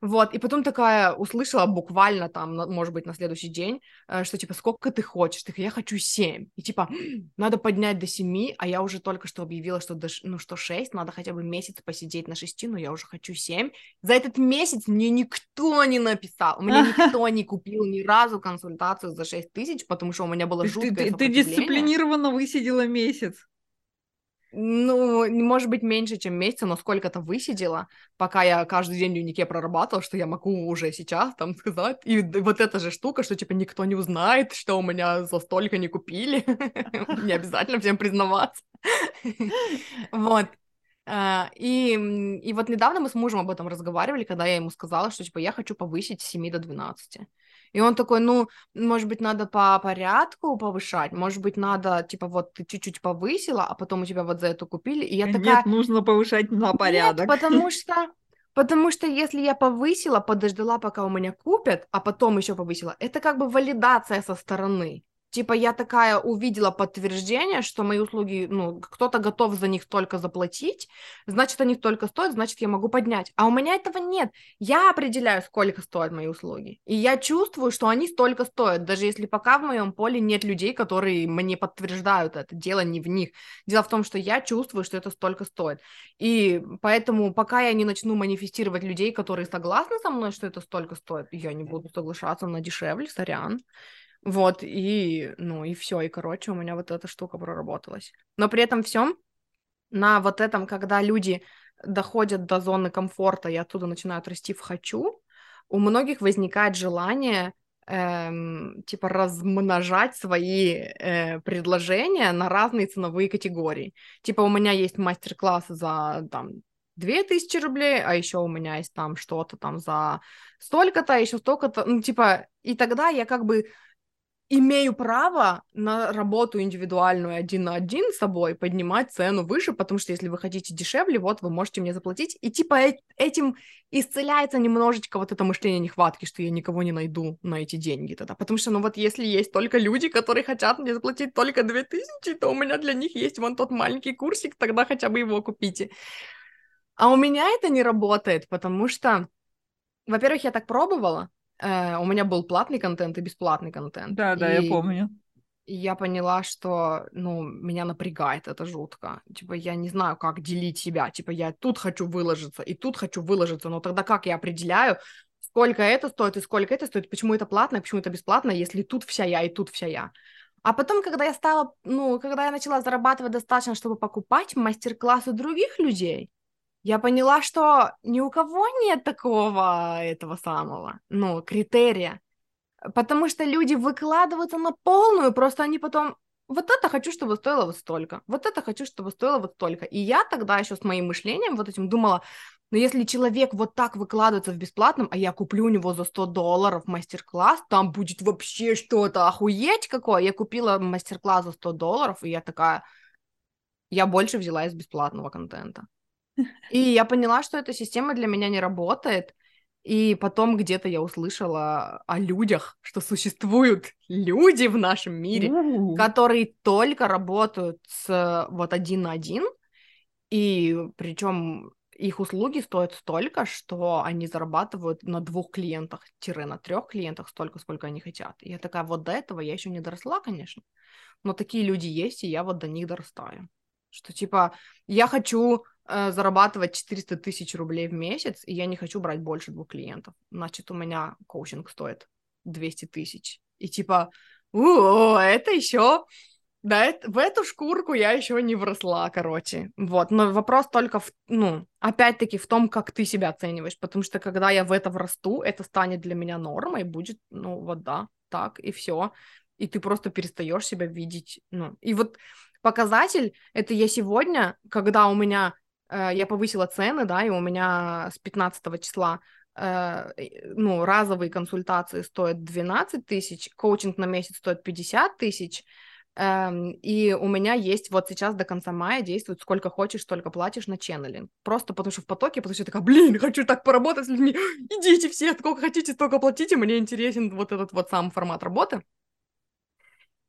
вот, и потом такая услышала буквально там, может быть, на следующий день, э, что типа, сколько ты хочешь? Ты такая, я хочу 7. И типа, надо поднять до 7, а я уже только что объявила, что, до, ну, что 6, надо хотя бы месяц посидеть на 6, но я уже хочу 7. За этот месяц мне никто не написал, меня никто не купил ни разу консультацию за 6 тысяч, потому что у меня было
Ты,
жуткое
ты- ты
сопротивление.
дисциплинированно высидела месяц.
Ну, может быть меньше, чем месяц, но сколько-то высидела, пока я каждый день в дневнике прорабатывала, что я могу уже сейчас там сказать. И вот эта же штука, что типа никто не узнает, что у меня за столько не купили. Не обязательно всем признаваться. Вот. А, И, и вот недавно мы с мужем об этом разговаривали, когда я ему сказала, что типа я хочу повысить с 7 до 12. И он такой, ну, может быть, надо по порядку повышать, может быть, надо, типа, вот ты чуть-чуть повысила, а потом у тебя вот за это купили, и я такая,
Нет, нужно повышать на порядок.
нет, потому что, потому что если я повысила, подождала, пока у меня купят, а потом еще повысила, это как бы валидация со стороны. Типа я такая увидела подтверждение, что мои услуги, ну, кто-то готов за них столько заплатить, значит, они столько стоят, значит, я могу поднять. А у меня этого нет. Я определяю, сколько стоят мои услуги. И я чувствую, что они столько стоят, даже если пока в моем поле нет людей, которые мне подтверждают это. Дело не в них. Дело в том, что я чувствую, что это столько стоит. И поэтому пока я не начну манифестировать людей, которые согласны со мной, что это столько стоит, я не буду соглашаться на дешевле, сорян. Вот, и, ну, и все, и, короче, у меня вот эта штука проработалась. Но при этом всем на вот этом, когда люди доходят до зоны комфорта и оттуда начинают расти в хочу, у многих возникает желание эм, типа размножать свои э, предложения на разные ценовые категории. Типа у меня есть мастер-класс за там 2000 рублей, а еще у меня есть там что-то там за столько-то, а еще столько-то, ну типа, и тогда я как бы имею право на работу индивидуальную один на один с собой поднимать цену выше, потому что если вы хотите дешевле, вот вы можете мне заплатить. И типа э- этим исцеляется немножечко вот это мышление нехватки, что я никого не найду на эти деньги тогда. Потому что, ну вот если есть только люди, которые хотят мне заплатить только 2000, то у меня для них есть вон тот маленький курсик, тогда хотя бы его купите. А у меня это не работает, потому что, во-первых, я так пробовала, Э, у меня был платный контент и бесплатный контент.
Да, да,
и
я помню.
Я поняла, что, ну, меня напрягает это жутко. Типа, я не знаю, как делить себя. Типа, я тут хочу выложиться, и тут хочу выложиться, но тогда как я определяю, сколько это стоит и сколько это стоит, почему это платно, почему это бесплатно, если тут вся я и тут вся я. А потом, когда я стала, ну, когда я начала зарабатывать достаточно, чтобы покупать мастер-классы других людей, я поняла, что ни у кого нет такого этого самого, ну, критерия. Потому что люди выкладываются на полную, просто они потом вот это хочу, чтобы стоило вот столько, вот это хочу, чтобы стоило вот столько. И я тогда еще с моим мышлением вот этим думала, но если человек вот так выкладывается в бесплатном, а я куплю у него за 100 долларов мастер-класс, там будет вообще что-то охуеть какое. Я купила мастер-класс за 100 долларов, и я такая, я больше взяла из бесплатного контента. И я поняла, что эта система для меня не работает. И потом где-то я услышала о людях, что существуют люди в нашем мире,
У-у-у.
которые только работают с вот один на один, и причем их услуги стоят столько, что они зарабатывают на двух клиентах, тире на трех клиентах столько, сколько они хотят. И я такая, вот до этого я еще не доросла, конечно, но такие люди есть, и я вот до них дорастаю. Что типа, я хочу зарабатывать 400 тысяч рублей в месяц, и я не хочу брать больше двух клиентов. Значит, у меня коучинг стоит 200 тысяч. И типа, о, это еще... Да, это, в эту шкурку я еще не вросла, короче. Вот, но вопрос только, в, ну, опять-таки в том, как ты себя оцениваешь, потому что когда я в это врасту, это станет для меня нормой, будет, ну, вот да, так, и все. И ты просто перестаешь себя видеть, ну, и вот показатель, это я сегодня, когда у меня Э, я повысила цены, да, и у меня с 15 числа э, ну, разовые консультации стоят 12 тысяч, коучинг на месяц стоит 50 тысяч, эм, и у меня есть вот сейчас до конца мая действует сколько хочешь, столько платишь на ченнелинг. Просто потому что в потоке, потому что я такая, блин, хочу так поработать с людьми, идите все, сколько хотите, столько платите, мне интересен вот этот вот сам формат работы.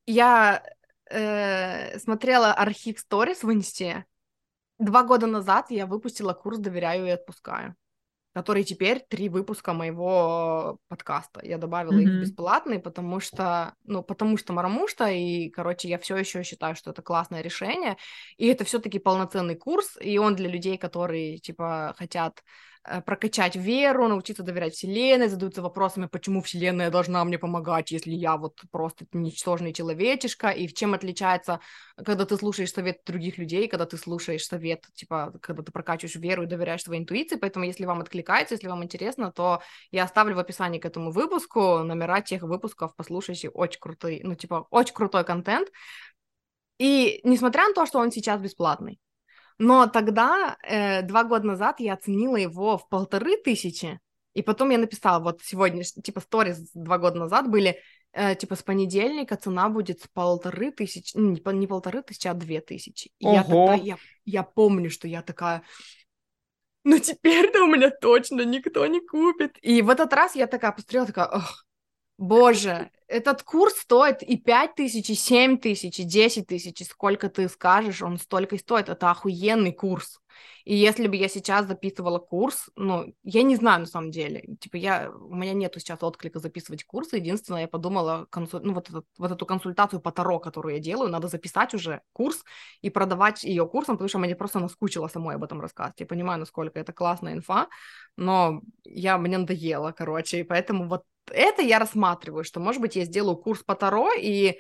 Я э, смотрела архив сторис в инсте, Два года назад я выпустила курс «Доверяю и отпускаю», который теперь три выпуска моего подкаста. Я добавила mm-hmm. их бесплатные, потому что, ну, потому что марамушта, и, короче, я все еще считаю, что это классное решение, и это все-таки полноценный курс, и он для людей, которые, типа, хотят прокачать веру, научиться доверять Вселенной, задаются вопросами, почему Вселенная должна мне помогать, если я вот просто ничтожный человечишка, и в чем отличается, когда ты слушаешь совет других людей, когда ты слушаешь совет, типа, когда ты прокачиваешь веру и доверяешь своей интуиции, поэтому если вам откликается, если вам интересно, то я оставлю в описании к этому выпуску номера тех выпусков, послушайте, очень крутой, ну, типа, очень крутой контент, и несмотря на то, что он сейчас бесплатный, но тогда, э, два года назад, я оценила его в полторы тысячи, и потом я написала, вот сегодня, типа, сторис два года назад были, э, типа, с понедельника цена будет с полторы тысячи, не, не полторы тысячи, а две тысячи. И я, тогда, я, я помню, что я такая, ну теперь-то у меня точно никто не купит. И в этот раз я такая посмотрела, такая, ох, Боже, этот курс стоит и 5 тысяч, и 7 тысяч, и 10 тысяч, сколько ты скажешь, он столько и стоит. Это охуенный курс. И если бы я сейчас записывала курс, ну, я не знаю на самом деле, типа я, у меня нету сейчас отклика записывать курсы, единственное, я подумала, консуль... ну, вот, этот, вот эту консультацию по Таро, которую я делаю, надо записать уже курс и продавать ее курсом, потому что мне просто наскучило самой об этом рассказать. Я понимаю, насколько это классная инфа, но я, мне надоело, короче, и поэтому вот это я рассматриваю, что, может быть, я сделаю курс по Таро, и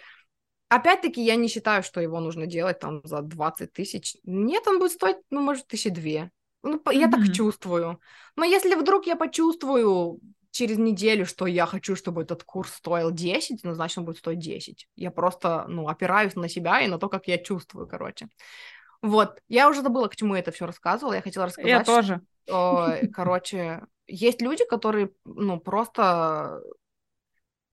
опять-таки я не считаю, что его нужно делать там за 20 тысяч. Нет, он будет стоить, ну, может, тысячи две. Ну, я mm-hmm. так чувствую. Но если вдруг я почувствую через неделю, что я хочу, чтобы этот курс стоил 10, ну, значит, он будет стоить 10. Я просто, ну, опираюсь на себя и на то, как я чувствую, короче. Вот, я уже забыла, к чему я это все рассказывала. Я хотела рассказать.
Я тоже.
Что, короче, есть люди, которые, ну, просто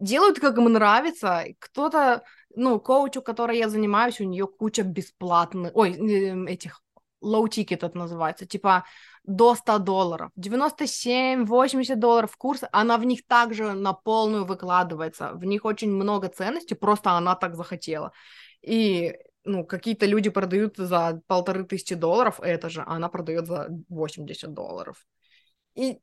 делают, как им нравится. Кто-то, ну, коуч, у которой я занимаюсь, у нее куча бесплатных, ой, эм, этих low ticket это называется, типа до 100 долларов, 97, 80 долларов курс, она в них также на полную выкладывается, в них очень много ценностей, просто она так захотела. И ну, какие-то люди продают за полторы тысячи долларов, это же, а она продает за 80 долларов. И,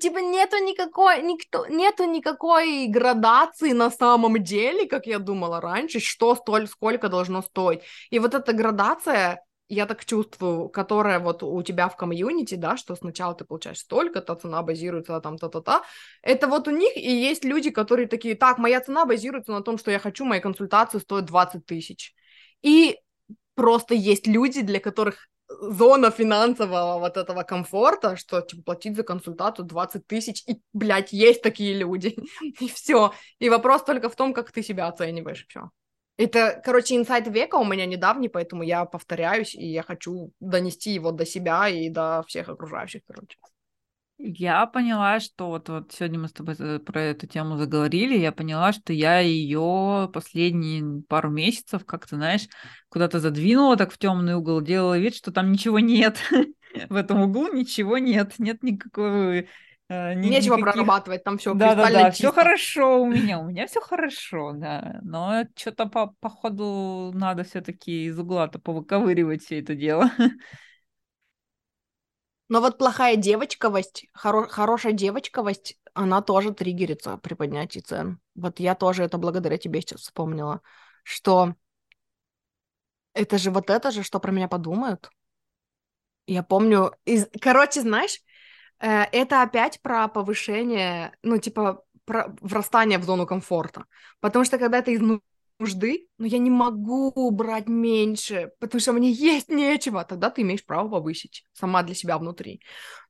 типа, нету никакой, никто, нету никакой градации на самом деле, как я думала раньше, что столь, сколько должно стоить. И вот эта градация, я так чувствую, которая вот у тебя в комьюнити, да, что сначала ты получаешь столько-то, цена базируется там та-та-та, это вот у них и есть люди, которые такие, так, моя цена базируется на том, что я хочу, мои консультации стоят 20 тысяч. И просто есть люди, для которых зона финансового вот этого комфорта, что типа платить за консультацию 20 тысяч, и, блядь, есть такие люди, и все. И вопрос только в том, как ты себя оцениваешь, все. Это, короче, инсайт века у меня недавний, поэтому я повторяюсь, и я хочу донести его до себя и до всех окружающих, короче.
Я поняла, что вот, вот сегодня мы с тобой про эту тему заговорили, я поняла, что я ее последние пару месяцев, как ты знаешь, куда-то задвинула так в темный угол, делала вид, что там ничего нет. В этом углу ничего нет, нет никакого
Uh, ни, Нечего никаких... прорабатывать, там все
Да, да, да, все хорошо у меня, у меня все хорошо, да. Но что-то по, по ходу надо все-таки из угла-то повыковыривать все это дело.
Но вот плохая девочковость, хоро- хорошая девочковость, она тоже триггерится при поднятии цен. Вот я тоже это благодаря тебе сейчас вспомнила, что это же вот это же, что про меня подумают. Я помню, из... короче, знаешь, э, это опять про повышение, ну, типа, про врастание в зону комфорта. Потому что когда ты из нужды, но я не могу брать меньше, потому что мне есть нечего. Тогда ты имеешь право повысить сама для себя внутри.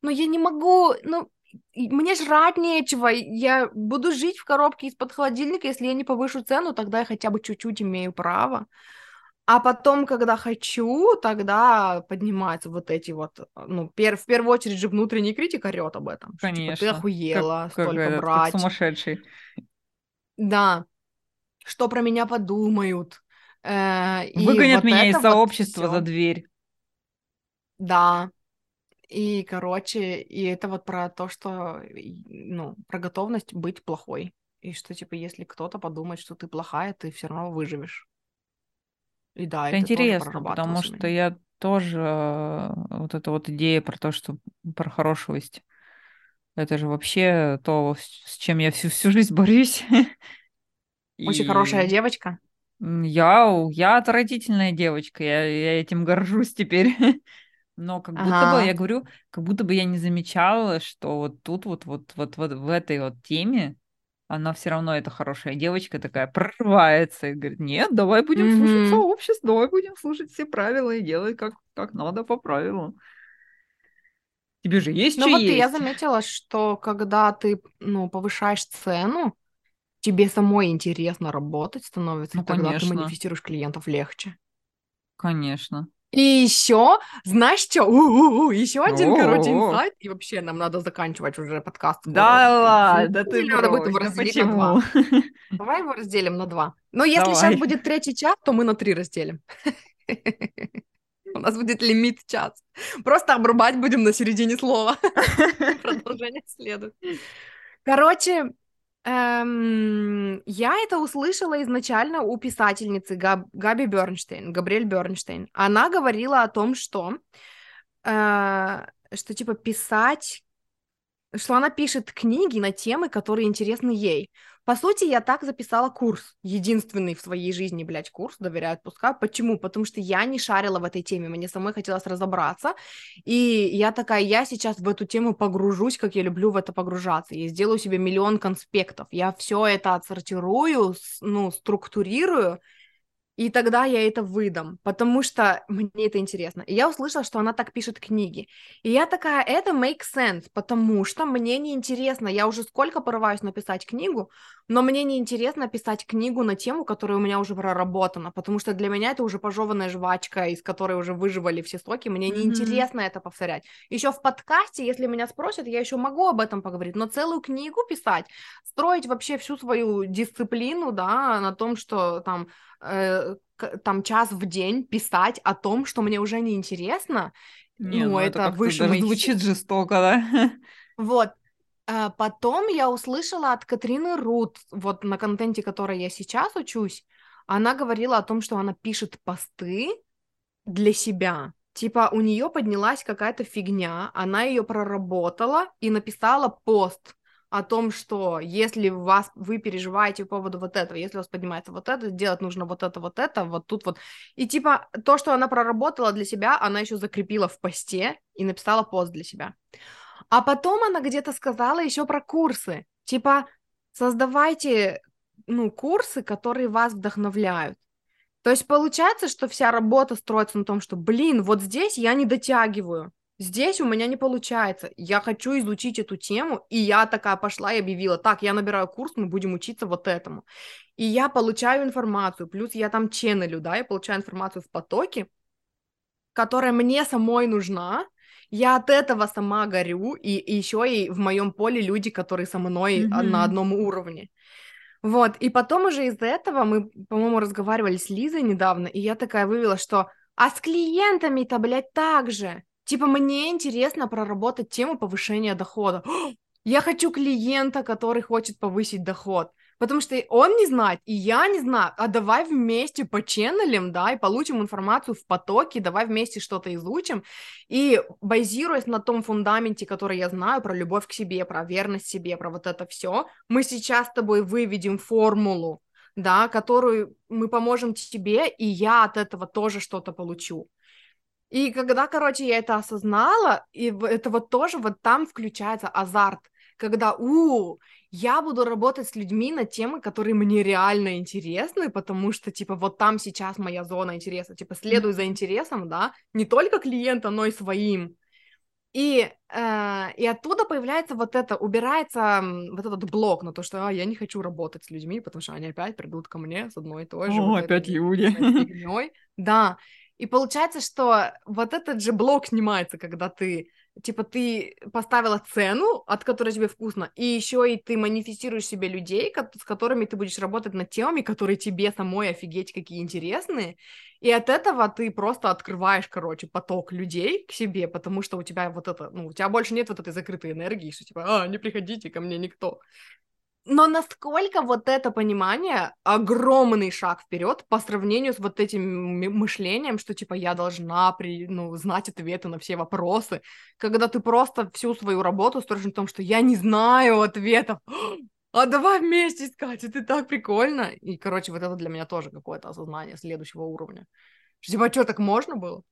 Но я не могу, ну, мне жрать нечего, я буду жить в коробке из-под холодильника, если я не повышу цену, тогда я хотя бы чуть-чуть имею право. А потом, когда хочу, тогда поднимаются вот эти вот, ну, пер, в первую очередь же внутренний критик орет об этом.
Конечно.
Что, типа, ты охуела,
как,
столько
как этот,
брать.
Как сумасшедший.
Да что про меня подумают.
Э, Выгонят вот меня из сообщества вот за дверь.
Да. И, короче, и это вот про то, что, ну, про готовность быть плохой. И что, типа, если кто-то подумает, что ты плохая, ты все равно выживешь.
И да, это, это интересно, потому что я тоже э, вот эта вот идея про то, что про хорошесть. Это же вообще то, с чем я всю, всю жизнь борюсь.
Очень и... хорошая девочка.
Я, я отвратительная девочка, я, я этим горжусь теперь. Но как ага. будто бы, я говорю, как будто бы я не замечала, что вот тут вот, вот, вот, вот в этой вот теме она все равно, эта хорошая девочка такая, прорывается и говорит, нет, давай будем mm-hmm. слушать сообщество, давай будем слушать все правила и делать как, как надо по правилам. Тебе же есть
Ну
вот
есть. я заметила, что когда ты, ну, повышаешь цену, тебе самой интересно работать становится, ну, тогда конечно. ты манифестируешь клиентов легче.
Конечно.
И еще, знаешь что? Еще один, короче, инсайт. И вообще нам надо заканчивать уже подкаст.
Да ладно, да ты надо будет его
разделить на два. Давай его разделим на два. Но если сейчас будет третий час, то мы на три разделим. У нас будет лимит час. Просто обрубать будем на середине слова. Продолжение следует. Короче, Эм, я это услышала изначально у писательницы Габ, Габи Бернштейн, Габриэль Бернштейн. Она говорила о том, что, э, что типа писать, что она пишет книги на темы, которые интересны ей. По сути, я так записала курс. Единственный в своей жизни, блядь, курс «Доверяю, отпускаю». Почему? Потому что я не шарила в этой теме, мне самой хотелось разобраться. И я такая, я сейчас в эту тему погружусь, как я люблю в это погружаться. Я сделаю себе миллион конспектов. Я все это отсортирую, ну, структурирую, и тогда я это выдам, потому что мне это интересно. И я услышала, что она так пишет книги. И я такая, это make sense, потому что мне не интересно. Я уже сколько порываюсь написать книгу, но мне не интересно писать книгу на тему, которая у меня уже проработана, потому что для меня это уже пожеванная жвачка, из которой уже выживали все соки. Мне mm-hmm. неинтересно это повторять. Еще в подкасте, если меня спросят, я еще могу об этом поговорить, но целую книгу писать, строить вообще всю свою дисциплину, да, на том, что там э, там час в день писать о том, что мне уже не интересно,
не, ну, ну это, это выше моих... звучит жестоко, да?
Вот. А потом я услышала от Катрины Рут, вот на контенте, который я сейчас учусь, она говорила о том, что она пишет посты для себя. Типа у нее поднялась какая-то фигня, она ее проработала и написала пост о том, что если вас, вы переживаете по поводу вот этого, если у вас поднимается вот это, делать нужно вот это, вот это, вот тут вот. И типа то, что она проработала для себя, она еще закрепила в посте и написала пост для себя. А потом она где-то сказала еще про курсы. Типа, создавайте, ну, курсы, которые вас вдохновляют. То есть получается, что вся работа строится на том, что, блин, вот здесь я не дотягиваю. Здесь у меня не получается. Я хочу изучить эту тему, и я такая пошла и объявила, так, я набираю курс, мы будем учиться вот этому. И я получаю информацию, плюс я там ченнелю, да, я получаю информацию в потоке, которая мне самой нужна, я от этого сама горю, и, и еще и в моем поле люди, которые со мной mm-hmm. на одном уровне. Вот, и потом уже из этого мы, по-моему, разговаривали с Лизой недавно, и я такая вывела, что а с клиентами-то, блядь, так же. Типа, мне интересно проработать тему повышения дохода. Я хочу клиента, который хочет повысить доход. Потому что он не знает, и я не знаю, а давай вместе по ченнелям, да, и получим информацию в потоке, давай вместе что-то изучим, и базируясь на том фундаменте, который я знаю про любовь к себе, про верность себе, про вот это все, мы сейчас с тобой выведем формулу, да, которую мы поможем тебе, и я от этого тоже что-то получу. И когда, короче, я это осознала, и это вот тоже вот там включается азарт, когда, у, я буду работать с людьми на темы, которые мне реально интересны, потому что, типа, вот там сейчас моя зона интереса, типа, следуй за интересом, да, не только клиента, но и своим. И, э, и оттуда появляется вот это, убирается вот этот блок на то, что а, я не хочу работать с людьми, потому что они опять придут ко мне с одной и той же.
О, вот опять люди.
Да, и получается, что вот этот же блок снимается, когда ты, типа, ты поставила цену, от которой тебе вкусно, и еще и ты манифестируешь себе людей, с которыми ты будешь работать над темами, которые тебе самой офигеть какие интересные, и от этого ты просто открываешь, короче, поток людей к себе, потому что у тебя вот это, ну, у тебя больше нет вот этой закрытой энергии, что типа, а, не приходите ко мне никто. Но насколько вот это понимание огромный шаг вперед по сравнению с вот этим мышлением, что типа я должна при, ну, знать ответы на все вопросы, когда ты просто всю свою работу строишь на том, что я не знаю ответов, а давай вместе искать, это так прикольно. И, короче, вот это для меня тоже какое-то осознание следующего уровня. Что, типа, а что, так можно было?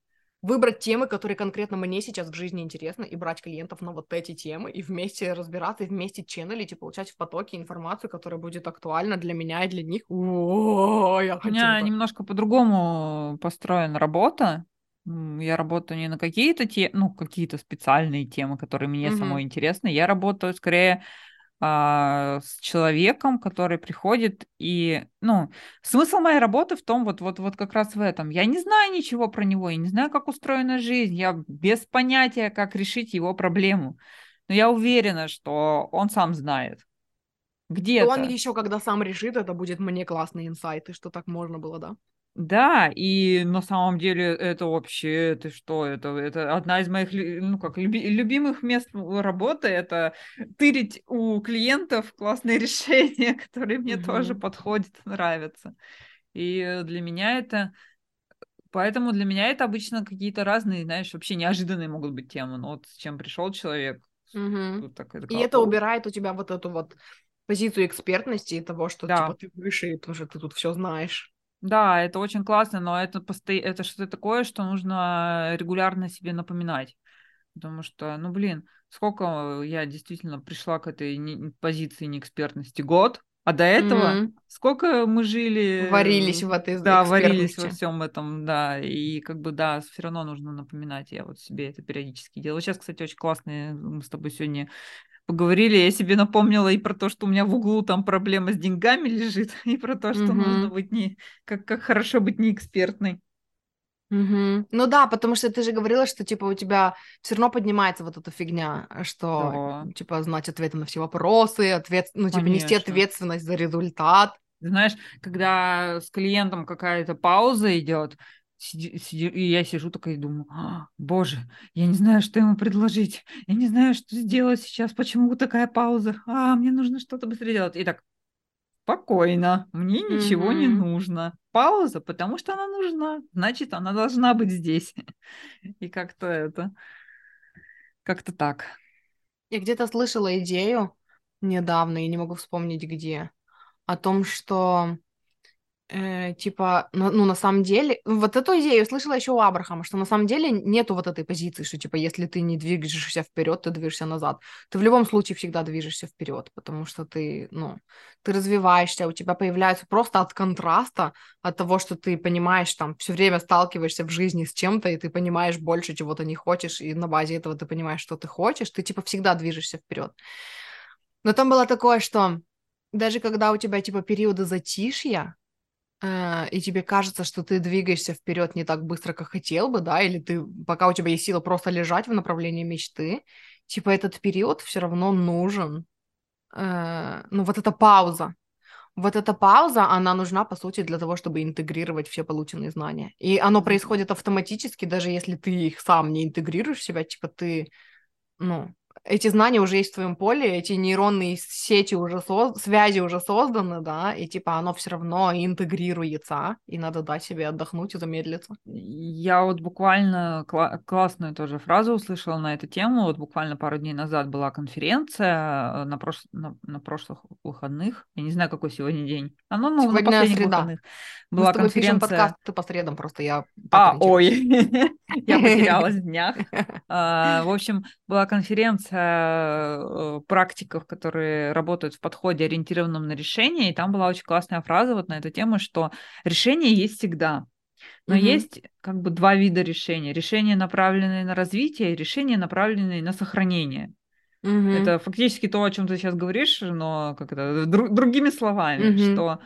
Выбрать темы, которые конкретно мне сейчас в жизни интересны, и брать клиентов на вот эти темы, и вместе разбираться, и вместе ченнелить, и получать в потоке информацию, которая будет актуальна для меня и для них. О, я
У меня это. немножко по-другому построена работа. Я работаю не на какие-то те, ну, какие-то специальные темы, которые мне угу. самой интересны. Я работаю скорее а, с человеком, который приходит и, ну, смысл моей работы в том, вот, вот, вот как раз в этом. Я не знаю ничего про него, я не знаю, как устроена жизнь, я без понятия, как решить его проблему. Но я уверена, что он сам знает. Где-то.
Он еще, когда сам решит, это будет мне классный инсайт, и что так можно было, да?
Да, и на самом деле это вообще, ты что, это, это одна из моих, ну как, люби, любимых мест работы, это тырить у клиентов классные решения, которые мне mm-hmm. тоже подходят, нравятся. И для меня это, поэтому для меня это обычно какие-то разные, знаешь, вообще неожиданные могут быть темы, ну вот с чем пришел человек.
Mm-hmm. Вот так, это и это убирает у тебя вот эту вот позицию экспертности и того, что да. типа ты выше, потому что ты тут все знаешь.
Да, это очень классно, но это, посто... это что-то такое, что нужно регулярно себе напоминать. Потому что, ну, блин, сколько я действительно пришла к этой не... позиции неэкспертности? Год? А до этого mm-hmm. сколько мы жили?
Варились в этой
Да, варились во всем этом, да. И как бы, да, все равно нужно напоминать. Я вот себе это периодически делаю. Сейчас, кстати, очень классные мы с тобой сегодня поговорили, я себе напомнила и про то, что у меня в углу там проблема с деньгами лежит, и про то, что угу. нужно быть не... Как, как хорошо быть неэкспертной.
Угу. Ну да, потому что ты же говорила, что типа у тебя все равно поднимается вот эта фигня, что да. типа знать ответы на все вопросы, ответ, ну типа Конечно. нести ответственность за результат.
Знаешь, когда с клиентом какая-то пауза идет, Сиди, сиди, и я сижу такая и думаю, а, боже, я не знаю, что ему предложить, я не знаю, что сделать сейчас, почему такая пауза, а, мне нужно что-то быстрее делать. И так, спокойно, мне ничего mm-hmm. не нужно. Пауза, потому что она нужна, значит, она должна быть здесь. И как-то это, как-то так.
Я где-то слышала идею недавно, я не могу вспомнить где, о том, что э, типа, ну, ну, на самом деле, вот эту идею слышала еще у Абрахама, что на самом деле нету вот этой позиции, что, типа, если ты не движешься вперед, ты движешься назад. Ты в любом случае всегда движешься вперед, потому что ты, ну, ты развиваешься, у тебя появляется просто от контраста, от того, что ты понимаешь, там, все время сталкиваешься в жизни с чем-то, и ты понимаешь больше, чего ты не хочешь, и на базе этого ты понимаешь, что ты хочешь, ты, типа, всегда движешься вперед. Но там было такое, что даже когда у тебя, типа, периоды затишья, и тебе кажется, что ты двигаешься вперед не так быстро, как хотел бы, да, или ты, пока у тебя есть сила просто лежать в направлении мечты, типа этот период все равно нужен. Э, ну, вот эта пауза. Вот эта пауза, она нужна, по сути, для того, чтобы интегрировать все полученные знания. И оно происходит автоматически, даже если ты их сам не интегрируешь в себя, типа ты, ну, эти знания уже есть в твоем поле, эти нейронные сети уже со... связи уже созданы, да, и типа оно все равно интегрируется, и надо дать себе отдохнуть и замедлиться.
Я вот буквально кла- классную тоже фразу услышала на эту тему. Вот буквально пару дней назад была конференция э, на, прош... на, на прошлых выходных. Я не знаю, какой сегодня день. Оно ну, сегодня на последних среда. выходных.
Была Мы с тобой конференция... подкаст, ты по средам просто я...
А, ой, я потерялась в днях. А, в общем, была конференция Э, практиков, которые работают в подходе, ориентированном на решение, и там была очень классная фраза вот на эту тему, что решение есть всегда. Но угу. есть как бы два вида решений. Решения, направленные на развитие, и решения, направленные на сохранение. Угу. Это фактически то, о чем ты сейчас говоришь, но как это, друг, другими словами, угу. что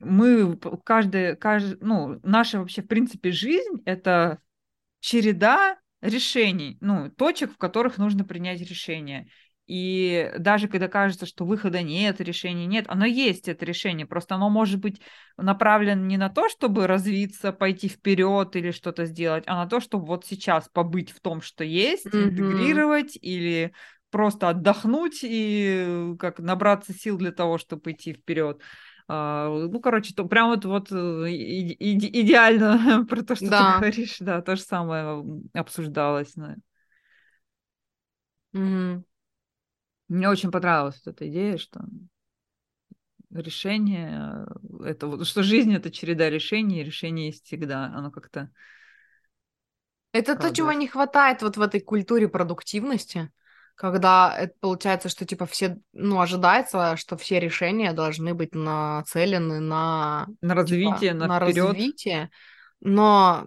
мы каждый, каждый, ну, наша вообще, в принципе, жизнь — это череда решений, ну, точек, в которых нужно принять решение. И даже когда кажется, что выхода нет, решения нет, оно есть, это решение. Просто оно может быть направлено не на то, чтобы развиться, пойти вперед или что-то сделать, а на то, чтобы вот сейчас побыть в том, что есть, mm-hmm. интегрировать или просто отдохнуть и как набраться сил для того, чтобы идти вперед. А, ну, короче, то прям вот, вот э, иде идеально про то, что да. ты говоришь, да, то же самое обсуждалось. Да. Угу. Мне очень понравилась вот эта идея, что решение, это вот, что жизнь это череда решений, и решение есть всегда, оно как-то...
Это то, чего не хватает вот в этой культуре продуктивности когда это получается, что типа все, ну, ожидается, что все решения должны быть нацелены на...
На типа, развитие, типа, на, на развитие,
но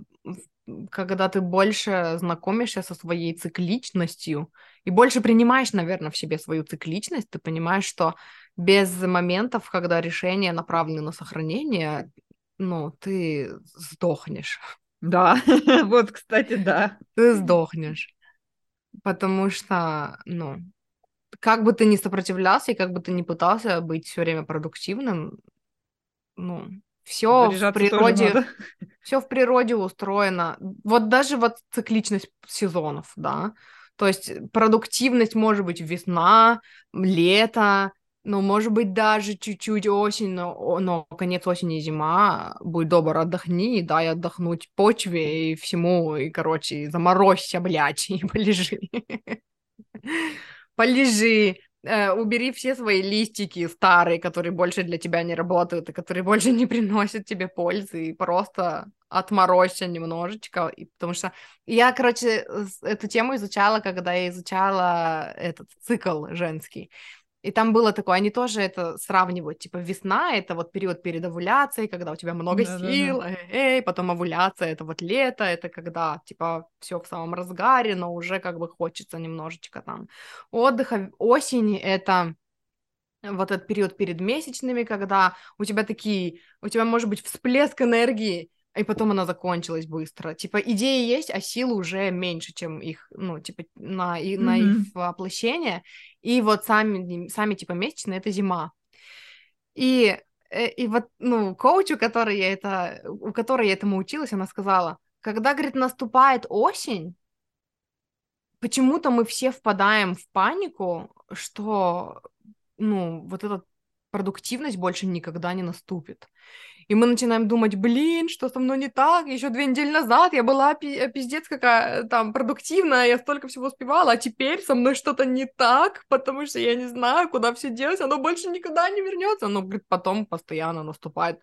когда ты больше знакомишься со своей цикличностью и больше принимаешь, наверное, в себе свою цикличность, ты понимаешь, что без моментов, когда решения направлены на сохранение, ну, ты сдохнешь.
Да, вот, кстати, да.
Ты сдохнешь. Потому что, ну, как бы ты ни сопротивлялся и как бы ты ни пытался быть все время продуктивным, ну, Все в природе, все в природе устроено. Вот даже вот цикличность сезонов, да. То есть продуктивность может быть весна, лето, ну, может быть, даже чуть-чуть осень, но, но конец осени зима, будь добр, отдохни, дай отдохнуть почве и всему, и, короче, заморозься, блядь, и полежи. Полежи, э, убери все свои листики старые, которые больше для тебя не работают и которые больше не приносят тебе пользы, и просто отморозься немножечко, и, потому что я, короче, эту тему изучала, когда я изучала этот цикл женский, и там было такое, они тоже это сравнивают, типа весна — это вот период перед овуляцией, когда у тебя много да, сил, да, да. Эй, потом овуляция — это вот лето, это когда, типа, все в самом разгаре, но уже как бы хочется немножечко там отдыха. Осень — это вот этот период перед месячными, когда у тебя такие, у тебя может быть всплеск энергии, и потом она закончилась быстро. Типа, идеи есть, а силы уже меньше, чем их, ну, типа, на, и, mm-hmm. на их воплощение. И вот сами, сами, типа, месячные — это зима. И, э, и вот, ну, коучу, который я это, у которой я этому училась, она сказала, когда, говорит, наступает осень, почему-то мы все впадаем в панику, что, ну, вот эта продуктивность больше никогда не наступит и мы начинаем думать, блин, что со мной не так, еще две недели назад я была пи- пиздец какая там продуктивная, я столько всего успевала, а теперь со мной что-то не так, потому что я не знаю, куда все делать, оно больше никогда не вернется, но говорит, потом постоянно наступает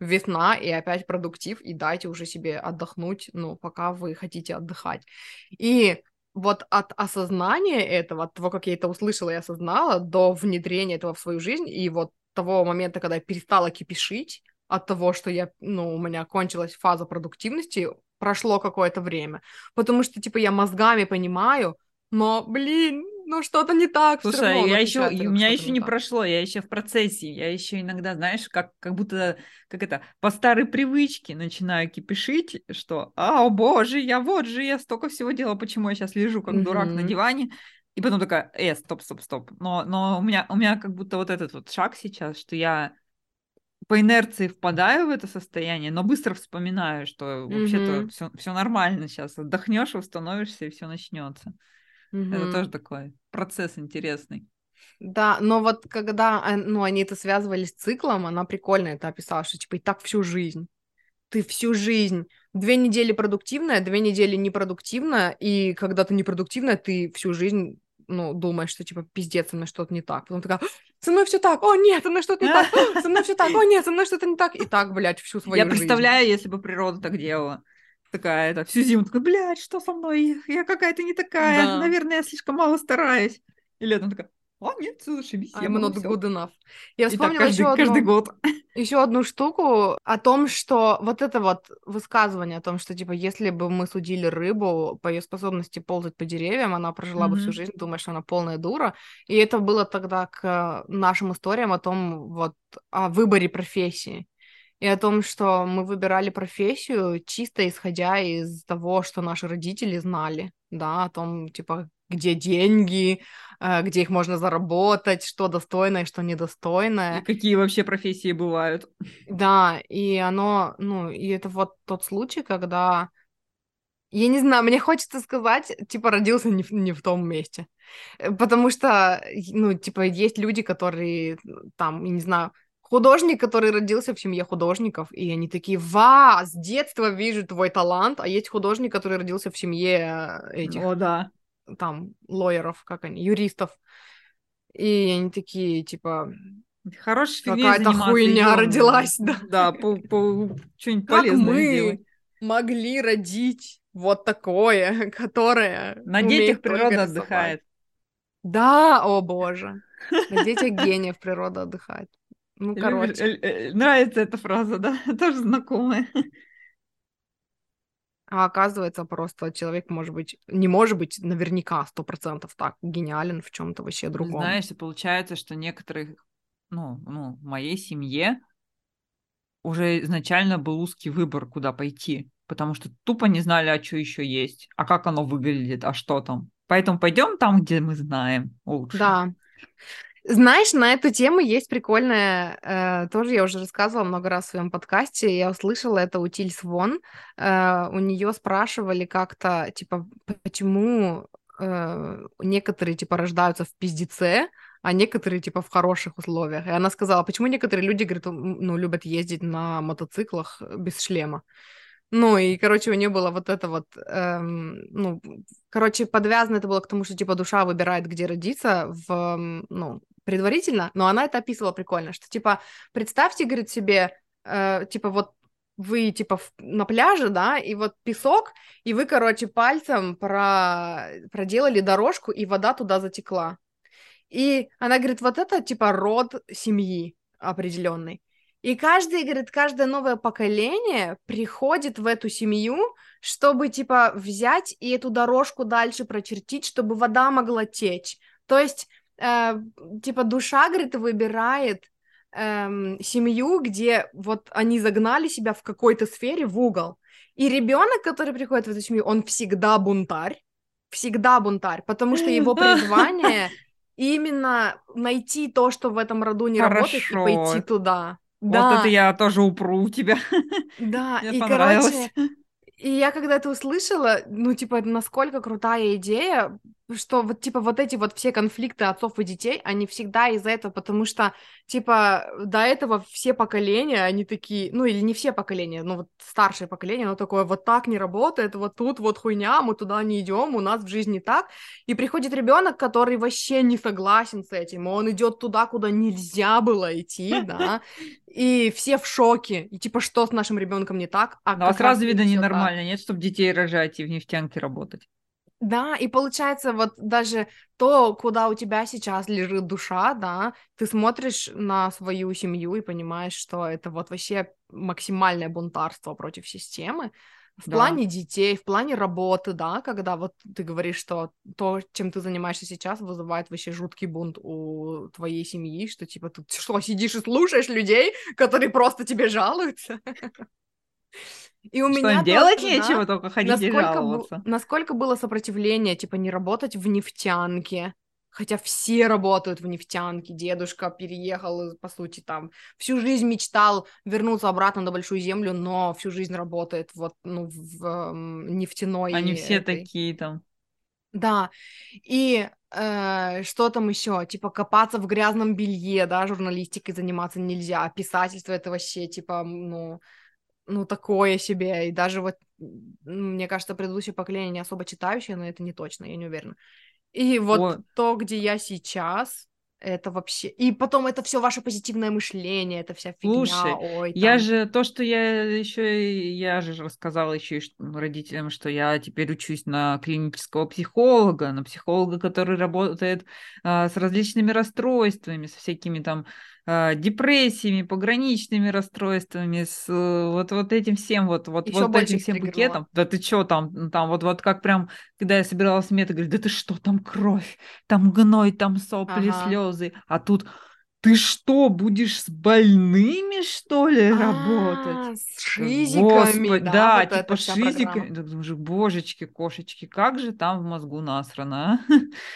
весна и опять продуктив, и дайте уже себе отдохнуть, ну, пока вы хотите отдыхать. И вот от осознания этого, от того, как я это услышала и осознала, до внедрения этого в свою жизнь, и вот того момента, когда я перестала кипишить, от того, что я, ну, у меня кончилась фаза продуктивности, прошло какое-то время. Потому что, типа, я мозгами понимаю, но, блин, ну что-то не так.
Слушай, равно, я еще, у меня еще не, не прошло, я еще в процессе, я еще иногда, знаешь, как, как будто, как это, по старой привычке начинаю кипишить, что, а, о боже, я вот же, я столько всего делала, почему я сейчас лежу как mm-hmm. дурак на диване, и потом такая, э, стоп, стоп, стоп. Но, но у меня, у меня как будто вот этот вот шаг сейчас, что я по инерции впадаю в это состояние, но быстро вспоминаю, что вообще-то все, все нормально сейчас. Отдохнешь, восстановишься, и все начнется. Mm-hmm. Это тоже такой процесс интересный.
Да, но вот когда ну, они это связывали с циклом, она прикольно это описала, что типа и так всю жизнь. Ты всю жизнь. Две недели продуктивная, две недели непродуктивная, и когда ты непродуктивная, ты всю жизнь ну, думаешь, что, типа, пиздец, со мной что-то не так. Потом такая, со мной все так, о, нет, со мной что-то не так, со мной все так, о, нет, со мной что-то не так. И так, блядь, всю свою
Я представляю, если бы природа так делала. Такая, это, всю зиму, такая, блядь, что со мной? Я какая-то не такая, да. наверное, я слишком мало стараюсь. И летом такая, о, нет, зашибись.
I'm not good enough. Я
вспомнила так, каждый, еще одну, каждый год.
еще одну штуку о том, что вот это вот высказывание о том, что, типа, если бы мы судили рыбу по ее способности ползать по деревьям, она прожила mm-hmm. бы всю жизнь, думая, что она полная дура. И это было тогда к нашим историям о том, вот, о выборе профессии. И о том, что мы выбирали профессию чисто исходя из того, что наши родители знали, да, о том, типа, где деньги, э, где их можно заработать, что достойное, что недостойное.
И какие вообще профессии бывают.
Да, и оно, ну, и это вот тот случай, когда, я не знаю, мне хочется сказать, типа, родился не в, не в том месте. Э, потому что, ну, типа, есть люди, которые там, я не знаю, художник, который родился в семье художников, и они такие, ва, с детства вижу твой талант, а есть художник, который родился в семье этих...
О, да
там, лоеров, как они, юристов. И они такие, типа,
Хорошая
Какая-то хуйня родилась,
да. Да, по, по, что-нибудь как полезное
мы сделать. могли родить вот такое, которое
На детях природа отдыхает.
Да, о боже. На детях гениев природа отдыхает. Ну, короче.
Э, э, нравится эта фраза, да? Тоже знакомая.
А оказывается, просто человек может быть, не может быть наверняка сто процентов так гениален в чем-то вообще другом.
Знаешь, получается, что некоторых, ну, ну, в моей семье уже изначально был узкий выбор, куда пойти, потому что тупо не знали, а что еще есть, а как оно выглядит, а что там. Поэтому пойдем там, где мы знаем лучше.
Да. Знаешь, на эту тему есть прикольная, э, тоже я уже рассказывала много раз в своем подкасте, я услышала это у Тильс Вон, э, у нее спрашивали как-то, типа, почему э, некоторые, типа, рождаются в пиздеце, а некоторые, типа, в хороших условиях. И она сказала, почему некоторые люди, говорят, ну, любят ездить на мотоциклах без шлема. Ну, и, короче, у нее было вот это вот, эм, ну, короче, подвязано это было к тому, что, типа, душа выбирает, где родиться, в, ну, предварительно, но она это описывала прикольно, что, типа, представьте, говорит, себе, э, типа, вот вы, типа, в, на пляже, да, и вот песок, и вы, короче, пальцем про, проделали дорожку, и вода туда затекла. И она говорит, вот это, типа, род семьи определенный. И каждый, говорит, каждое новое поколение приходит в эту семью, чтобы, типа, взять и эту дорожку дальше прочертить, чтобы вода могла течь. То есть э, типа душа, говорит, выбирает эм, семью, где вот они загнали себя в какой-то сфере в угол. И ребенок, который приходит в эту семью, он всегда бунтарь, всегда бунтарь, потому что его призвание именно найти то, что в этом роду не Хорошо. работает, и пойти туда.
Вот да. это я тоже упру у тебя.
Да, Мне и короче, и я когда это услышала, ну, типа, насколько крутая идея, что вот, типа, вот эти вот все конфликты отцов и детей, они всегда из-за этого, потому что, типа, до этого все поколения, они такие, ну, или не все поколения, ну, вот старшее поколение, оно такое, вот так не работает, вот тут вот хуйня, мы туда не идем, у нас в жизни так, и приходит ребенок, который вообще не согласен с этим, он идет туда, куда нельзя было идти, да, и все в шоке, и типа, что с нашим ребенком не так?
А ну, а сразу видно ненормально, нет, чтобы детей рожать и в нефтянке работать.
Да, и получается вот даже то, куда у тебя сейчас лежит душа, да, ты смотришь на свою семью и понимаешь, что это вот вообще максимальное бунтарство против системы. В да. плане детей, в плане работы, да, когда вот ты говоришь, что то, чем ты занимаешься сейчас, вызывает вообще жуткий бунт у твоей семьи, что типа ты что, сидишь и слушаешь людей, которые просто тебе жалуются?
И у что, меня делать тоже, нечего, да, только ходить насколько и жаловаться.
Бу- насколько было сопротивление, типа, не работать в нефтянке, хотя все работают в нефтянке, дедушка переехал, по сути, там, всю жизнь мечтал вернуться обратно на Большую Землю, но всю жизнь работает вот, ну, в э, нефтяной...
Они все этой... такие там.
Да, и э, что там еще? Типа копаться в грязном белье, да, журналистикой заниматься нельзя, писательство это вообще, типа, ну ну, такое себе, и даже вот, мне кажется, предыдущее поколение не особо читающее, но это не точно, я не уверена. И вот О. то, где я сейчас, это вообще... И потом это все ваше позитивное мышление, это вся фигня. Слушай, Ой,
там... я же... То, что я еще... Я же рассказала еще родителям, что я теперь учусь на клинического психолога, на психолога, который работает а, с различными расстройствами, со всякими там депрессиями, пограничными расстройствами, с э, вот, вот этим всем, вот, вот, вот этим всем букетом. Да ты что там, там вот, вот как прям, когда я собиралась мета, говорю, да ты что, там кровь, там гной, там сопли, ага. слезы, а тут ты что, будешь с больными, что ли, а, работать?
С шизиками,
да, да вот типа шизиками. Думаю, божечки, кошечки, как же там в мозгу насрано,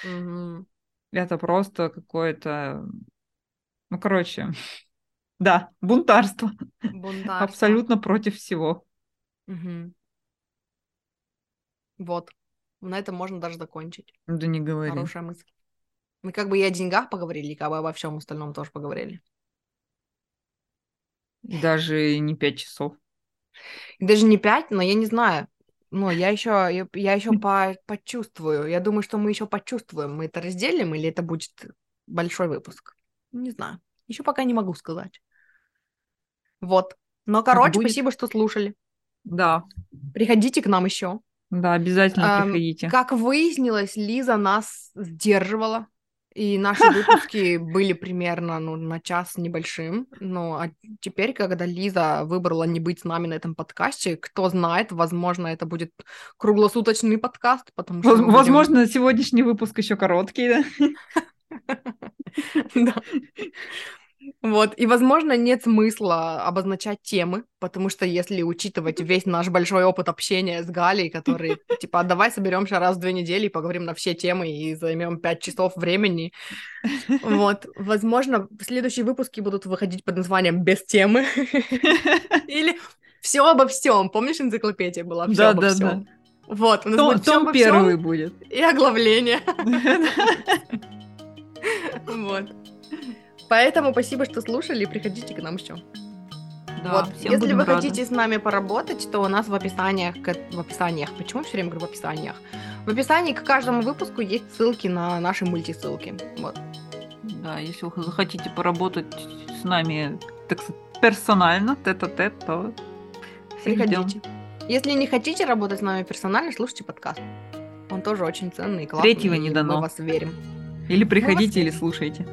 а? Это просто какое-то ну, короче, да, бунтарство. Бунтарство. Абсолютно против всего.
Угу. Вот. На этом можно даже закончить.
Да не говори.
Хорошая мысль. Мы как бы и о деньгах поговорили, и как бы обо всем остальном тоже поговорили.
Даже не пять часов.
Даже не пять, но я не знаю. Но я еще, я, я еще по, почувствую. Я думаю, что мы еще почувствуем. Мы это разделим или это будет большой выпуск. Не знаю. Еще пока не могу сказать. Вот. Но, короче, будет... спасибо, что слушали.
Да.
Приходите к нам еще.
Да, обязательно эм, приходите.
Как выяснилось, Лиза нас сдерживала. И наши выпуски были примерно ну, на час небольшим. Ну, а теперь, когда Лиза выбрала не быть с нами на этом подкасте, кто знает, возможно, это будет круглосуточный подкаст, потому что...
Возможно, будем... сегодняшний выпуск еще короткий, да?
Да. Вот, и, возможно, нет смысла обозначать темы, потому что если учитывать весь наш большой опыт общения с Галей, который, типа, давай соберемся раз в две недели и поговорим на все темы и займем пять часов времени, вот, возможно, следующие выпуски будут выходить под названием «Без темы» или «Все обо всем». Помнишь, энциклопедия была «Все обо всем»? Вот,
у нас том, будет том первый будет.
И оглавление. Вот. Поэтому спасибо, что слушали, приходите к нам еще. Да, вот. Если вы рады. хотите с нами поработать, то у нас в описаниях, в описаниях, почему все время говорю в описаниях? В описании к каждому выпуску есть ссылки на наши мультисылки. Вот.
Да, если вы захотите поработать с нами, так сказать, персонально, тет-а-тет, то
приходите. Если не хотите работать с нами персонально, слушайте подкаст. Он тоже очень ценный и классный.
Третьего не дано.
Мы вас верим.
Или приходите, или слушайте.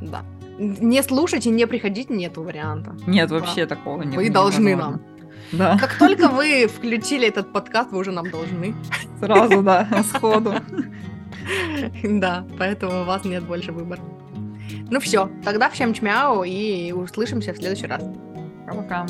Да. Не слушайте, не приходите, нету варианта.
Нет, вообще да. такого нет.
Вы должны нам.
Да.
Как только вы включили этот подкаст, вы уже нам должны.
Сразу, да, сходу.
Да, поэтому у вас нет больше выбора. Ну все, тогда всем чмяу и услышимся в следующий раз.
Пока-пока.